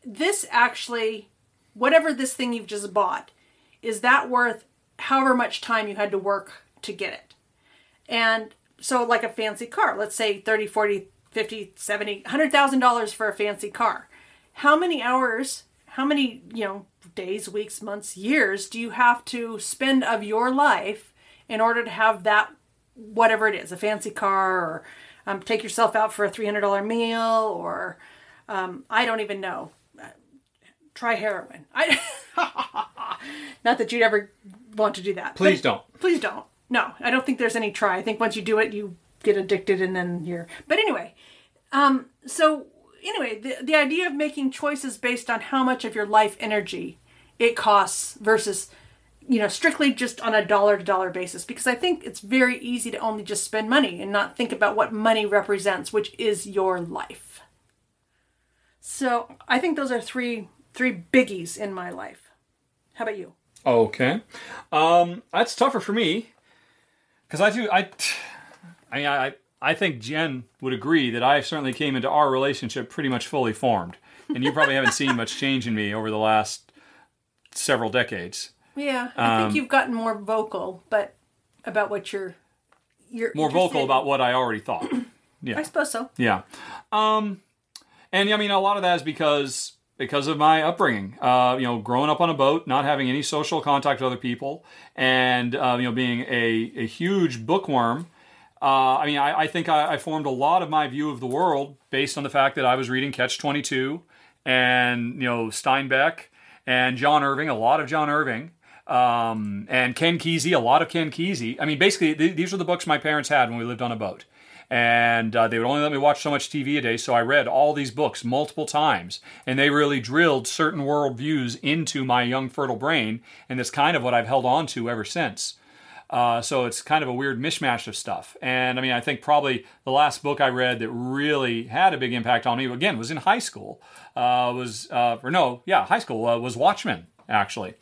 this actually, whatever this thing you've just bought, is that worth however much time you had to work to get it? And so like a fancy car, let's say 30, 40, 50, 70, $100,000 for a fancy car. How many hours, how many, you know, days, weeks, months, years do you have to spend of your life in order to have that whatever it is, a fancy car or um, take yourself out for a $300 meal or um, I don't even know. Uh, try heroin. I not that you'd ever want to do that. Please don't. Please don't. No, I don't think there's any try. I think once you do it, you get addicted, and then you're. But anyway, um, so anyway, the the idea of making choices based on how much of your life energy it costs versus you know strictly just on a dollar to dollar basis because i think it's very easy to only just spend money and not think about what money represents which is your life. So i think those are three three biggies in my life. How about you? Okay, um, that's tougher for me because I do I, I mean I I think Jen would agree that I certainly came into our relationship pretty much fully formed, and you probably haven't seen much change in me over the last several decades. yeah i Um, think you've gotten more vocal but about what you're you're More vocal about what I already thought. Yeah. I suppose so Yeah. Um, and I mean, a lot of that is because because of my upbringing. Uh, you know, growing up on a boat, not having any social contact with other people, and uh, you know, being a, a huge bookworm. Uh, I mean, I, I think I, I formed a lot of my view of the world based on the fact that I was reading Catch Twenty Two, and you know Steinbeck and John Irving, a lot of John Irving, um, and Ken Kesey, a lot of Ken Kesey. I mean, basically, th- these were the books my parents had when we lived on a boat. And uh, they would only let me watch so much TV a day, so I read all these books multiple times. And they really drilled certain worldviews into my young, fertile brain. And that's kind of what I've held on to ever since. Uh, so it's kind of a weird mishmash of stuff. And I mean, I think probably the last book I read that really had a big impact on me, again, was in high school. Uh, was uh, or no, yeah, high school uh, was Watchmen actually.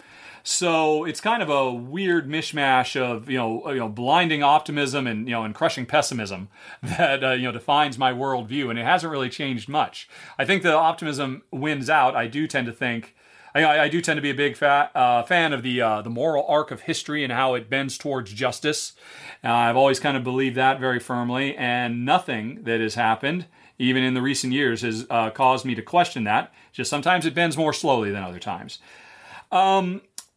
So it's kind of a weird mishmash of you know you know blinding optimism and you know and crushing pessimism that uh, you know defines my worldview, and it hasn't really changed much. I think the optimism wins out. I do tend to think. I, I do tend to be a big uh, fan of the uh, the moral arc of history and how it bends towards justice. Uh, I've always kind of believed that very firmly, and nothing that has happened, even in the recent years, has uh, caused me to question that. Just sometimes it bends more slowly than other times.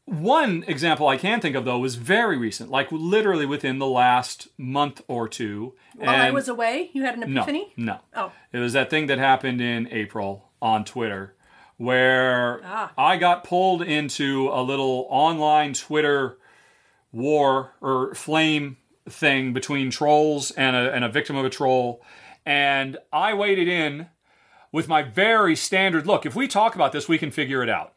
One example I can think of though was very recent, like literally within the last month or two. while i was away you had an no, epiphany no. Oh. It was that thing that happened in April on Twitter where Ah. I got pulled into a little online Twitter war or flame thing between trolls and a, and a victim of a troll. And I waded in with my very standard look. If we talk about this, we can figure it out.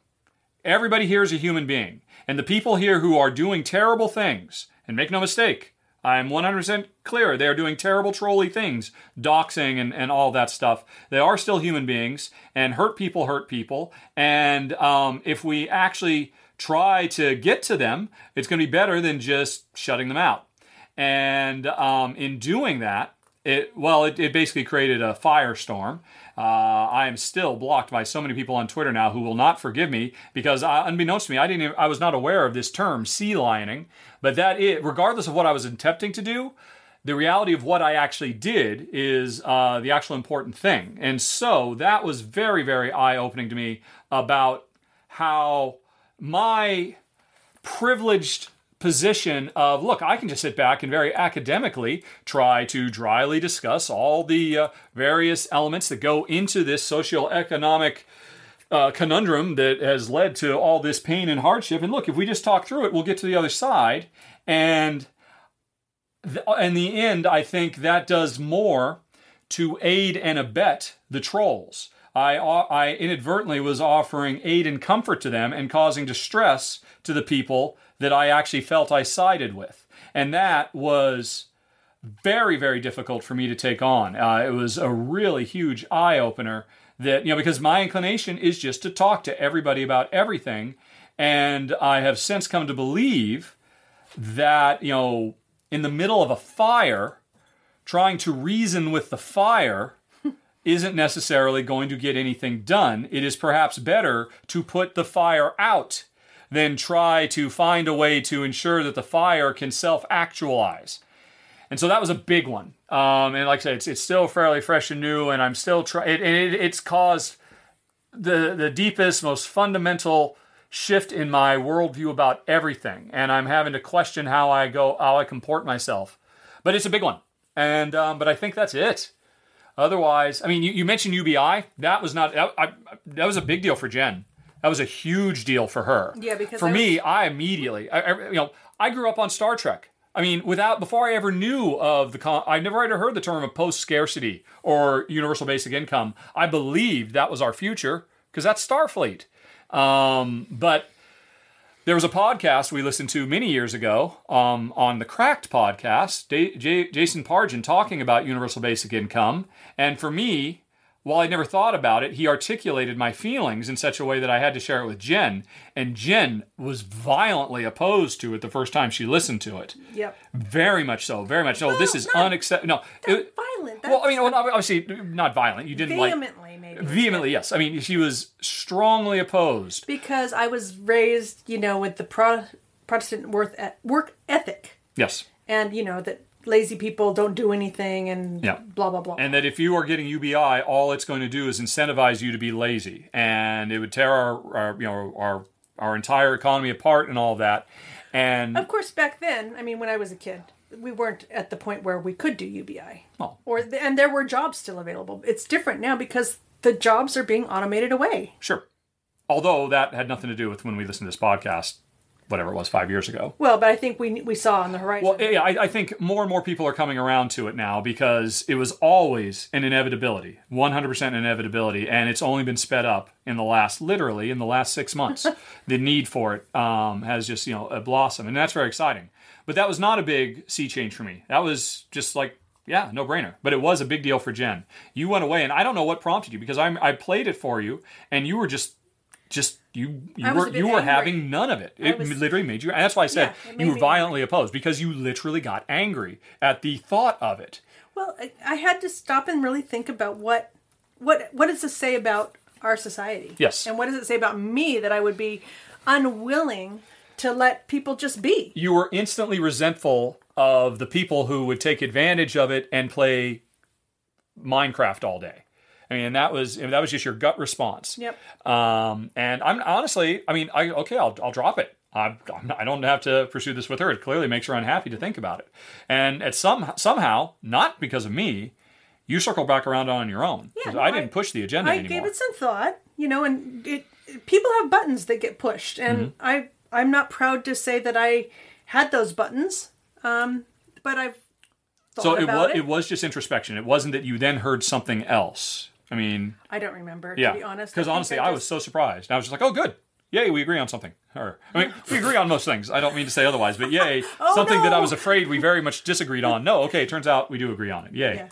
Everybody here is a human being. And the people here who are doing terrible things, and make no mistake, I'm 100% clear they are doing terrible trolly things, doxing and, and all that stuff. They are still human beings, and hurt people hurt people. And um, if we actually try to get to them, it's going to be better than just shutting them out. And um, in doing that, it well, it, it basically created a firestorm. Uh, I am still blocked by so many people on Twitter now who will not forgive me because, uh, unbeknownst to me, I didn't. Even, I was not aware of this term sea lioning. But that regardless of what I was attempting to do, the reality of what I actually did is uh, the actual important thing. And so that was very, very eye opening to me about how my privileged position of look i can just sit back and very academically try to dryly discuss all the uh, various elements that go into this socioeconomic uh, conundrum that has led to all this pain and hardship. And look if we just talk through it we'll get to the other side. And th- in the end i think that does more to aid and abet the trolls. I, I inadvertently was offering aid and comfort to them and causing distress to the people that I actually felt I sided with. And that was very, very difficult for me to take on. Uh, it was a really huge eye opener that, you know, because my inclination is just to talk to everybody about everything. And I have since come to believe that, you know, in the middle of a fire, trying to reason with the fire isn't necessarily going to get anything done. It is perhaps better to put the fire out than try to find a way to ensure that the fire can self actualize. And so that was a big one. Um, and like I said, it's, it's still fairly fresh and new, and I'm still trying. And it, it's caused the the deepest, most fundamental shift in my worldview about everything, and I'm having to question how I go, how I comport myself. But it's a big one, and um, but I think that's it. Otherwise, I mean, you, you mentioned UBI. That was not that, I, that was a big deal for Jen. That was a huge deal for her. Yeah, because for I me, I immediately, I, I- you know, I grew up on Star Trek. I mean, without before I ever knew of the, con- I never ever heard the term of post scarcity or universal basic income. I believed that was our future because that's Starfleet. Um, but there was a podcast we listened to many years ago um, on the Cracked podcast, Da- J- Jason Pargin talking about universal basic income. And for me, while I never thought about it, he articulated my feelings in such a way that I had to share it with Jen. And Jen was violently opposed to it the first time she listened to it. Yep. Very much so. Very much. No, this is unacceptable. No. it- violent. well, I mean, well, obviously, not violent. You didn't like. vehemently, maybe. Vehemently, yes. I mean, she was strongly opposed. because I was raised, you know, with the Pro- Protestant worth e- work ethic, Yes. and you know that lazy people don't do anything, and Yeah. blah blah blah. And that if you are getting UBI, all it's going to do is incentivize you to be lazy, and it would tear our, our you know our our entire economy apart and all that. And of course, back then, I mean, when I was a kid, we weren't at the point where we could do UBI, Well. or and there were jobs still available. It's different now because the jobs are being automated away. sure, although that had nothing to do with when we listened to this podcast, whatever it was five years ago. Well, but I think we we saw on the horizon. Well, yeah, I, I think more and more people are coming around to it now because it was always an inevitability, 100% inevitability, and it's only been sped up in the last, literally, in the last six months. the need for it um, has just, you know, blossomed, and that's very exciting. But that was not a big sea change for me. That was just like, yeah, no brainer. But it was a big deal for Jen. You went away, and I don't know what prompted you because I, I played it for you, and you were just. Just you, you were you were having none of it. It was- literally made you. And that's why I said Yeah, you were violently opposed because you literally got angry at the thought of it. Well, I, I had to stop and really think about what what what does this say about our society? Yes. And what does it say about me that I would be unwilling to let people just be? You were instantly resentful of the people who would take advantage of it and play Minecraft all day. I mean, that was that was just your gut response. Yep. Um, and I'm honestly, I mean, I okay, I'll I'll drop it. I I'm not, I don't have to pursue this with her. It clearly makes her unhappy to think about it. And at some somehow, not because of me, you circle back around on your own. 'Cause no, I I- didn't push the agenda I anymore. gave it some thought, you know, and it people have buttons that get pushed, and Mm-hmm. I I'm not proud to say that I had those buttons, um, but I've so it was it. it was just introspection. It wasn't that you then heard something else. I mean, I don't remember yeah, to be honest. because honestly, I, was so surprised. I was just like, oh, good. Yay, we agree on something. Or I mean, we agree on most things. I don't mean to say otherwise, but yay, something that I Oh, was afraid we very much disagreed on. No, okay, it turns out we do agree on it. Yay. Yeah.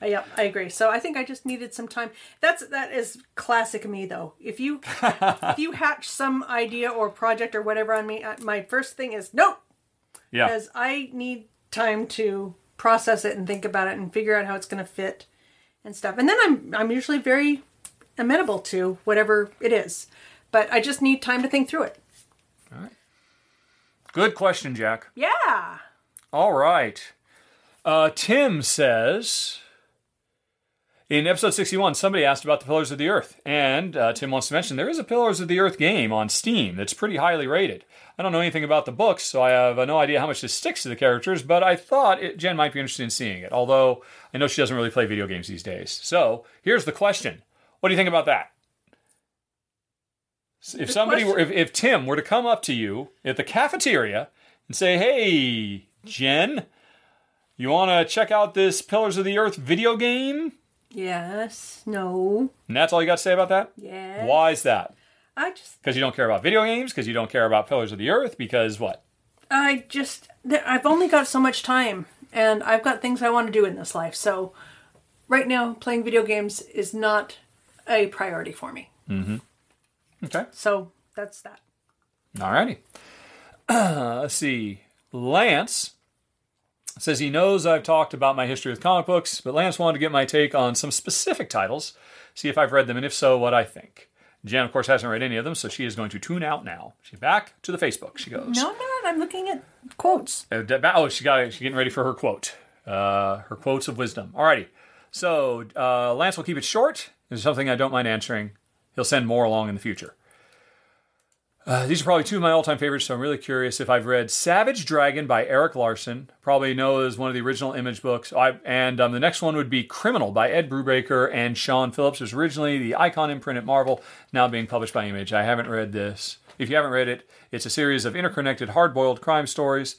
Uh, Yeah, I agree. So I think I just needed some time. That's that is classic me though. If you if you hatch some idea or project or whatever on me, uh, my first thing is no, Yeah. because I need time to process it and think about it and figure out how it's going to fit and stuff. And then I'm I'm usually very amenable to whatever it is, but I just need time to think through it. All right. Good question, Jack. Yeah. All right. Uh, Tim says in episode 61, somebody asked about the Pillars of the Earth. And uh, Tim wants to mention there is a Pillars of the Earth game on Steam that's pretty highly rated. I don't know anything about the books, so I have uh, no idea how much this sticks to the characters, but I thought it, Jen might be interested in seeing it, although I know she doesn't really play video games these days. So here's the question What do you think about that? If somebody were, if, if Tim were to come up to you at the cafeteria and say, "Hey, Jen, you want to check out this Pillars of the Earth video game?" Yes. No. And that's all you got to say about that? Yeah. Why is that? I just Because you don't care about video games? Because you don't care about Pillars of the Earth? Because what? I just I've only got so much time and I've got things I want to do in this life. So right now playing video games is not a priority for me. Mm-hmm. Okay. So that's that. Alrighty. Uh, let's see. Lance says he knows I've talked about my history with comic books, but Lance wanted to get my take on some specific titles, see if I've read them, and if so, what I think. Jen, of course, hasn't read any of them, so she is going to tune out now. She's back to the Facebook. She goes. No, I'm not. I'm looking at quotes. Uh, Oh, she got. She's getting ready for her quote. uh, her quotes of wisdom. Alrighty. So uh, Lance will keep it short. There's something I don't mind answering. He'll send more along in the future. Uh, these are probably two of my all-time favorites, so I'm really curious if I've read Savage Dragon by Erik Larsen. Probably know as one of the original Image books. I, and um, the next one would be Criminal by Ed Brubaker and Sean Phillips. It was originally the Icon imprint at Marvel, now being published by Image. I haven't read this. If you haven't read it, it's a series of interconnected, hard-boiled crime stories.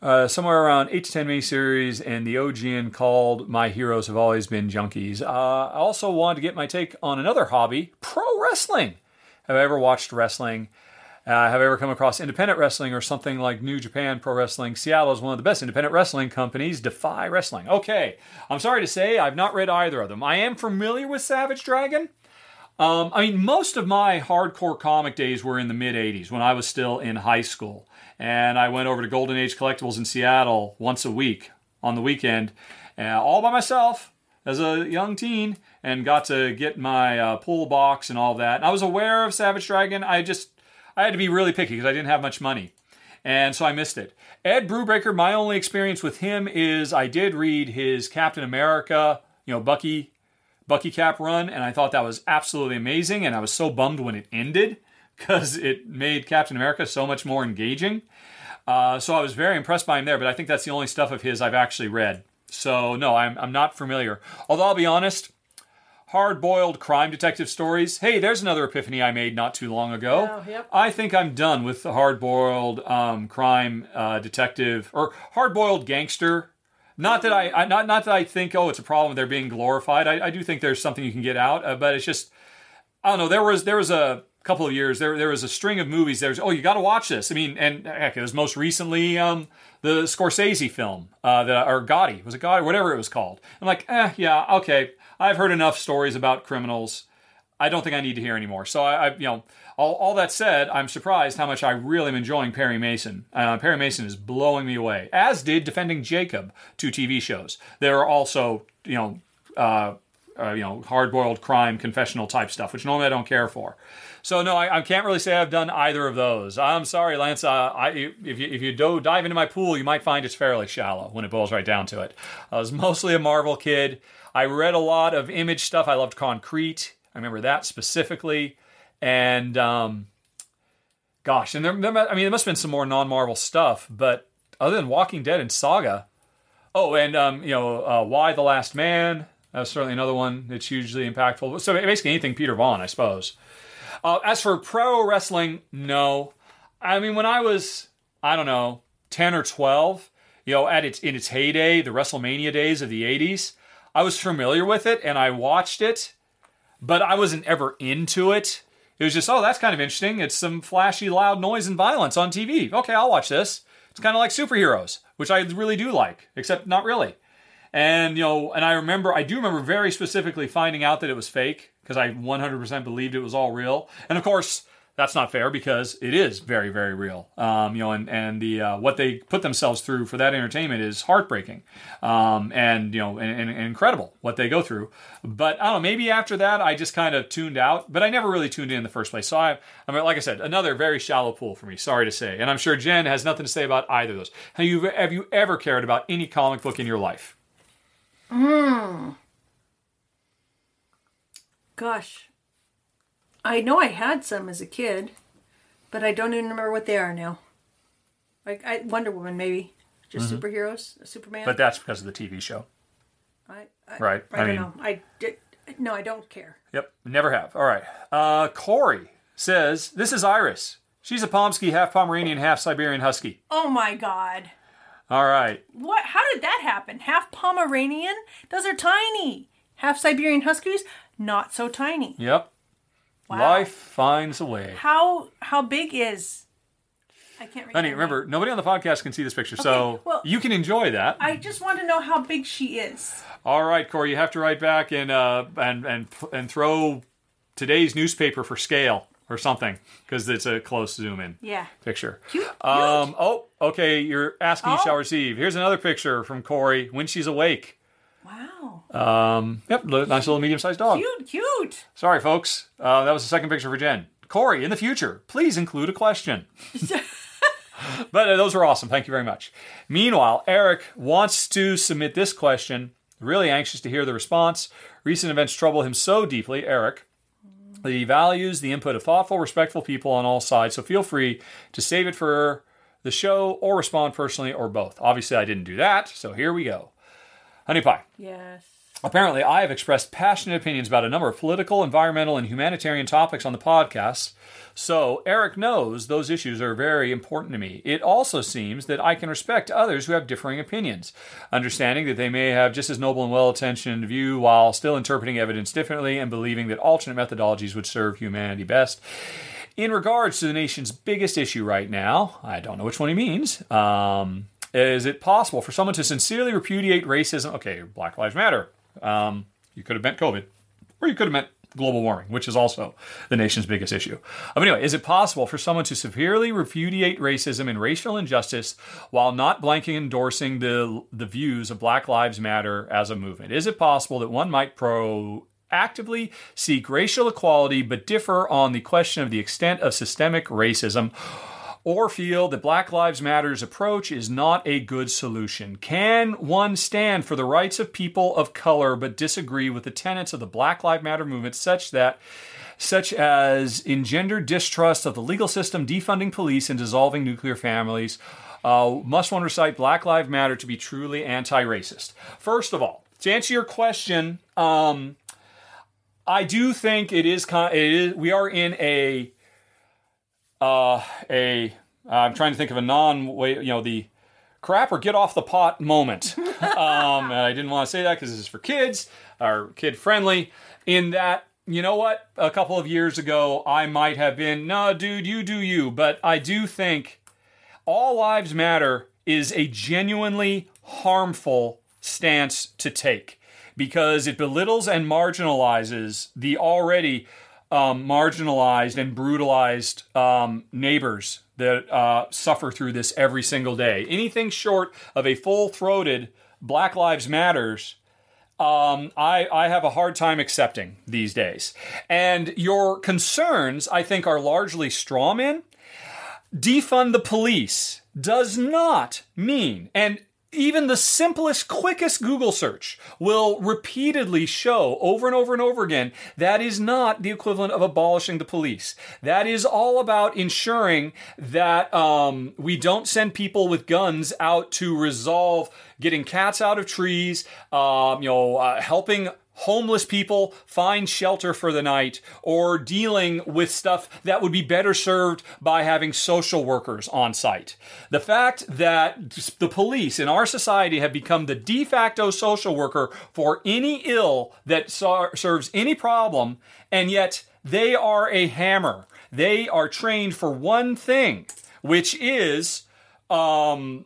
Uh, somewhere around 8 to 10 miniseries, and the OGN called My Heroes Have Always Been Junkies. Uh, I also wanted to get my take on another hobby pro wrestling. Have I ever watched wrestling? Uh, have I ever come across independent wrestling or something like New Japan Pro Wrestling? Seattle is one of the best independent wrestling companies. Defy Wrestling. Okay, I'm sorry to say I've not read either of them. I am familiar with Savage Dragon. Um, I mean, most of my hardcore comic days were in the mid 80s when I was still in high school. And I went over to Golden Age Collectibles in Seattle once a week on the weekend, uh, all by myself as a young teen, and got to get my uh, pull box and all that. And I was aware of Savage Dragon. I just I had to be really picky because I didn't have much money. And so I missed it. Ed Brubaker, my only experience with him is I did read his Captain America, you know, Bucky Bucky Cap run, and I thought that was absolutely amazing. And I was so bummed when it ended because it made Captain America so much more engaging. Uh, so I was very impressed by him there, but I think that's the only stuff of his I've actually read. So no, I'm, I'm not familiar. Although I'll be honest, hard boiled crime detective stories. Hey, there's another epiphany I made not too long ago. Oh, yep. I think I'm done with the hard boiled um, crime uh, detective or hard boiled gangster. Not that I, I not not that I think oh it's a problem they're being glorified. I, I do think there's something you can get out, uh, but it's just I don't know. There was there was a couple of years there there was a string of movies. There's oh you got to watch this. I mean, and heck, it was most recently um, the Scorsese film, uh, the or Gotti was it Gotti whatever it was called. I'm like eh yeah okay. I've heard enough stories about criminals. I don't think I need to hear anymore. So I, I you know all, all that said, I'm surprised how much I really am enjoying Perry Mason. Uh, Perry Mason is blowing me away, as did Defending Jacob, two TV shows. There are also you know. Uh, uh, you know, hard-boiled crime, confessional type stuff, which normally I don't care for. So no, I, I can't really say I've done either of those. I'm sorry, Lance. Uh, I, if you if you do dive into my pool, you might find it's fairly shallow when it boils right down to it. I was mostly a Marvel kid. I read a lot of Image stuff. I loved Concrete. I remember that specifically, and um, gosh, and there, there, I mean, there must have been some more non-Marvel stuff, but other than Walking Dead and Saga. Oh, and um, you know, uh, Y: The Last Man. That's certainly another one that's hugely impactful. So basically, anything Peter Vaughan, I suppose. Uh, as for pro wrestling, no. I mean, when I was, I don't know, 10 or 12, you know, at its in its heyday, the WrestleMania days of the 80s, I was familiar with it and I watched it, but I wasn't ever into it. It was just, oh, that's kind of interesting. It's some flashy, loud noise and violence on TV. Okay, I'll watch this. It's kind of like superheroes, which I really do like, except not really. And you know, and I remember, I do remember very specifically finding out that it was fake because I 100% believed it was all real. And of course, that's not fair because it is very, very real. Um, you know, and and the uh, what they put themselves through for that entertainment is heartbreaking, um, and you know, and, and, and incredible what they go through. But I don't know, maybe after that I just kind of tuned out. But I never really tuned in in the first place. So I, I mean, like I said, another very shallow pool for me. Sorry to say, and I'm sure Jen has nothing to say about either of those. Have you have you ever cared about any comic book in your life? Gosh. I know I had some as a kid, but I don't even remember what they are now. Like I, Wonder Woman, maybe. Just superheroes, Superman. Mm-hmm. But that's because of the TV show. I, I, Right, I, I don't know. I did, no, I don't care. Yep, never have. All right. Uh, Corey says, This is Iris. She's a Pomsky, half Pomeranian, half Siberian Husky. Oh my god. All right. What? How did that happen? Half Pomeranian? Those are tiny. Half Siberian Huskies? Not so tiny. Yep. Wow. Life finds a way. How how big is? I can't. Honey, remember. remember, nobody on the podcast can see this picture, so Okay, well- you can enjoy that. I just want to know how big she is. All right, Corey, you have to write back and uh, and and and throw today's newspaper for scale or something because it's a close zoom in Yeah. picture. Cute. Um, oh, okay. You're asking, you Oh. shall receive. Here's another picture from Corey when she's awake. Wow. Um, yep, nice little medium-sized dog. Cute. Cute. Sorry, folks. Uh, that was the second picture for Jen. Corey, in the future, please include a question. but uh, those were awesome. Thank you very much. Meanwhile, Eric wants to submit this question. Really anxious to hear the response. Recent events trouble him so deeply, Eric. He values the input of thoughtful, respectful people on all sides. So feel free to save it for the show or respond personally or both. Obviously, I didn't do that. So here we go. Honey Pie. Yes. Apparently, I have expressed passionate opinions about a number of political, environmental, and humanitarian topics on the podcast. So, Eric knows those issues are very important to me. It also seems that I can respect others who have differing opinions, understanding that they may have just as noble and well intentioned view while still interpreting evidence differently and believing that alternate methodologies would serve humanity best. In regards to the nation's biggest issue right now, I don't know which one he means. Um, is it possible for someone to sincerely repudiate racism? Okay, Black Lives Matter. Um, you could have meant COVID, or you could have meant global warming, which is also the nation's biggest issue. Um, anyway, is it possible for someone to severely repudiate racism and racial injustice while not blanking endorsing the the views of Black Lives Matter as a movement? Is it possible that one might pro actively seek racial equality but differ on the question of the extent of systemic racism? Or feel that Black Lives Matter's approach is not a good solution? Can one stand for the rights of people of color but disagree with the tenets of the Black Lives Matter movement such that such as engender distrust of the legal system, defunding police, and dissolving nuclear families? Uh, must one recite Black Lives Matter to be truly anti-racist? First of all, to answer your question, um, I do think it is, it is. We are in a uh, a I'm trying to think of a non way, you know, the crap or get off the pot moment. um, I didn't want to say that because this is for kids or kid friendly. In that, you know what? A couple of years ago, I might have been, no, dude, you do you. But I do think all lives matter is a genuinely harmful stance to take because it belittles and marginalizes the already um, marginalized and brutalized um, neighbors that uh, suffer through this every single day. Anything short of a full throated Black Lives Matters. Um, I, I have a hard time accepting these days. And your concerns, I think, are largely straw men. Defund the police does not mean, and even the simplest, quickest Google search will repeatedly show over and over and over again that is not the equivalent of abolishing the police. That is all about ensuring that um, we don't send people with guns out to resolve getting cats out of trees, um, you know, uh, helping homeless people find shelter for the night or dealing with stuff that would be better served by having social workers on site. The fact that the police in our society have become the de facto social worker for any ill that serves any problem, and yet they are a hammer. They are trained for one thing, which is um,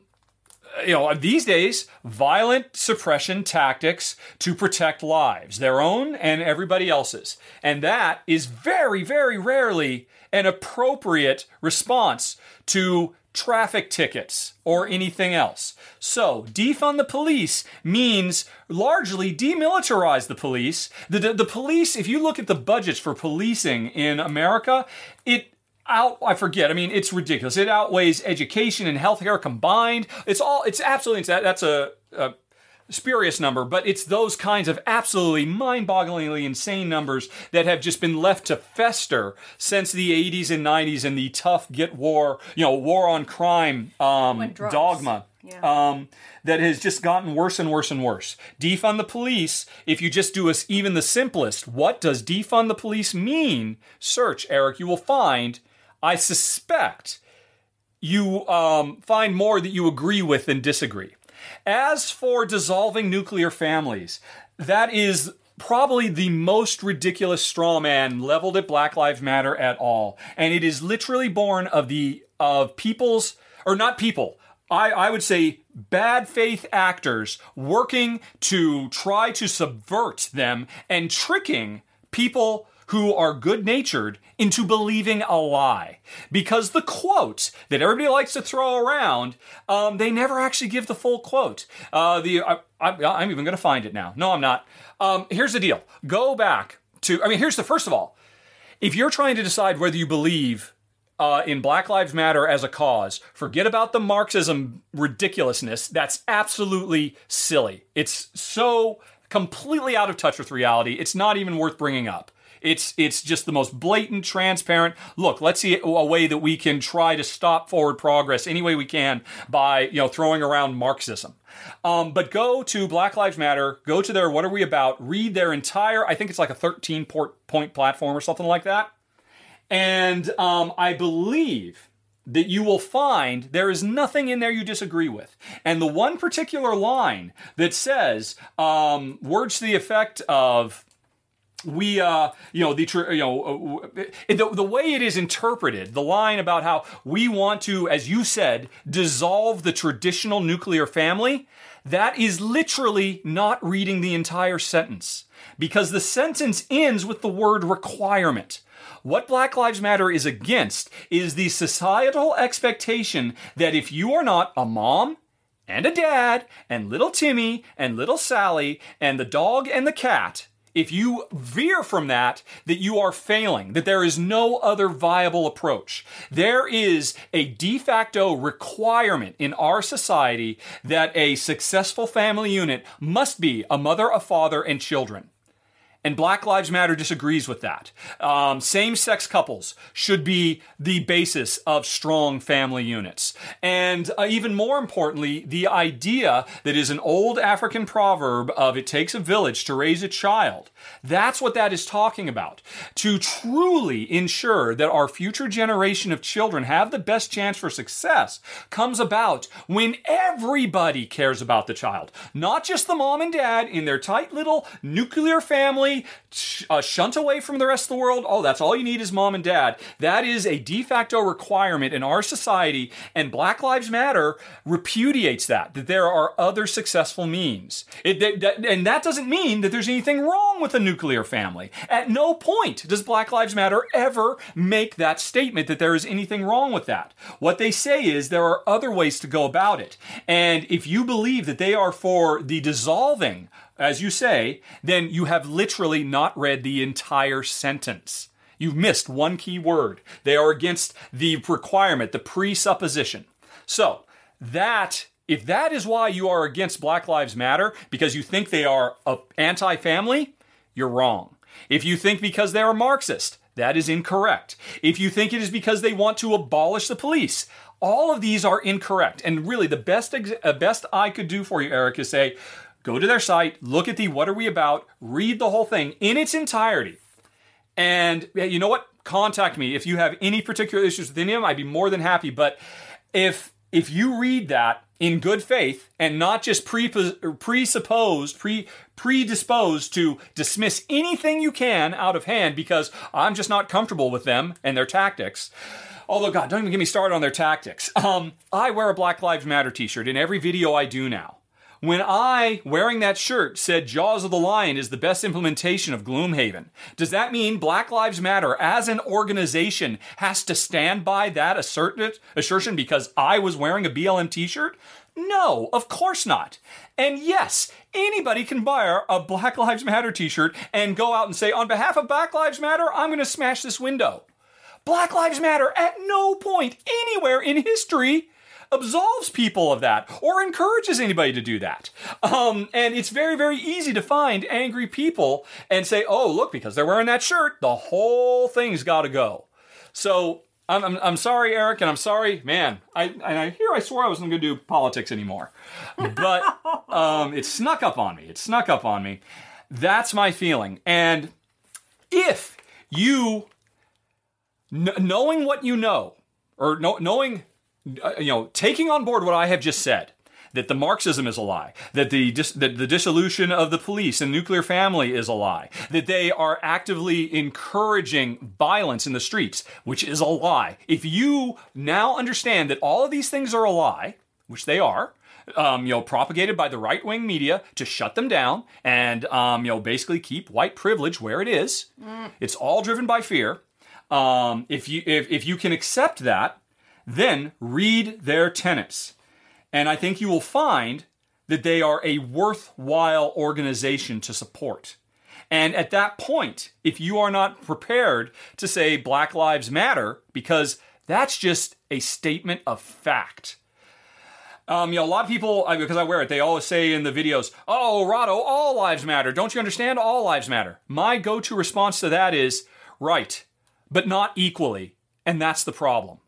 you know, these days, violent suppression tactics to protect lives, their own and everybody else's. And that is very, very rarely an appropriate response to traffic tickets or anything else. So, defund the police means largely demilitarize the police. The, the, the police, if you look at the budgets for policing in America, it out I forget. I mean, it's ridiculous. It outweighs education and healthcare combined. It's all it's absolutely that's a, a spurious number, but it's those kinds of absolutely mind-bogglingly insane numbers that have just been left to fester since the 80s and 90s and the tough get war, you know, war on crime um, dogma. Yeah. Um, that has just gotten worse and worse and worse. Defund the police, if you just do us even the simplest, what does defund the police mean? Search, Eric, you will find I suspect you um, find more that you agree with than disagree. As for dissolving nuclear families, that is probably the most ridiculous straw man leveled at Black Lives Matter at all. And it is literally born of the of people's or not people. I, I would say bad faith actors working to try to subvert them and tricking people who are good natured into believing a lie. Because the quote that everybody likes to throw around, um, they never actually give the full quote. Uh, the I, am even going to find it now. No, I'm not. Um, here's the deal go back to, I mean, here's the first of all, if you're trying to decide whether you believe uh, in Black Lives Matter as a cause. Forget about the Marxism ridiculousness. That's absolutely silly. It's so completely out of touch with reality. It's not even worth bringing up. It's it's just the most blatant, transparent. Look, let's see a way that we can try to stop forward progress any way we can by you know throwing around Marxism. Um, but go to Black Lives Matter. Go to their What Are We About? Read their entire. I think it's like a 13 point platform or something like that. And um, I believe that you will find there is nothing in there you disagree with. And the one particular line that says um, words to the effect of we uh you know the you know uh, the, the way it is interpreted the line about how we want to as you said dissolve the traditional nuclear family that is literally not reading the entire sentence. Because the sentence ends with the word requirement. What Black Lives Matter is against is the societal expectation that if you are not a mom and a dad and little Timmy and little Sally and the dog and the cat if you veer from that, that you are failing, that there is no other viable approach. There is a de facto requirement in our society that a successful family unit must be a mother, a father, and children. And Black Lives Matter disagrees with that. Um, Same sex couples should be the basis of strong family units. And uh, even more importantly, the idea that is an old African proverb of it takes a village to raise a child. That's what that is talking about. To truly ensure that our future generation of children have the best chance for success comes about when everybody cares about the child, not just the mom and dad in their tight little nuclear family, uh, shunt away from the rest of the world. Oh, that's all you need is mom and dad. That is a de facto requirement in our society, and Black Lives Matter repudiates that, that there are other successful means. It, that, that, and that doesn't mean that there's anything wrong with a nuclear family. At no point does Black Lives Matter ever make that statement that there is anything wrong with that. What they say is there are other ways to go about it. And if you believe that they are for the dissolving, as you say, then you have literally not read the entire sentence. You've missed one key word. They are against the requirement, the presupposition. So, that if that is why you are against Black Lives Matter because you think they are anti-family, you're wrong. If you think because they are Marxist, that is incorrect. If you think it is because they want to abolish the police, all of these are incorrect. And really, the best ex- uh, best I could do for you, Eric, is say, go to their site, look at the what are we about, read the whole thing in its entirety, and you know what? Contact me if you have any particular issues with any of them. I'd be more than happy. But if if you read that in good faith and not just pre- presupposed, pre predisposed to dismiss anything you can out of hand because I'm just not comfortable with them and their tactics. Although, God, don't even get me started on their tactics. Um, I wear a Black Lives Matter t shirt in every video I do now. When I, wearing that shirt, said Jaws of the Lion is the best implementation of Gloomhaven, does that mean Black Lives Matter as an organization has to stand by that assertion because I was wearing a BLM t shirt? No, of course not. And yes, anybody can buy a Black Lives Matter t shirt and go out and say, on behalf of Black Lives Matter, I'm going to smash this window. Black Lives Matter at no point anywhere in history absolves people of that or encourages anybody to do that. Um, and it's very, very easy to find angry people and say, oh, look, because they're wearing that shirt, the whole thing's got to go. So I'm, I'm, I'm, sorry, Eric, and I'm sorry, man. I and I hear I swore I wasn't going to do politics anymore, but um, it snuck up on me. It snuck up on me. That's my feeling. And if you, knowing what you know, or know, knowing, you know, taking on board what I have just said, that the Marxism is a lie, that the, dis- that the dissolution of the police and nuclear family is a lie, that they are actively encouraging violence in the streets, which is a lie. If you now understand that all of these things are a lie, which they are, um, you know, propagated by the right wing media to shut them down and, um, you know, basically keep white privilege where it is. Mm. It's all driven by fear. Um, if you if, if you can accept that, then read their tenets. And I think you will find that they are a worthwhile organization to support. And at that point, if you are not prepared to say Black Lives Matter, because That's just a statement of fact. Um, you know, a lot of people, because I wear it, they always say in the videos, oh, Rahdo, all lives matter. Don't you understand? All lives matter. My go to response to that is, right, but not equally. And that's the problem.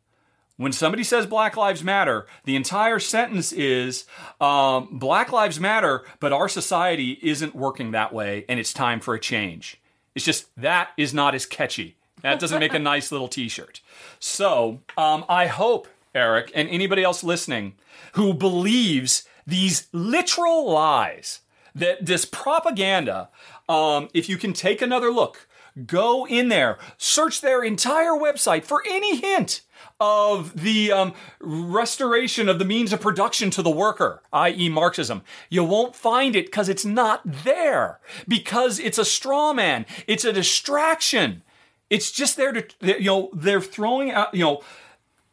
When somebody says Black Lives Matter, the entire sentence is um, Black Lives Matter, but our society isn't working that way and it's time for a change. It's just that is not as catchy. That doesn't make a nice little t shirt. So um, I hope, Eric, and anybody else listening who believes these literal lies, that this propaganda, um, if you can take another look, go in there, search their entire website for any hint of the um, restoration of the means of production to the worker, i.e., Marxism. You won't find it because it's not there, because it's a straw man, it's a distraction. It's just there to, you know, they're throwing out, you know,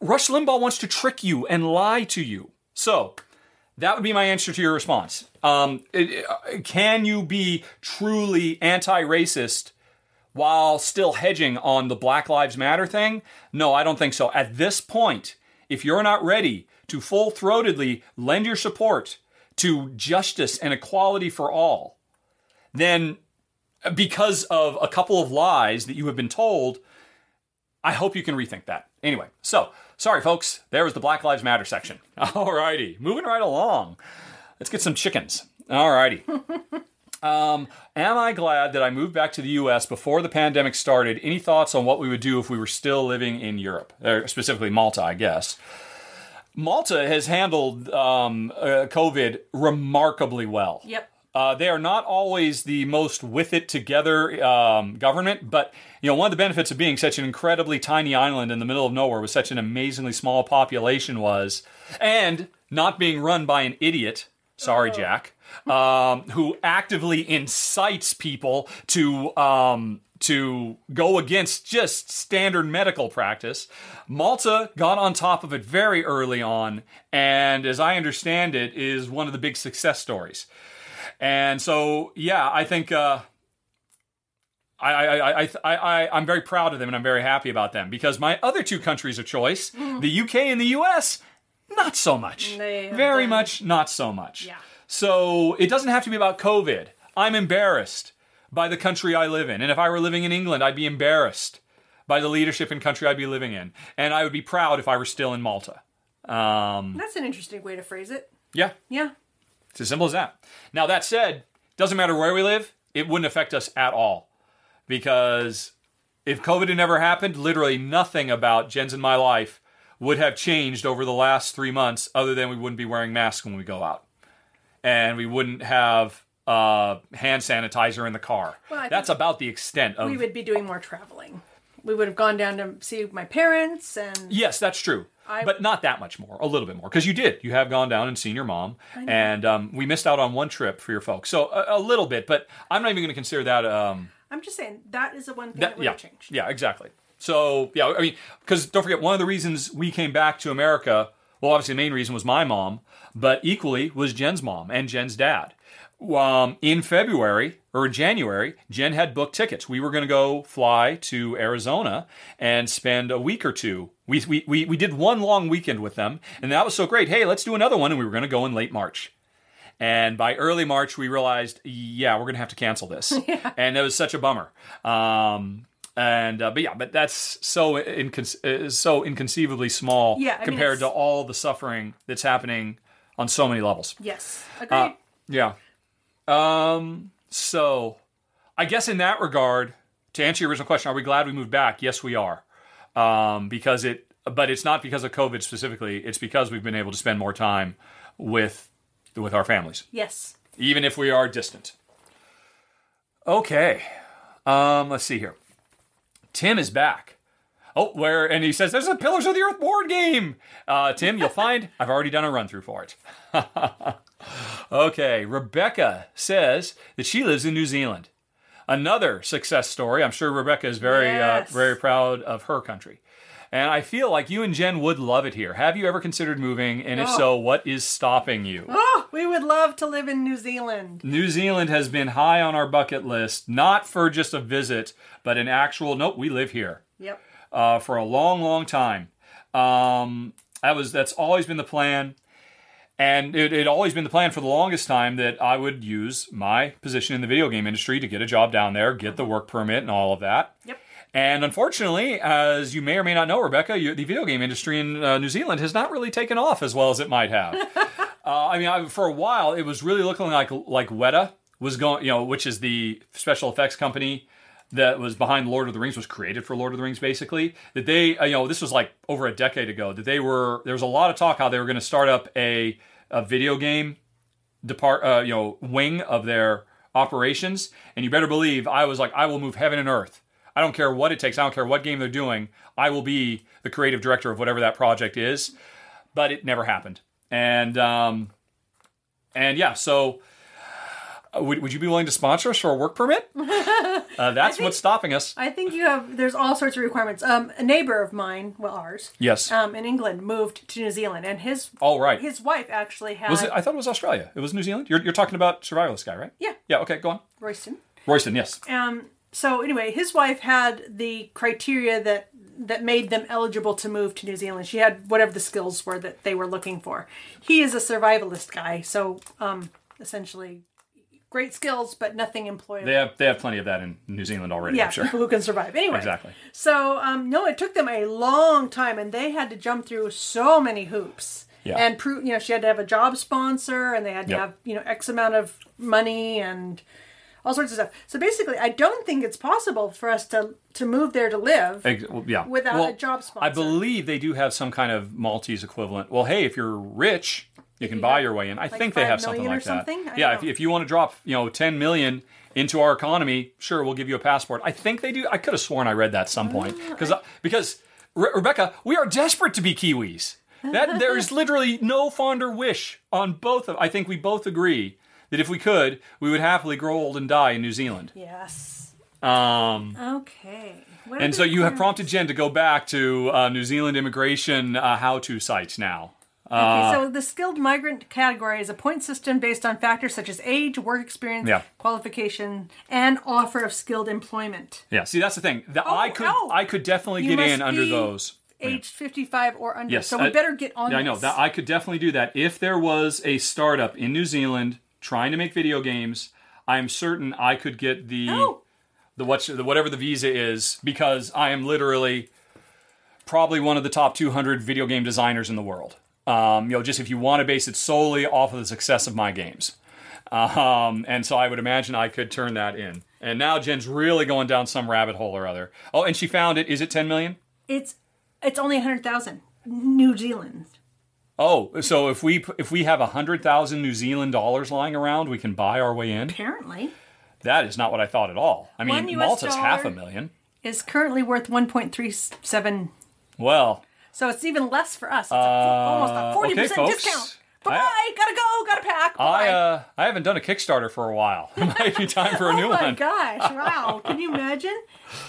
Rush Limbaugh wants to trick you and lie to you. So, that would be my answer to your response. Um, it- it- can you be truly anti racist while still hedging on the Black Lives Matter thing? No, I don't think so. At this point, if you're not ready to full throatedly lend your support to justice and equality for all, then because of a couple of lies that you have been told, I hope you can rethink that. Anyway, so sorry, folks. There was the Black Lives Matter section. Alrighty, moving right along. Let's get some chickens. Alrighty. um, am I glad that I moved back to the U.S. before the pandemic started? Any thoughts on what we would do if we were still living in Europe, or specifically Malta, I guess? Malta has handled um, uh, COVID remarkably well. Yep. Uh, they are not always the most with it together um, government, but you know one of the benefits of being such an incredibly tiny island in the middle of nowhere with such an amazingly small population was, and not being run by an idiot. Sorry, Jack, um, who actively incites people to um, to go against just standard medical practice. Malta got on top of it very early on, and as I understand it, is one of the big success stories. And so, yeah, I think uh, I, I, I, I, I, I'm very proud of them and I'm very happy about them because my other two countries of choice, the UK and the US, not so much. Very done- much not so much. Yeah. So it doesn't have to be about COVID. I'm embarrassed by the country I live in. And if I were living in England, I'd be embarrassed by the leadership and country I'd be living in. And I would be proud if I were still in Malta. Um, That's an interesting way to phrase it. yeah, Yeah. it's as simple as that. Now, that said, doesn't matter where we live, it wouldn't affect us at all. Because if COVID had never happened, literally nothing about Jen's and my life would have changed over the last three months other than we wouldn't be wearing masks when we go out. And we wouldn't have uh, hand sanitizer in the car. Well, That's about the extent of. We would be doing more traveling. We would have gone down to see my parents and Yes, that's true. I- but not that much more. A little bit more. Because you did. You have gone down and seen your mom. And um, we missed out on one trip for your folks. So a, a little bit. But I'm not even going to consider that. Um, I'm just saying that is the one thing that that would yeah. have changed. Yeah, exactly. So, yeah, I mean, because don't forget, one of the reasons we came back to America, well, obviously the main reason was my mom, but equally was Jen's mom and Jen's dad. Um, in February or January, Jen had booked tickets. We were going to go fly to Arizona and spend a week or two. We, we, we, we did one long weekend with them, and that was so great. Hey, let's do another one. And we were going to go in late March. And by early March, we realized, yeah, we're going to have to cancel this. And it was such a bummer. Um, and uh, but yeah, but that's so incon- uh, so inconceivably small Yeah, I mean, compared to all the suffering that's happening on so many levels. Yes. Agreed. Uh, yeah. Um. So, I guess in that regard, to answer your original question, are we glad we moved back? Yes, we are. Um, because it, but it's not because of COVID specifically. It's because we've been able to spend more time with with our families yes. even if we are distant. Okay. Um, let's see here. Tim is back. Oh, where and he says there's a Pillars of the Earth board game. Uh, Tim, you'll find I've already done a run through for it. okay, Rebecca says that she lives in New Zealand. Another success story. I'm sure Rebecca is very Yes. uh, very proud of her country. And I feel like you and Jen would love it here. Have you ever considered moving? And if so, what is stopping you? Oh, we would love to live in New Zealand. New Zealand has been high on our bucket list, not for just a visit, but an actual, nope, we live here Yep. Uh, for a long, long time. Um, that was that's always been the plan, and it had always been the plan for the longest time that I would use my position in the video game industry to get a job down there, get the work permit, and all of that. Yep. And unfortunately, as you may or may not know, Rebecca, you, the video game industry in uh, New Zealand has not really taken off as well as it might have. uh, I mean, I, for a while, it was really looking like like Weta was going, you know, which is the special effects company that was behind Lord of the Rings, was created for Lord of the Rings, basically. That they, uh, you know, this was like over a decade ago. That they were there was a lot of talk how they were going to start up a a video game depart, uh, you know, wing of their operations. And you better believe I was like, I will move heaven and earth. I don't care what it takes. I don't care what game they're doing. I will be the creative director of whatever that project is. But it never happened. And um, and yeah, so would, would you be willing to sponsor us for a work permit? uh, that's what's stopping us. I think you have. There's all sorts of requirements. Um, a neighbor of mine, well, ours, Yes. um, in England, moved to New Zealand, and his All right. his wife actually had Was it? I thought it was Australia. It was New Zealand. You're, you're talking about Survivalist guy, right? yeah, Yeah. Okay. Go on. Royston. Royston. Yes. Um, so anyway, his wife had the criteria that that made them eligible to move to New Zealand. She had whatever the skills were that they were looking for. He is a survivalist guy, so um, essentially great skills, but nothing employable. They have they have plenty of that in New Zealand already. yeah, I'm sure. people who can survive. Anyway, Exactly. So um, no, it took them a long time, and they had to jump through so many hoops. Yeah. And prove, you know, she had to have a job sponsor, and they had to Yep. have, you know, X amount of money and all sorts of stuff. So basically, I don't think it's possible for us to to move there to live. Yeah. Without Well, a job sponsor, I believe they do have some kind of Maltese equivalent. Well, hey, if you're rich, you can buy your way in. I think they have something like that. something? I Yeah, if, if you want to drop, you know, 10 million into our economy, sure, we'll give you a passport. I think they do. I could have sworn I read that at some point because because Re- Rebecca, we are desperate to be Kiwis. That there is literally no fonder wish on both of. I think we both agree that if we could, we would happily grow old and die in New Zealand. Yes. Um, Okay. And so you have prompted Jen to go back to uh, New Zealand immigration uh, how-to sites now. Okay, uh, so the skilled migrant category is a point system based on factors such as age, work experience, Yeah. qualification, and offer of skilled employment. Yeah, see that's the thing. The, Oh, I could oh. I could definitely You get in under be those. Aged 55 or under. Yes, so we I- better get on Yeah, I know this. that I could definitely do that if there was a startup in New Zealand trying to make video games. I'm certain I could get the Oh. the what the whatever the visa is because I am literally probably one of the top 200 video game designers in the world. Um, you know, just if you want to base it solely off of the success of my games. Um, and so I would imagine I could turn that in. And now Jen's really going down some rabbit hole or other. Oh, and she found it. Is it 10 million? It's it's only 100,000 New Zealand. Oh, so if we if we have a hundred thousand New Zealand dollars lying around, we can buy our way in. Apparently, That is not what I thought at all. I mean, Malta's half a million. is currently worth 1.37. Well, So it's even less for us. It's a fo- almost a 40% Uh, okay, folks. discount. Bye bye. Gotta go. Gotta pack. I Bye. uh, I haven't done a Kickstarter for a while. It might be time for a new oh my one. gosh! Wow, can you imagine?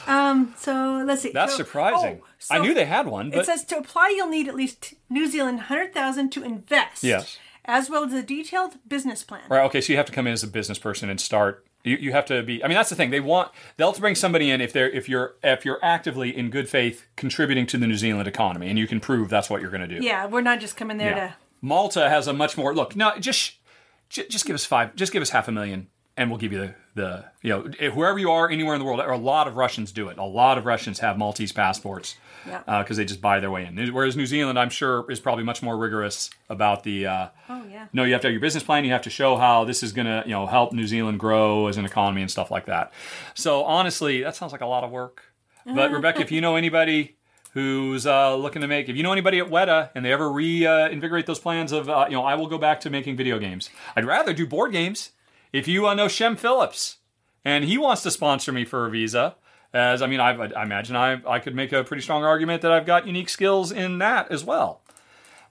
Um, so let's see. That's So- surprising. oh, so I knew they had one, but It says to apply, you'll need at least New Zealand hundred thousand to invest. Yes. As well as a detailed business plan. right. Okay, so you have to come in as a business person and start. You, you have to be. I mean, that's the thing. They want they'll to bring somebody in if they're if you're if you're actively in good faith contributing to the New Zealand economy, and you can prove that's what you're going to do. Yeah, we're not just coming there Yeah. to. Malta has a much more look. No, just just give us five. Just give us half a million, and we'll give you the the you know if- wherever you are anywhere in the world. Or a lot of Russians do it. A lot of Russians have Maltese passports Yeah. because they just buy their way in. Whereas New Zealand, I'm sure, is probably much more rigorous about the. Uh, Oh yeah. no, you have to have your business plan. You have to show how this is going to, you know, help New Zealand grow as an economy and stuff like that. So honestly, that sounds like a lot of work. But Rebecca, if you know anybody who's uh, looking to make, if you know anybody at Weta and they ever reinvigorate those plans of, uh, you know, I will go back to making video games. I'd rather do board games. If you uh, know Shem Phillips and he wants to sponsor me for a visa, as I mean, I, I imagine I, I could make a pretty strong argument that I've got unique skills in that as well.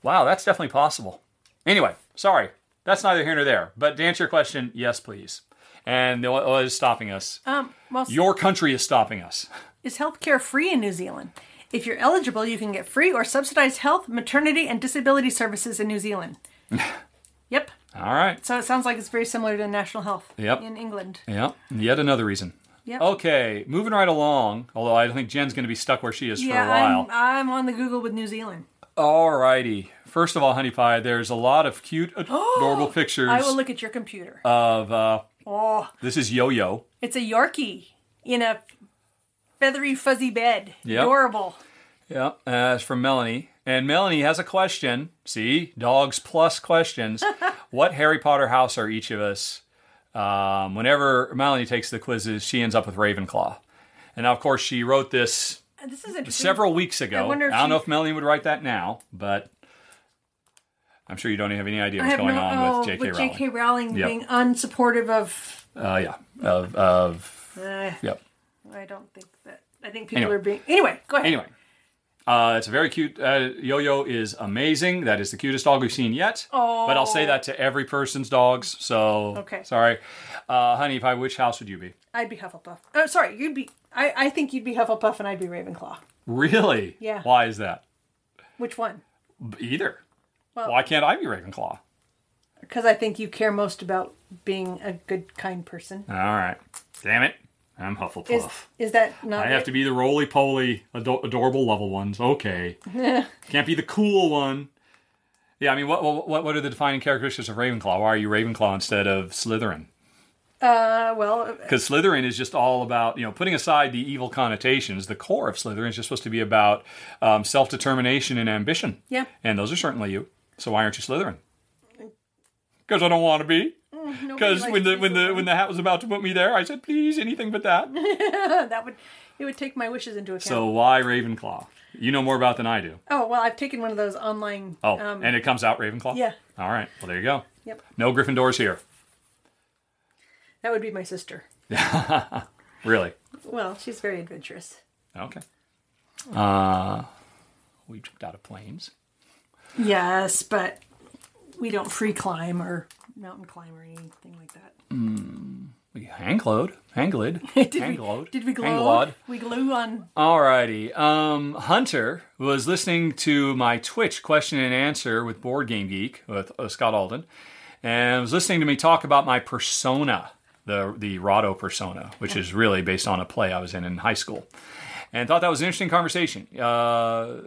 Wow, that's definitely possible. Anyway, sorry, that's neither here nor there. But to answer your question, yes, please. And what what is stopping us? Um. Well, Your country is stopping us. is healthcare free in New Zealand? If you're eligible, you can get free or subsidized health, maternity, and disability services in New Zealand. yep. All right. So it sounds like it's very similar to national health Yep. in England. Yep. Yet another reason. Yep. Okay, moving right along. Although I don't think Jen's going to be stuck where she is yeah, for a while. I'm, I'm on the Google with New Zealand. All righty. First of all, Honey Pie, there's a lot of cute, adorable pictures I will look at your computer. of. Uh, oh, this is Yo Yo. it's a Yorkie in a feathery, fuzzy bed. Yep. Adorable. Yeah, uh, it's from Melanie. And Melanie has a question. See, dogs plus questions. what Harry Potter house are each of us? Um, whenever Melanie takes the quizzes, she ends up with Ravenclaw. And now, of course, she wrote this This is several weeks ago. I wonder if don't she- know if Melanie would write that now, but I'm sure you don't have any idea what's going no, on oh, with J.K. with Rowling. J.K. Rowling Yep. being unsupportive of. Uh, yeah, of, of Uh, yep. I don't think that. I think people Anyway. are being. Anyway, go ahead. Anyway, uh, it's a very cute. Uh, Yo-Yo is amazing. That is the cutest dog we've seen yet. But I'll say that to every person's dogs. So Okay. sorry, uh, honey pie. Which house would you be? I'd be Hufflepuff. Oh, sorry, you'd be. I, I think you'd be Hufflepuff and I'd be Ravenclaw. Really? Yeah. Why is that? Which one? Either. Well- Why can't I be Ravenclaw? Because I think you care most about being a good, kind person. All right. Damn it. I'm Hufflepuff. Is is that not? I have to be the roly poly, ado- adorable level ones. Okay. Can't be the cool one. Yeah, I mean, what, what what are the defining characteristics of Ravenclaw? Why are you Ravenclaw instead of Slytherin? Uh, well, Because Slytherin is just all about, you know, putting aside the evil connotations, the core of Slytherin is just supposed to be about um, self determination and ambition. Yeah. And those are certainly you. So why aren't you Slytherin? Because I don't want to be. Because when the when the when the hat was about to put me there, I said, please, anything but that. that would it would take my wishes into account. so why Ravenclaw? You know more about than I do. oh well, I've taken one of those online. Oh, um, and it comes out Ravenclaw. yeah. All right. Well, there you go. Yep, No Gryffindors here. that would be my sister. Really. Well, she's very adventurous. Okay. Uh, we jumped out of planes. Yes, but we don't free climb or mountain climb or anything like that. We hang glowed. Hang glid. Did hang we? glowed. Did we glow? glowed. We glue on. Alrighty. Um, Hunter was listening to my Twitch question and answer with Board Game Geek with uh, Scott Alden, and was listening to me talk about my persona, the the Rahdo persona, which is really based on a play I was in in high school, and thought that was an interesting conversation. Uh,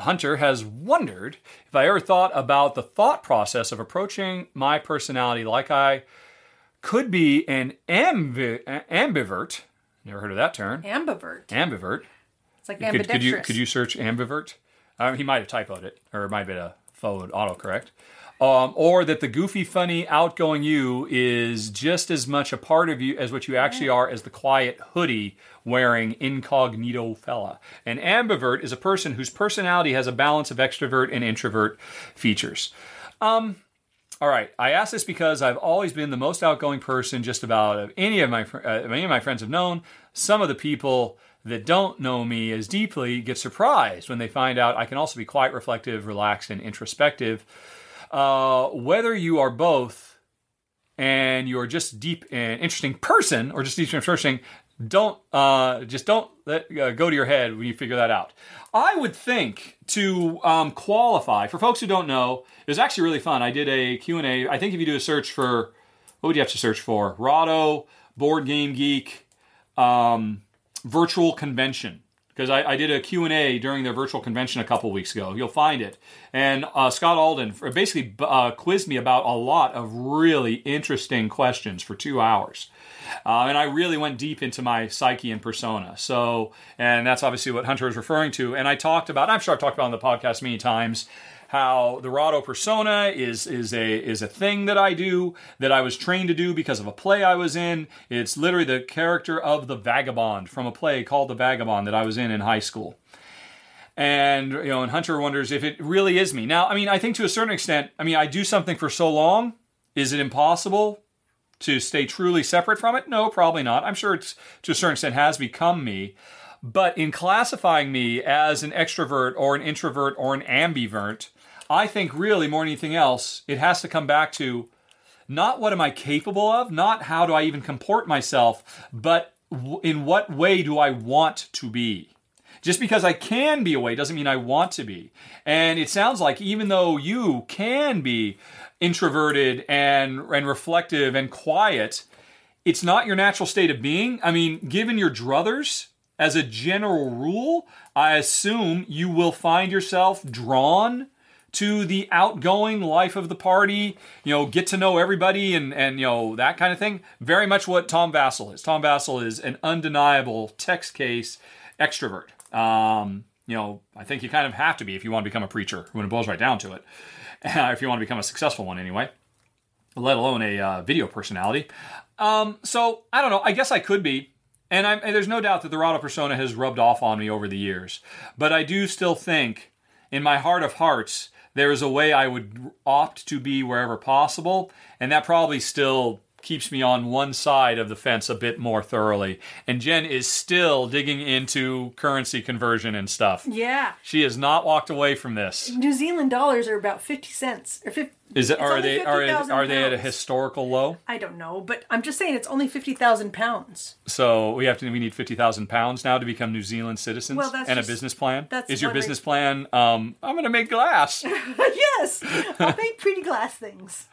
Hunter has wondered if I ever thought about the thought process of approaching my personality like I could be an ambi- ambivert. Never heard of that term. Ambivert. Ambivert. It's like Could, ambidextrous. could you could you search ambivert? Um, he might have typoed it, or it might have been a forward autocorrect. Um, or that the goofy, funny, outgoing you is just as much a part of you as what you actually are as the quiet hoodie wearing incognito fella. An ambivert is a person whose personality has a balance of extrovert and introvert features. Um, all right, I ask this because I've always been the most outgoing person just about of any of my uh, any of my friends have known. Some of the people that don't know me as deeply get surprised when they find out I can also be quite reflective, relaxed, and introspective. Uh, whether you are both and you're just deep and interesting person or just deep and interesting, don't uh, just don't let uh, go to your head when you figure that out. I would think to um, qualify for folks who don't know, it was actually really fun. I did a Q and A. I think if you do a search for what would you have to search for? Rahdo, Board Game Geek, um, virtual convention because I, I did a q&a during their virtual convention a couple weeks ago. You'll find it. And uh, scott alden basically uh, quizzed me about a lot of really interesting questions for two hours. Uh, and i really went deep into my psyche and persona. So and that's obviously what hunter is referring to. And i talked about i'm sure i've talked about on the podcast many times how the Rahdo persona is is a is a thing that I do that I was trained to do because of a play I was in. It's literally the character of the vagabond from a play called The Vagabond that I was in in high school. And you know, and Hunter wonders if it really is me. Now, I mean, I think to a certain extent, I mean, I do something for so long, is it impossible to stay truly separate from it? No, probably not. I'm sure it's to a certain extent has become me. But in classifying me as an extrovert or an introvert or an ambivert, I think really more than anything else, it has to come back to not what am I capable of, not how do I even comport myself, but in what way do I want to be. Just because I can be away doesn't mean I want to be. And it sounds like even though you can be introverted and, and reflective and quiet, it's not your natural state of being. I mean, given your druthers, as a general rule, I assume you will find yourself drawn to the outgoing life of the party, you know, get to know everybody and, and you know, that kind of thing. Very much what Tom Vasel is. Tom Vasel is an undeniable text case extrovert. Um, you know, I think you kind of have to be if you want to become a preacher when it boils right down to it. if you want to become a successful one anyway, let alone a uh, video personality. Um, so I don't know. I guess I could be. And, and there's no doubt that the Rahdo persona has rubbed off on me over the years. But I do still think, in my heart of hearts, there is a way I would opt to be wherever possible. And that probably still keeps me on one side of the fence a bit more thoroughly. And Jen is still digging into currency conversion and stuff. Yeah. She has not walked away from this. New Zealand dollars are about 50 cents. Or 50, Is it? Are they? Are, 50,000 are they at a historical low? I don't know, but I'm just saying it's only 50,000 pounds. So we have to. We need fifty thousand pounds now to become New Zealand citizens Well, that's and just- a business plan. that's Is your business reason. plan? Um, I'm going to make glass. yes! I'll make pretty glass things.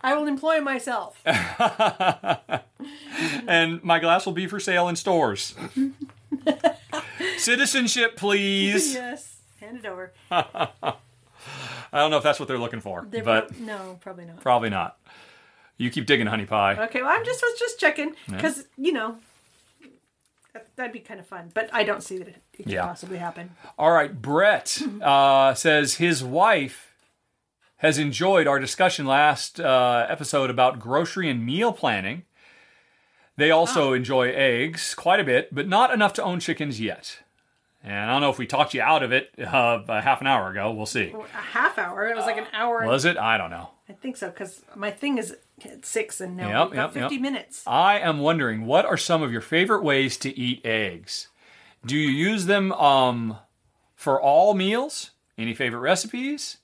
I will employ myself. and my glass will be for sale in stores. Citizenship, please. yes. Hand it over. I don't know if that's what they're looking for, They're but prob- no, probably not. probably not. You keep digging, honey pie. Okay, well, I'm just was just checking because you know that, that'd be kind of fun, but I don't see that it, it could Yeah. possibly happen. All right, Brett uh, says his wife has enjoyed our discussion last uh, episode about grocery and meal planning. They also enjoy eggs quite a bit, but not enough to own chickens yet. And I don't know if we talked you out of it uh, a half an hour ago. We'll see. A half hour. It was like an hour. Was it? I don't know. I think so because my thing is at six, and now Yep, we've got yep, yep. 50 minutes. I am wondering what are some of your favorite ways to eat eggs? Do you use them um, for all meals? Any favorite recipes?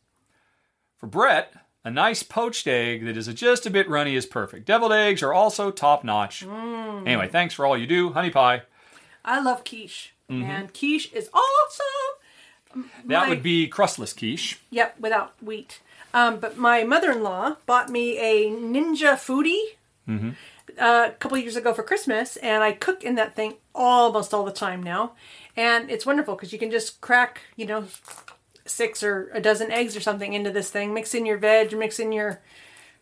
For Brett, a nice poached egg that is just a bit runny is perfect. Deviled eggs are also top notch. Mm. Anyway, thanks for all you do, honey pie. I love quiche, Mm-hmm. and quiche is awesome. That My- would be crustless quiche. Yep, without wheat. Um, but my mother-in-law bought me a Ninja Foodi Mm-hmm. uh, a couple years ago for Christmas, and I cook in that thing almost all the time now. And it's wonderful because you can just crack, you know, six or a dozen eggs or something into this thing, mix in your veg, mix in your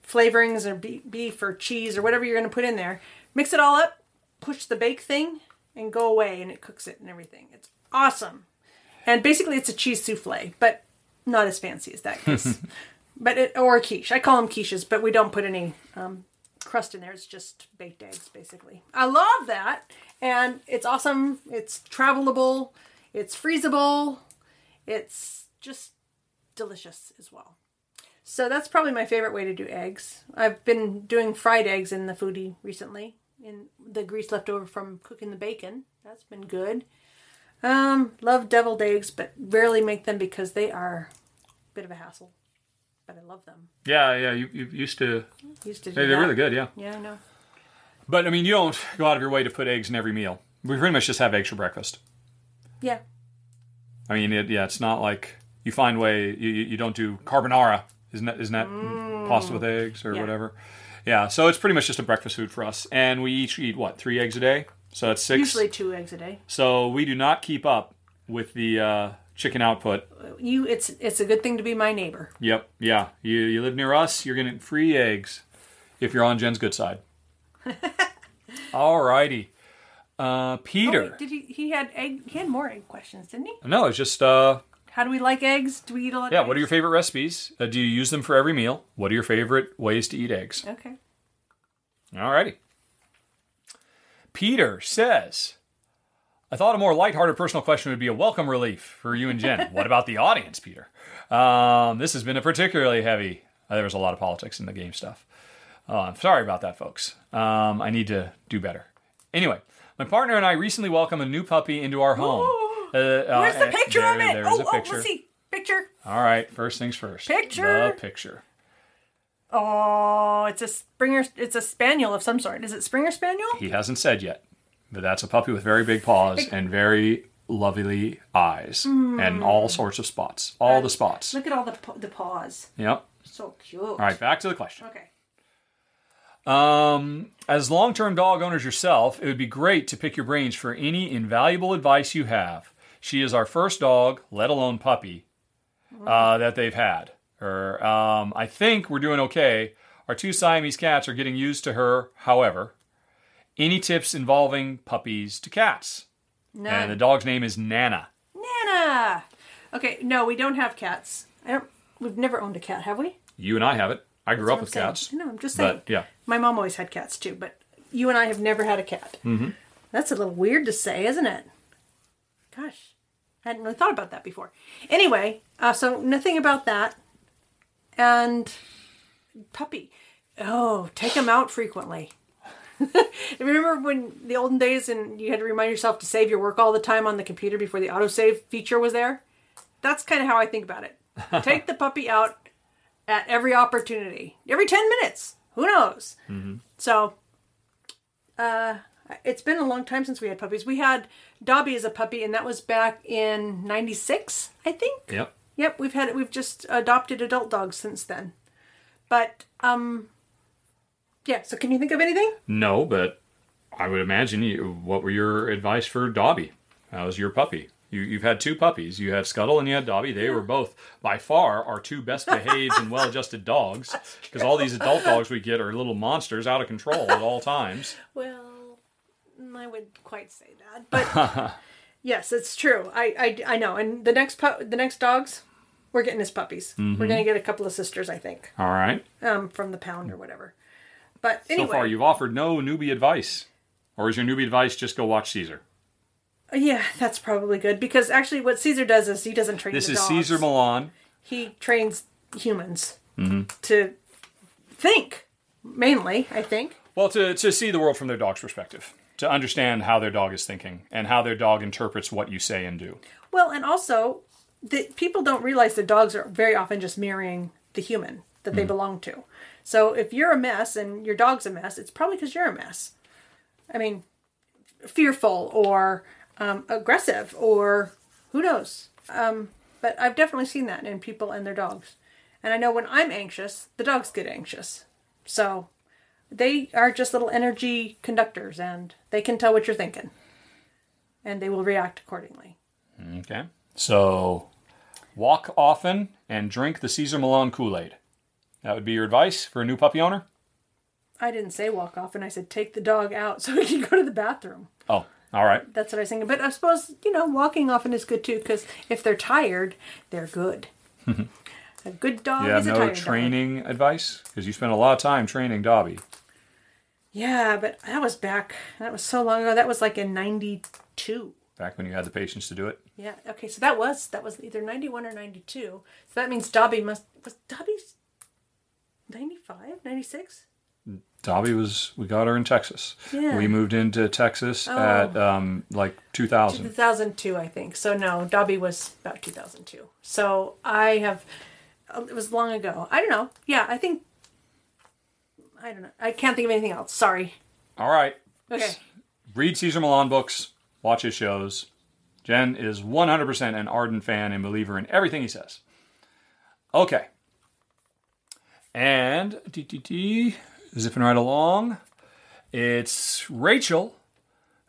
flavorings or beef or cheese or whatever you're going to put in there. Mix it all up, push the bake thing, and go away, and it cooks it and everything. It's awesome. And basically, it's a cheese souffle, but not as fancy as that. but it, or a quiche. I call them quiches, but we don't put any um, crust in there. It's just baked eggs, basically. I love that, and it's awesome. It's travelable. It's freezable. It's just delicious as well. So that's probably my favorite way to do eggs. I've been doing fried eggs in the foodie recently, in the grease left over from cooking the bacon. That's been good. Um, love deviled eggs, but rarely make them because they are a bit of a hassle. But I love them. Yeah, yeah, you, you used to. Used to do They're that. really good, yeah. Yeah, I know. But I mean, you don't go out of your way to put eggs in every meal. We pretty much just have eggs for breakfast. Yeah. I mean, it, yeah, it's not like you find way you, you don't do carbonara, isn't that isn't that pasta with eggs or Mm. Yeah. whatever? Yeah, so it's pretty much just a breakfast food for us, and we each eat what three eggs a day, so that's six. Usually two eggs a day. So we do not keep up with the uh, chicken output. You, it's it's a good thing to be my neighbor. Yep, yeah, you you live near us, you're getting free eggs if you're on Jen's good side. Alrighty, uh, Oh, Peter. wait, did he? He had egg. He had more egg questions, didn't he? no, it's just uh, How do we like eggs? Do we eat a lot? yeah. What are your favorite recipes? Uh, do you use them for every meal? What are your favorite ways to eat eggs? Okay. Alrighty. Peter says, I thought a more lighthearted personal question would be a welcome relief for you and Jen. what about the audience, Peter? Um, this has been a particularly heavy. Uh, there was a lot of politics in the game stuff. Uh, I'm sorry about that, folks. Um, I need to do better. Anyway, my partner and I recently welcomed a new puppy into our home. Uh, uh, Where's the picture there- of it? There's Oh, a oh, let's see. Picture. All right, first things first. Picture. The picture. Oh, it's a Springer. It's a spaniel of some sort. Is it Springer Spaniel? He hasn't said yet, but that's a puppy with very big paws and very lovely eyes and all sorts of spots. All the spots. Look at all the the paws. Yep. So cute. All right, back to the question. Okay. Um, as long term dog owners yourself, it would be great to pick your brains for any invaluable advice you have. She is our first dog, let alone puppy, uh, that they've had. Or, um, I think we're doing okay. Our two Siamese cats are getting used to her, however. Any tips involving puppies to cats? None. And the dog's name is Nana. Nana. Okay, no, we don't have cats. I don't. We've never owned a cat, have we? You and I have it. I grew That's up with saying. cats. No. I'm just saying. But yeah. My mom always had cats too, but you and I have never had a cat. Mm-hmm. That's a little weird to say, isn't it? Gosh, I hadn't really thought about that before. Anyway, uh, so nothing about that. And puppy. Oh, take him out frequently. Remember when the olden days and you had to remind yourself to save your work all the time on the computer before the autosave feature was there? That's kind of how I think about it. Take the puppy out at every opportunity, every 10 minutes. Who knows? So, uh, it's been a long time since we had puppies. We had Dobby as a puppy, and that was back in '96, I think. Yep. Yep, we've had we've just adopted adult dogs since then. But um, yeah. So, can you think of anything? No, but I would imagine you. What were your advice for Dobby? How was your puppy? You, you've had two puppies. You had Scuttle and you had Dobby. They were both, by far, our two best behaved and well adjusted dogs. Because all these adult dogs we get are little monsters out of control at all times. Well, Mm, I wouldn't quite say that, but yes, it's true. I, I, I know. And the next pu- the next dogs, we're getting as puppies. We're mm-hmm. gonna get a couple of sisters, I think, All right. um, from the pound or whatever. But anyway, So far, you've offered no newbie advice. Or is your newbie advice just go watch Cesar? yeah, that's probably good because actually, what Cesar does is he doesn't train. This is dogs. Cesar Millan. He trains humans mm-hmm. to think, mainly. I think. Well, to, to see the world from their dog's perspective, to understand how their dog is thinking and how their dog interprets what you say and do. Well, and also, the people don't realize the dogs are very often just mirroring the human that they belong to. So if you're a mess and your dog's a mess, it's probably because you're a mess. I mean, fearful or um, aggressive or who knows. Um, but I've definitely seen that in people and their dogs. And I know when I'm anxious, the dogs get anxious. So they are just little energy conductors and they can tell what you're thinking. And they will react accordingly. Okay. So, walk often and drink the Cesar Millan Kool Aid. That would be your advice for a new puppy owner? I didn't say walk often. I said take the dog out so he can go to the bathroom. Oh, all right. That's what I was thinking. But I suppose, you know, walking often is good too, because if they're tired, they're good. a good dog You have is a no training advice? Because you spent a lot of time training Dobby. Yeah, but that was back, that was so long ago. That was like in 92. Back when you had the patience to do it. Yeah, okay, so that was, that was either 91 or 92. So that means Dobby must, was Dobby's 95, 96? Dobby was, we got her in Texas. Yeah. Oh. We moved into Texas at um, like 2000. 2002, I think. So no, Dobby was about 2002. So I have, uh, it was long ago. I don't know. Yeah, I think, I don't know. I can't think of anything else. Sorry. All right. Okay. Read Cesar Millan books, watch his shows. Jen is 100% an ardent fan and believer in everything he says. Okay. And dee, zipping right along, it's Rachel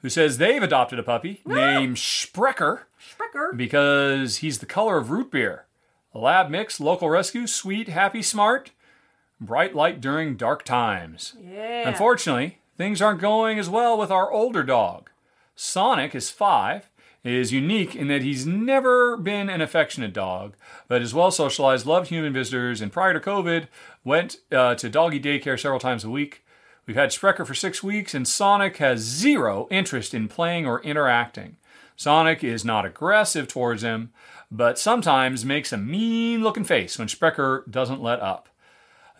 who says they've adopted a puppy named Sprecher Sprecher. because he's the color of root beer. A lab mix, local rescue, sweet, happy, smart, bright light during dark times. Yeah. Unfortunately, things aren't going as well with our older dog. Sonic is five, is unique in that he's never been an affectionate dog, but is well socialized, loved human visitors, and prior to COVID, went uh, to doggy daycare several times a week. We've had Sprecher for six weeks, and Sonic has zero interest in playing or interacting. Sonic is not aggressive towards him, but sometimes makes a mean looking face when Sprecher doesn't let up.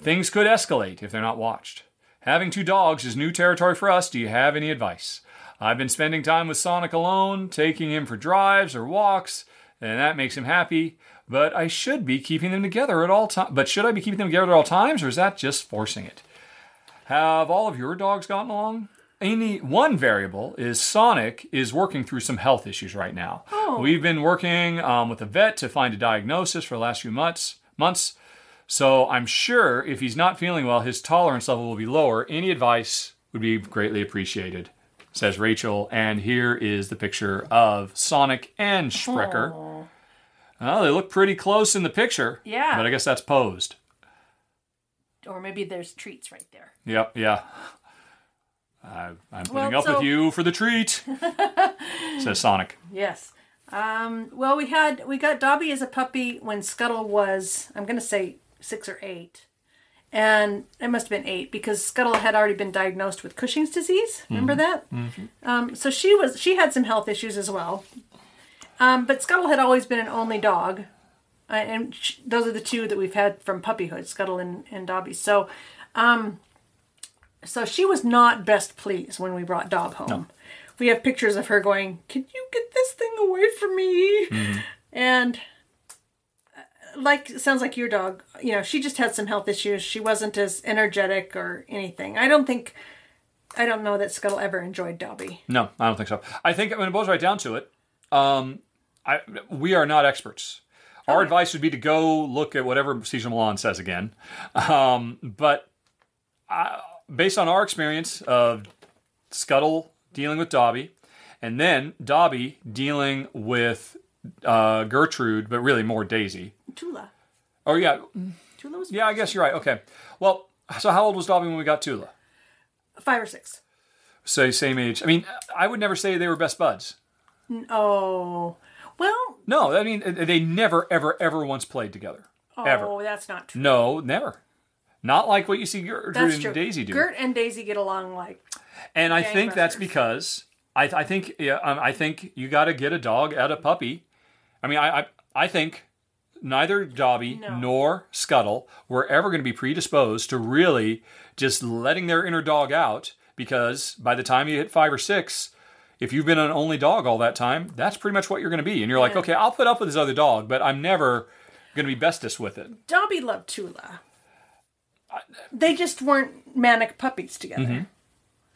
Things could escalate if they're not watched. Having two dogs is new territory for us. Do you have any advice? I've been spending time with Sonic alone, taking him for drives or walks, and that makes him happy. But I should be keeping them together at all times. But should I be keeping them together at all times, or is that just forcing it? Have all of your dogs gotten along? Any one variable is Sonic is working through some health issues right now. Oh. We've been working um, with a vet to find a diagnosis for the last few months. Months. So I'm sure if he's not feeling well, his tolerance level will be lower. Any advice would be greatly appreciated, says Rachel. And here is the picture of Sonic and Sprecher. Oh, Well, they look pretty close in the picture. Yeah. But I guess that's posed. Or maybe there's treats right there. Yep, yeah. I, I'm putting Well, up so- with you for the treat, says Sonic. Yes. Um, well, we had we got Dobby as a puppy when Scuttle was I'm going to say six or eight, and it must have been eight because Scuttle had already been diagnosed with Cushing's disease. Remember that? Um, so she was she had some health issues as well. Um, but Scuttle had always been an only dog, uh, and sh- those are the two that we've had from puppyhood, Scuttle and, and Dobby. So, um, so she was not best pleased when we brought Dob home. We have pictures of her going, "Can you get this thing away from me?" And uh, like sounds like your dog. You know, she just had some health issues. She wasn't as energetic or anything. I don't think. I don't know that Scuttle ever enjoyed Dobby. No, I don't think so. I think when it boils right down to it, um, I, we are not experts. Our advice would be to go look at whatever Cesar Millan says again. Um, but I, based on our experience of Scuttle dealing with Dobby, and then Dobby dealing with uh, Gertrude, but really more Daisy. Tula. Oh yeah, Tula was yeah. I guess you're right. Okay. Well, so how old was Dobby when we got Tula? five or six. Say same age. I mean, I would never say they were best buds. Oh, well. No, I mean they never, ever, ever once played together. Oh, Ever. that's not true. No, never. Not like what you see Gertrude That's and true. Daisy do. Gert and Daisy get along like and I think that's because I, I think yeah, um, I think you got to get a dog at a puppy. I mean, I I, I think neither Dobby No. nor Scuttle were ever going to be predisposed to really just letting their inner dog out because by the time you hit five or six, if you've been an only dog all that time, that's pretty much what you're going to be. And you're like, Yeah. okay, I'll put up with this other dog, but I'm never going to be bestest with it. Dobby loved Tula. They just weren't manic puppies together. Mm-hmm.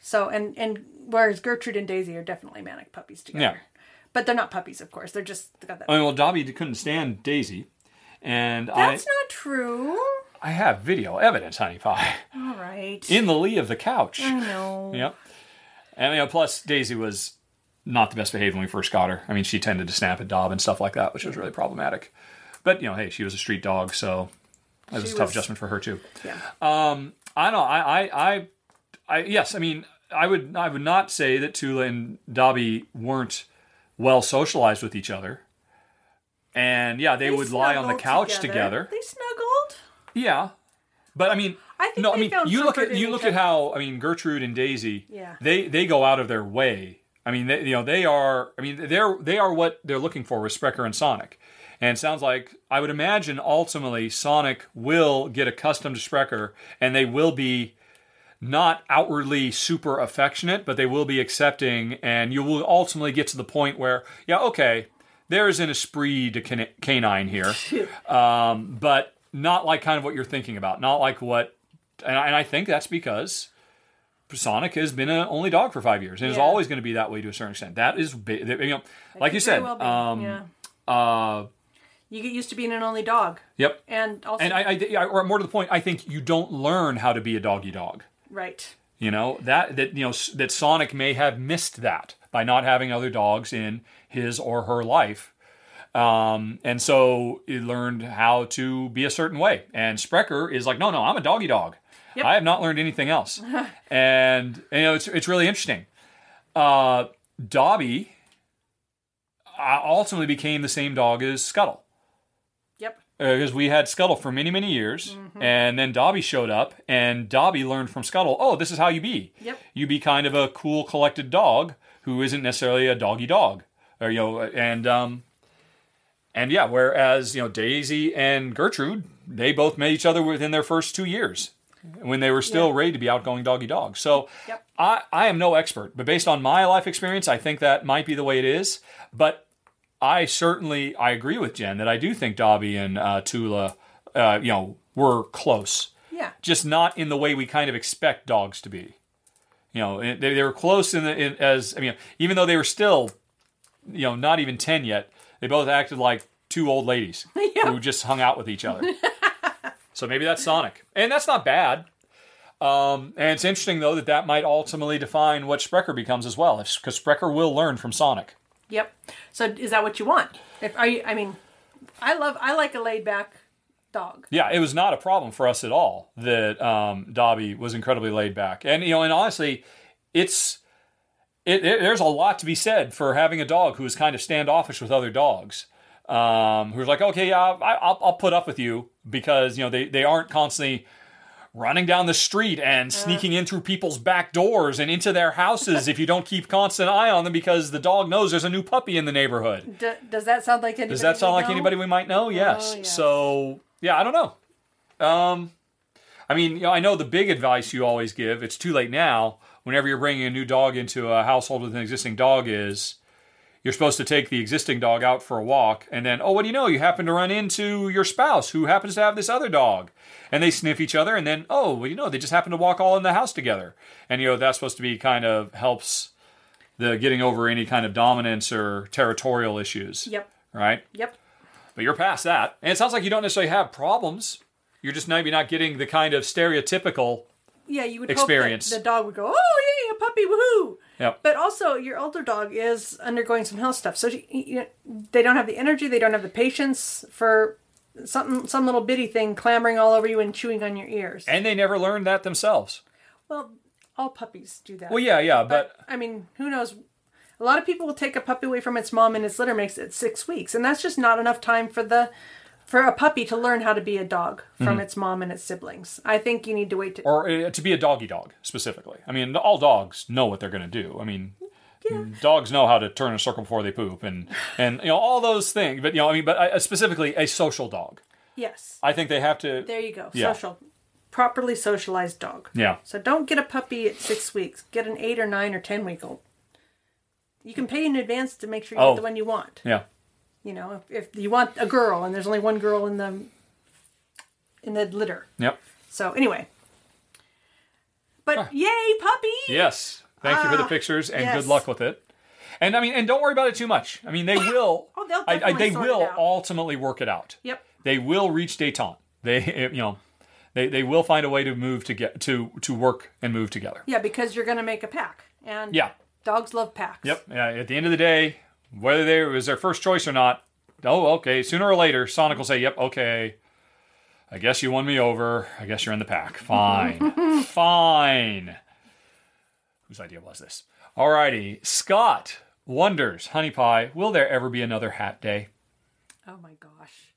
So and and whereas Gertrude and Daisy are definitely manic puppies together. Yeah. But they're not puppies, of course. They're just they got that. I mean, well, Dobby couldn't stand Daisy, and That's I not true. I have video evidence, honey pie, All right. in the lee of the couch. I know. Yep. And you know, plus Daisy was not the best behaved when we first got her. I mean, she tended to snap at Dob and stuff like that, which was really problematic. But you know, hey, she was a street dog, so it was She a tough was- adjustment for her too. Yeah. Um, I don't know. I, I, I, I, yes. I mean, I would, I would not say that Tula and Dobby weren't well socialized with each other. And yeah, they, would lie on the couch together. They snuggled. Yeah, but I mean, I think no, I mean, you look at you look at how I mean Gertrude and Daisy. Yeah. They they go out of their way. I mean, they, you know, they are. I mean, they're they are what they're looking for with Sprecher and Sonic. And it sounds like I would imagine ultimately Sonic will get accustomed to Sprecher, and they will be not outwardly super affectionate, but they will be accepting, and you will ultimately get to the point where, yeah, okay, there's an esprit de can- canine here, um, but not like kind of what you're thinking about, not like what, and I, and I think that's because Sonic has been an only dog for five years, and is always going to be that way to a certain extent. That is, you know, like you said, well be. um, yeah. uh, You get used to being an only dog, yep. and also And I, I, I, or more to the point, I think you don't learn how to be a doggy dog. Right. You know that that you know that Sonic may have missed that by not having other dogs in his or her life, um, and so he learned how to be a certain way. And Sprecher is like, no, no, I'm a doggy dog. Yep. I have not learned anything else, and you know it's it's really interesting. Uh, Dobby uh, ultimately became the same dog as Scuttle Yep. because we had Scuttle for many, many years, Mm-hmm. and then Dobby showed up, and Dobby learned from Scuttle, oh, this is how you be. Yep. You be kind of a cool, collected dog who isn't necessarily a doggy dog, or you know, and um, and yeah, whereas you know Daisy and Gertrude, they both met each other within their first two years when they were still Yeah. ready to be outgoing doggy dogs. So Yep. I, I am no expert, but based on my life experience, I think that might be the way it is. But I certainly I agree with Jen that I do think Dobby and uh, Tula, uh, you know, were close. Yeah. Just not in the way we kind of expect dogs to be. You know, they, they were close in, the, in as I mean, even though they were still, you know, not even ten yet, they both acted like two old ladies Yeah. who just hung out with each other. So maybe that's Sonic, and that's not bad. Um, and it's interesting though that that might ultimately define what Sprecher becomes as well, because Sprecher will learn from Sonic. Yep. So is that what you want? If are you, I mean, I love I like a laid back dog. Yeah, it was not a problem for us at all that um, Dobby was incredibly laid back, and you know, and honestly, it's it, it, there's a lot to be said for having a dog who is kind of standoffish with other dogs. Um, who's like, okay, yeah, I, I'll, I'll put up with you because you know they, they aren't constantly running down the street and sneaking in through people's back doors and into their houses if you don't keep constant eye on them because the dog knows there's a new puppy in the neighborhood. D- does that sound like anybody? Does that sound we like know? anybody we might know? Yes. yes. So yeah, I don't know. Um, I mean, you know, I know the big advice you always give. It's too late now. Whenever you're bringing a new dog into a household with an existing dog, is you're supposed to take the existing dog out for a walk, and then oh, what do you know? You happen to run into your spouse who happens to have this other dog, and they sniff each other, and then oh, well, you know, they just happen to walk all in the house together, and you know that's supposed to be kind of helps the getting over any kind of dominance or territorial issues. Yep. Right. Yep. But you're past that. And it sounds like you don't necessarily have problems. You're just maybe not getting the kind of stereotypical. Yeah, you would Experience. the dog would go, "Oh, yay, a puppy, woohoo!" Yep. But also, your older dog is undergoing some health stuff, so you, you, they don't have the energy, they don't have the patience for something, some little bitty thing clambering all over you and chewing on your ears. And they never learned that themselves. well, all puppies do that. Well, yeah, yeah, but, I mean, who knows? A lot of people will take a puppy away from its mom and its litter makes it six weeks, and that's just not enough time for the for a puppy to learn how to be a dog from Mm-hmm. its mom and its siblings. I think you need to wait to. or uh, to be a doggy dog specifically. I mean, all dogs know what they're going to do. I mean, dogs know how to turn a circle before they poop, and and you know all those things. But you know, I mean, but uh, specifically a social dog. yes, I think they have to. there you go. Yeah. Social, properly socialized dog. Yeah. So don't get a puppy at six weeks. Get an eight or nine or ten week old. You can pay in advance to make sure you Oh. get the one you want. Yeah. You know, if, if you want a girl and there's only one girl in the in the litter. Yep. So anyway. But yay, puppy! Yes. Thank you for the Ah, pictures and yes. good luck with it. And I mean, and don't worry about it too much. I mean, they will. Oh, they'll I, I, they will ultimately work it out. Yep. They will reach detente. They, you know, they, they will find a way to move to get to to work and move together. Yeah, because you're gonna make a pack. And Yeah. dogs love packs. Yep. Yeah. At the end of the day, whether they it was their first choice or not, oh, okay. Sooner or later, Sonic will say, "Yep, okay. I guess you won me over. I guess you're in the pack. Fine, fine." Whose idea was this? Alrighty, Scott wonders, Honey Pie, will there ever be another Hat Day? Oh my gosh.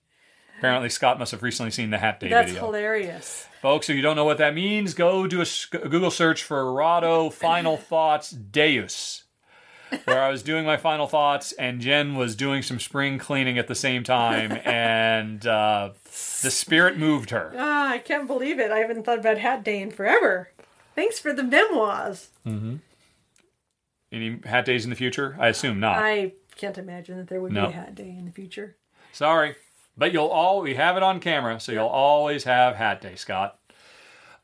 Apparently, Scott must have recently seen the Hat Day That's video. hilarious. Folks, if you don't know what that means, go do a, a Google search for Rahdo Final Thoughts Deus, where I was doing my final thoughts and Jen was doing some spring cleaning at the same time, and uh, the spirit moved her. Ah, I can't believe it. I haven't thought about Hat Day in forever. Thanks for the memoirs. Any Hat Days in the future? I assume not. I can't imagine that there would No. be a Hat Day in the future. Sorry. But you'll all we have it on camera, so you'll always have Hat Day, Scott.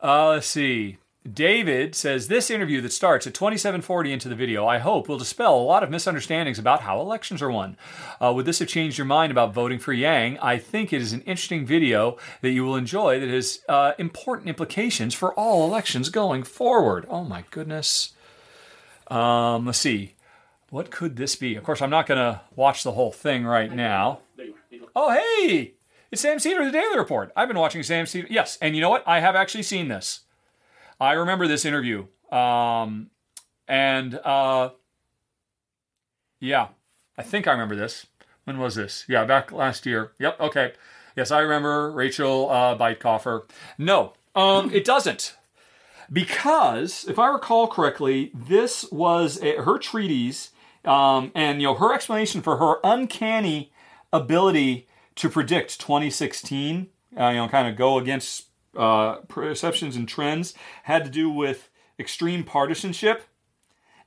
Uh, let's see. David says this interview that starts at 2740 into the video, I hope, will dispel a lot of misunderstandings about how elections are won. Uh, would this have changed your mind about voting for Yang? I think it is an interesting video that you will enjoy that has uh, important implications for all elections going forward. Oh my goodness. Um, let's see. What could this be? Of course, I'm not going to watch the whole thing right now. Oh, hey! It's Sam Seder, the Daily Report. I've been watching Sam Seder. Yes, and you know what? I have actually seen this. I remember this interview. Um, and uh, yeah, I think I remember this. When was this? Yeah, back last year. Yep, okay. Yes, I remember Rachel uh. No, um, it doesn't. Because, if I recall correctly, this was a, her treatise, um, and you know her explanation for her uncanny ability to predict 2016. Uh, you know, kind of go against uh, perceptions and trends had to do with extreme partisanship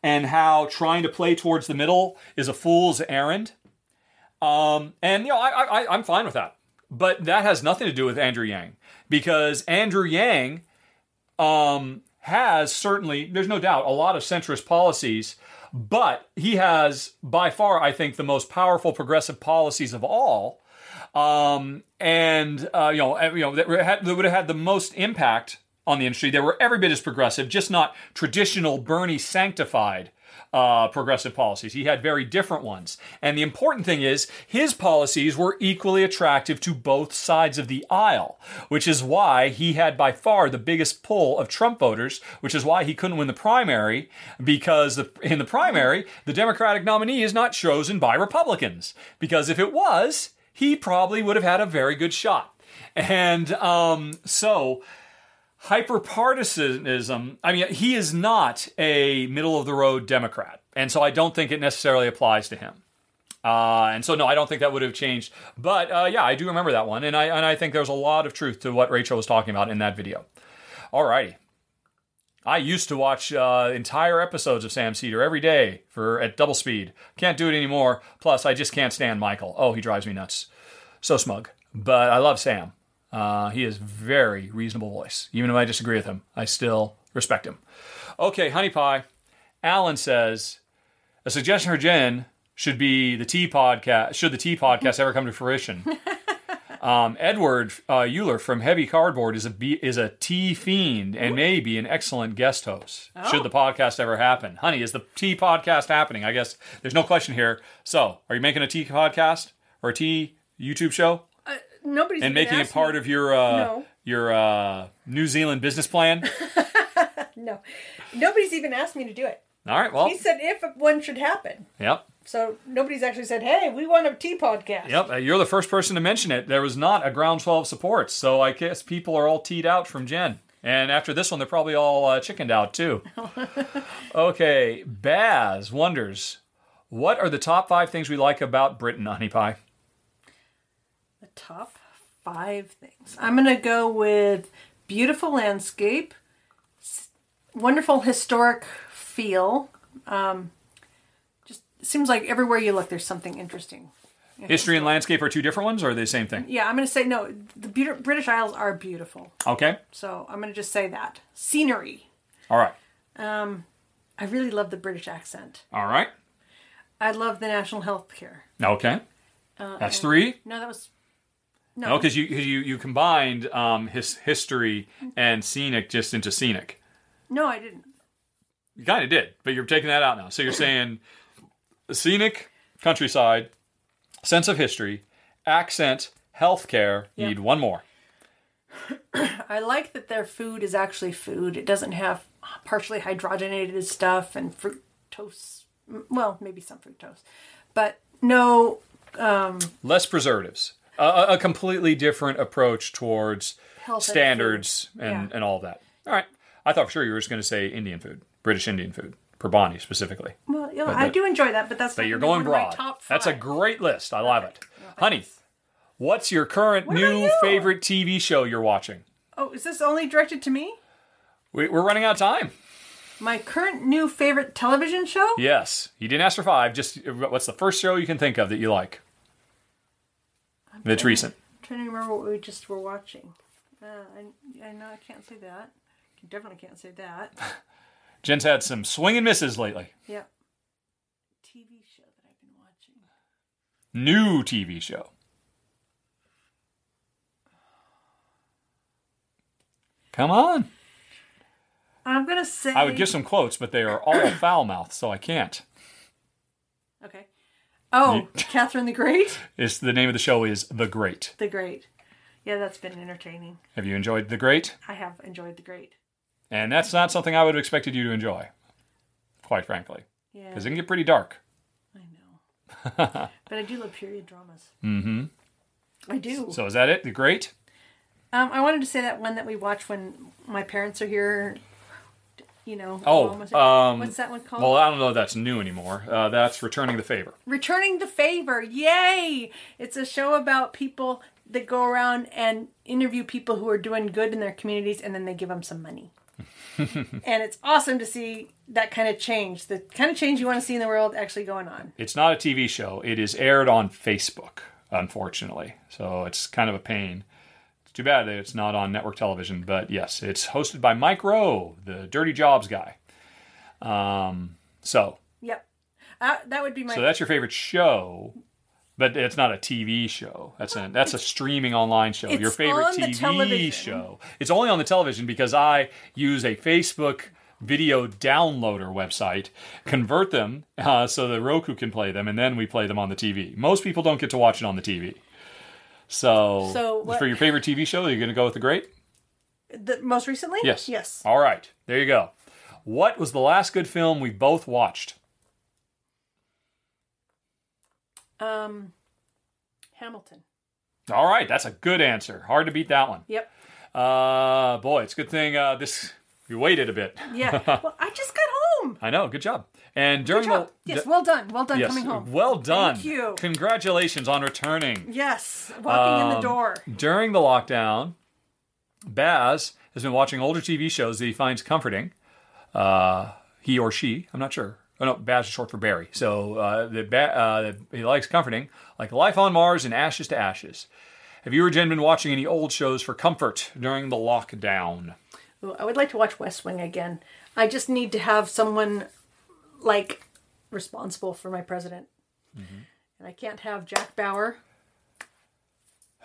and how trying to play towards the middle is a fool's errand. Um, and you know, I, I, I'm fine with that. But that has nothing to do with Andrew Yang because Andrew Yang um, has certainly, there's no doubt, a lot of centrist policies but he has by far, I think, the most powerful progressive policies of all. Um, and uh, you know, you know, that, had, that would have had the most impact on the industry. They were every bit as progressive, just not traditional Bernie sanctified uh, progressive policies. He had very different ones. And the important thing is, his policies were equally attractive to both sides of the aisle, which is why he had by far the biggest pull of Trump voters, which is why he couldn't win the primary, because the, in the primary, the Democratic nominee is not chosen by Republicans. Because if it was, he probably would have had a very good shot. And um, so, hyperpartisanism, I mean, he is not a middle of the road Democrat. And so I don't think it necessarily applies to him. Uh, and so, no, I don't think that would have changed. But uh, yeah, I do remember that one. And I, and I think there's a lot of truth to what Rachel was talking about in that video. Alrighty. I used to watch uh, entire episodes of Sam Seder every day for at double speed. Can't do it anymore. Plus, I just can't stand Michael. Oh, he drives me nuts. So smug. But I love Sam. Uh, he has very reasonable voice. Even if I disagree with him, I still respect him. Okay, Honey Pie. Alan says a suggestion for Jen should be the Tea podcast. Should the Tea podcast ever come to fruition? Um, Edward uh, Uhler from Heavy Cardboard is a is a tea fiend and may be an excellent guest host. Should the podcast ever happen, honey? Is the tea podcast happening? I guess there's no question here. So, are you making a tea podcast or a tea YouTube show Nobody's and making it part me. of your uh, No. your uh, New Zealand business plan? No, nobody's even asked me to do it. All right. Well, He said if one should happen. yep. So nobody's actually said, "Hey, we want a tea podcast." Yep, uh, you're the first person to mention it. There was not a groundswell of support, so I guess people are all teed out from Jen. And after this one, they're probably all uh, chickened out too. okay, Baz wonders, what are the top five things we like about Britain, Honey Pie? The top five things. I'm gonna go with beautiful landscape, wonderful historic feel. Um, just seems like everywhere you look, there's something interesting. History and landscape are two different ones, or are they the same thing? Yeah, I'm gonna say no. The British Isles are beautiful, Okay, so I'm gonna just say that scenery. all right, Um, I really love the British accent. all right, I love the national health care. okay. Uh, That's three. No, that was No, because you you you combined um, his history and scenic just into scenic. no, I didn't. You kind of did, but you're taking that out now. So you're saying scenic countryside, sense of history, accent, healthcare. Yeah. need one more. I like that their food is actually food. It doesn't have partially hydrogenated stuff and fructose. Well, maybe some fructose, but no. Um, Less preservatives. A, a- completely different approach towards Health standards food. and, Yeah. and all that. All right. I thought for sure you were just going to say Indian food, British Indian food, Perbani specifically. Well, you know, I do enjoy that, but that's But you're going be one of my broad. That's a great list. I love it. Honey, what's your current What new you? favorite TV show you're watching? Oh, is this only directed to me? We, we're running out of time. My current new favorite television show? Yes. You didn't ask for five. Just what's the first show you can think of that you like? That's recent. I'm trying to remember what we just were watching. Uh, I, I know I can't say that. You definitely can't say that. Jen's had some swing and misses lately. Yep. TV show that I've been watching. New TV show. Come on. I'm gonna say. I would give some quotes, but they are all foul mouthed, so I can't. Okay. Oh, Catherine the Great. It's the name of the show is The Great. The Great. Yeah, that's been entertaining. Have you enjoyed The Great? I have enjoyed The Great. And that's not something I would have expected you to enjoy, quite frankly, Yeah, because it can get pretty dark. I know. but I do love period dramas. Mm-hmm. I do. So is that it? The Great? Um, I wanted to say that one that we watch when my parents are here. You know. Oh, um, what's that one called? Well, I don't know if that's new anymore. Uh, that's Returning the Favor. Returning the Favor. Yay! It's a show about people that go around and interview people who are doing good in their communities and then they give them some money. and it's awesome to see that kind of change, the kind of change you want to see in the world actually going on. It's not a TV show. It is aired on Facebook, unfortunately. So it's kind of a pain. It's too bad that it's not on network television. But yes, it's hosted by Mike Rowe, the Dirty Jobs guy. Um, so Yep. Uh, that would be my. So that's your favorite show, but it's not a TV show. That's a that's a streaming online show. Your favorite TV show. It's only on the television because I use a Facebook video downloader website, convert them uh, so the Roku can play them, and then we play them on the TV. Most people don't get to watch it on the TV. So, So what- for your favorite TV show, are you going to go with the Great? the, most recently? Yes. Yes. All right. There you go. What was the last good film we both watched? Um, Hamilton. All right, that's a good answer. Hard to beat that one. Yep. Uh, boy, it's a good thing uh, this we waited a bit. Yeah. well, I just got home. I know. Good job. And during Good job. the Yes. Well done. Well done yes, coming home. well done. Thank you. Congratulations on returning. Yes. Walking in the Um, door. During the lockdown, Baz has been watching older TV shows that he finds comforting. Uh, he or she, I'm not sure. Oh no, Baz is short for Barry. So uh, the ba- uh, he likes comforting, like Life on Mars and Ashes to Ashes. Have you or Jen been watching any old shows for comfort during the lockdown? Ooh, I would like to watch West Wing again. I just need to have someone like responsible for my president, Mm-hmm. and I can't have Jack Bauer,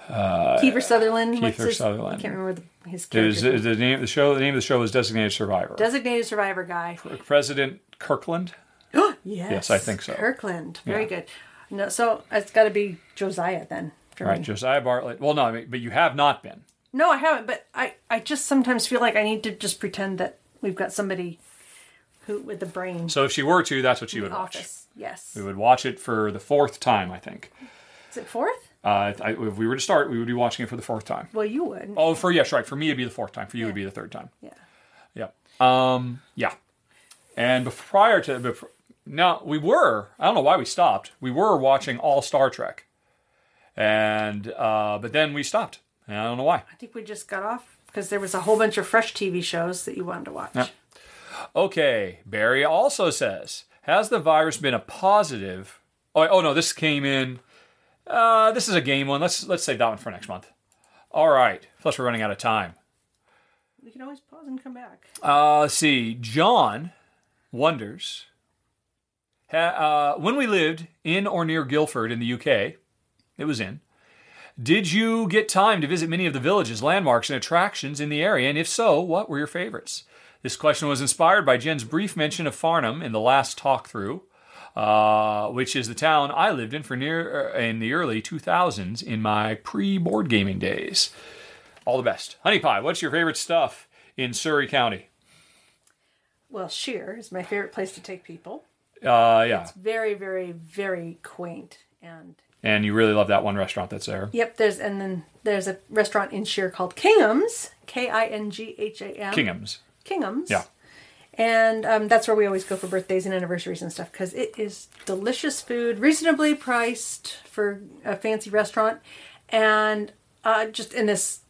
Kiefer Sutherland. Uh, Kiefer his, Sutherland. I can't remember the, his character. the name of the show. The name of the show is Designated Survivor. Designated survivor guy. President Kirkland. Yes. Yes, I think so. Kirkland. Very Yeah. good. No, so it's got to be Josiah then. for Right, me. Josiah Bartlet. Well, no, I mean, but you have not been. No, I haven't. But I, I just sometimes feel like I need to just pretend that we've got somebody who with the brain So if she were to, that's what she would the watch. office. Yes. We would watch it for the fourth time, I think. Is it fourth? Uh, I, if we were to start, we would be watching it for the fourth time. Well, you would. Oh, for yes, right. For me, it'd be the fourth time. For you, it'd be the third time. Yeah. Yeah. Um. Yeah. And prior to now we were. I don't know why we stopped. We were watching all Star Trek, and uh, but then we stopped. And I don't know why. I think we just got off because there was a whole bunch of fresh TV shows that you wanted to watch. Yeah. Okay. Barry also says, has the virus been a positive? Oh, oh no, this came in. Uh, this is a game one. Let's let's save that one for next month. All right. Plus, we're running out of time. We can always pause and come back. Uh, let's see. John wonders uh, when we lived in or near Guildford in the UK, it was in. Did you get time to visit many of the villages, landmarks, and attractions in the area? And if so, what were your favorites? This question was inspired by Jen's brief mention of Farnham in the last talk through, uh, which is the town I lived in for near uh, in the early 2000s in my pre board gaming days. All the best. Honey Pie, what's your favorite stuff in Surrey County? Well, Shere is my favorite place to take people. Uh, yeah. Very, very, very quaint and And you really love that one restaurant that's there. Yep, there's and then there's a restaurant in Shere called Kingham's, K I N G H A M. Kingham's. Kingham's. Yeah. And um, that's where we always go for birthdays and anniversaries and stuff because it is delicious food, reasonably priced for a fancy restaurant, and uh, just in this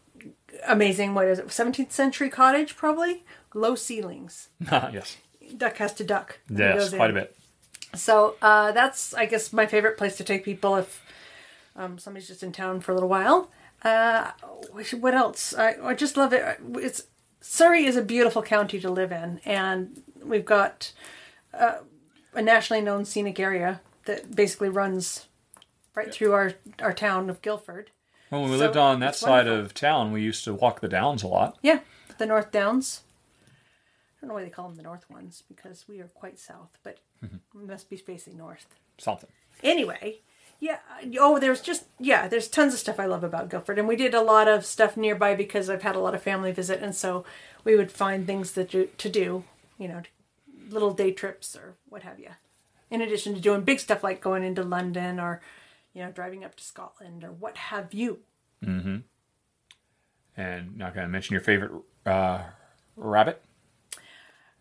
amazing what is it, 17th century cottage probably, low ceilings, yes. duck has to duck. Yes, quite a bit. So uh, that's, I guess, my favorite place to take people if um, somebody's just in town for a little while. Uh, what else? I, I just love it. It's Surrey is a beautiful county to live in, and we've got uh, a nationally known scenic area that basically runs right through our our town of Guildford. Well, when we So, lived on that side wonderful. of town, we used to walk the downs a lot. Yeah, the North Downs. Don't know why they call them the North ones because we are quite south, but we must be facing north. Something. anyway yeah oh there's just yeah there's tons of stuff i love about guildford and we did a lot of stuff nearby because i've had a lot of family visit and so we would find things that do, to do you know little day trips or what have you in addition to doing big stuff like going into london or you know driving up to scotland or what have you Mm-hmm. And not going to mention your favorite uh, rarebit.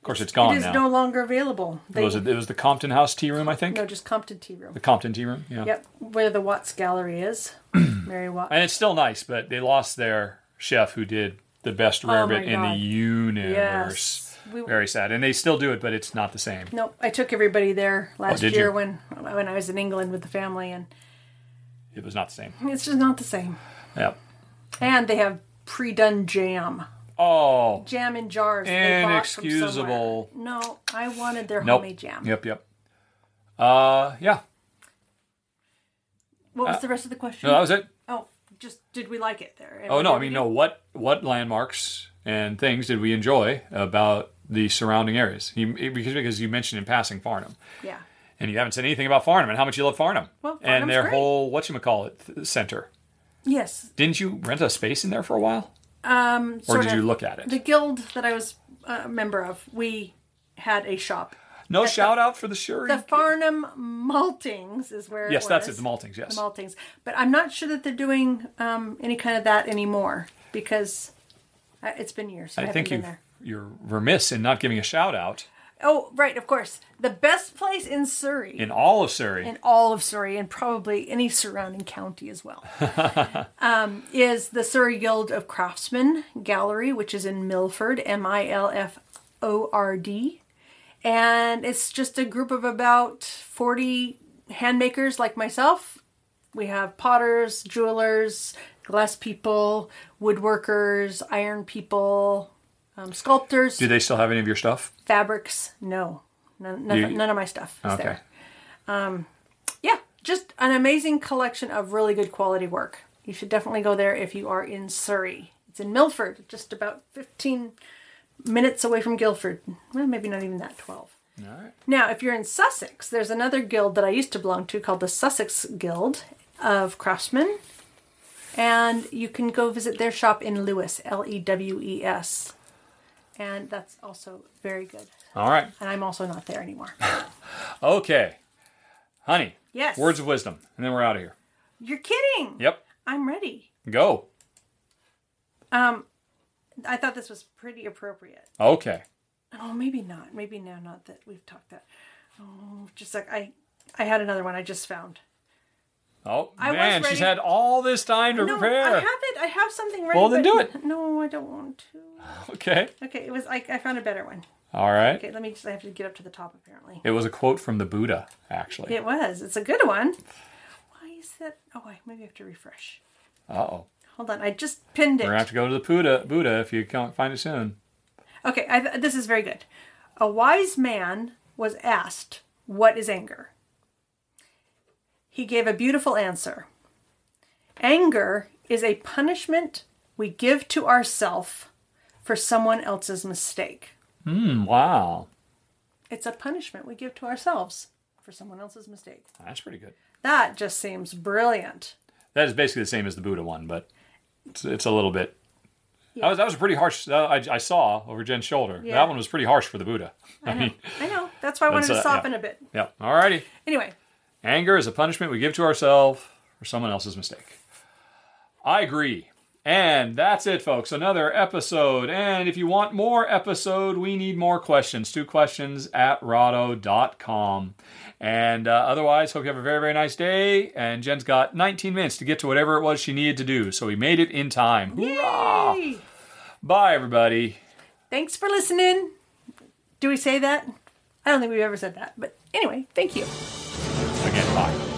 Of course, it's gone it is now. no longer available it, they, was, it was the Compton House Tea Room, I think. no just compton tea room The Compton Tea Room, yeah. yep where the watts gallery is mary watts And it's still nice, but they lost their chef who did the best Oh rarebit in the universe. Yes. We- Very sad. And they still do it, but it's not the same. No, I took everybody there oh, last Oh, year you? when when I was in England with the family, and It was not the same. it's just not the same. Yep. And they have pre-done jam, Oh, jam in jars. that they from Inexcusable. No, I wanted their nope. homemade jam. Yep, yep. Uh, yeah. What was the rest of the question? Uh, No, that was it. oh, just did we like it there? Oh no, I mean no. What what landmarks and things did we enjoy about the surrounding areas? You, because because you mentioned in passing Farnham, Yeah. and you haven't said anything about Farnham and how much you love Farnham Well, Farnham's and their great. whole what you call it center. Yes. Didn't you rent a space in there for a while, Um. or did of. you look at it? The guild that I was a member of, we had a shop. no shout out for the Shuri. The Farnham Maltings is where. yes, it that's it. The Maltings. Yes. The Maltings, but I'm not sure that they're doing um, any kind of that anymore because uh, it's been years. I, I think been you there. you're remiss in not giving a shout out Oh, right, of course. The best place in Surrey. in all of Surrey. in all of Surrey and probably any surrounding county as well, um, is the Surrey Guild of Craftsmen Gallery, which is in Milford, M I L F O R D. And it's just a group of about 40 handmakers like myself. We have potters, jewelers, glass people, woodworkers, iron people, um, sculptors, Do they still have any of your stuff? fabrics. No, none, none, You- none of my stuff is Okay. there yeah, just an amazing collection of really good quality work. You should definitely go there if you are in Surrey. It's in Milford, just about 15 minutes away from Guildford. Well, maybe not even that, 12. All right. Now, if you're in Sussex, there's another guild that I used to belong to called the Sussex Guild of Craftsmen. And you can go visit their shop in Lewes, L E W E S. And that's also very good. All right. And I'm also not there anymore. Okay. Honey. Yes. Words of wisdom, and then we're out of here. You're kidding. Yep. I'm ready. Go. Um, I thought this was pretty appropriate. Okay. Oh, maybe not. Maybe now, not that we've talked that. Oh, just like I, I had another one I just found. Oh I man, she's had all this time to No, I have it. I have something ready. Well, then do it. No, I don't want to. Okay. Okay, it was. I, I found a better one. All right. Okay, let me just. I have to get up to the top. Apparently, It was a quote from the Buddha, actually. it was. It's a good one. Why is that? Oh, I maybe I have to refresh. Uh oh. Hold on. I just pinned it. We're gonna have to go to the Buddha, Buddha if you can't find it soon. Okay, I, this is very good. A wise man was asked, What is anger? He gave a beautiful answer Anger is a punishment we give to ourself for someone else's mistake. Hmm. Wow. It's a punishment we give to ourselves for someone else's mistake. That's pretty good. That just seems brilliant. That is basically the same as the Buddha one, but it's, it's a little bit. Yeah. That, was, that was a pretty harsh. I, I saw over Jen's shoulder. Yeah. That one was pretty harsh for the Buddha. I, I know. mean, I know. That's why I wanted to soften yeah. a bit. yeah. Alrighty. Anyway, Anger is a punishment we give to ourselves for someone else's mistake. I agree. And that's it, folks. Another episode. And if you want more episode, we need more questions. Two questions at rahdo.com. And uh, otherwise, hope you have a very, very nice day. And Jen's got 19 minutes to get to whatever it was she needed to do. So we made it in time. Hoorah! Yay! Bye, everybody. thanks for listening. Do we say that? I don't think we've ever said that. But anyway, thank you. Again, bye.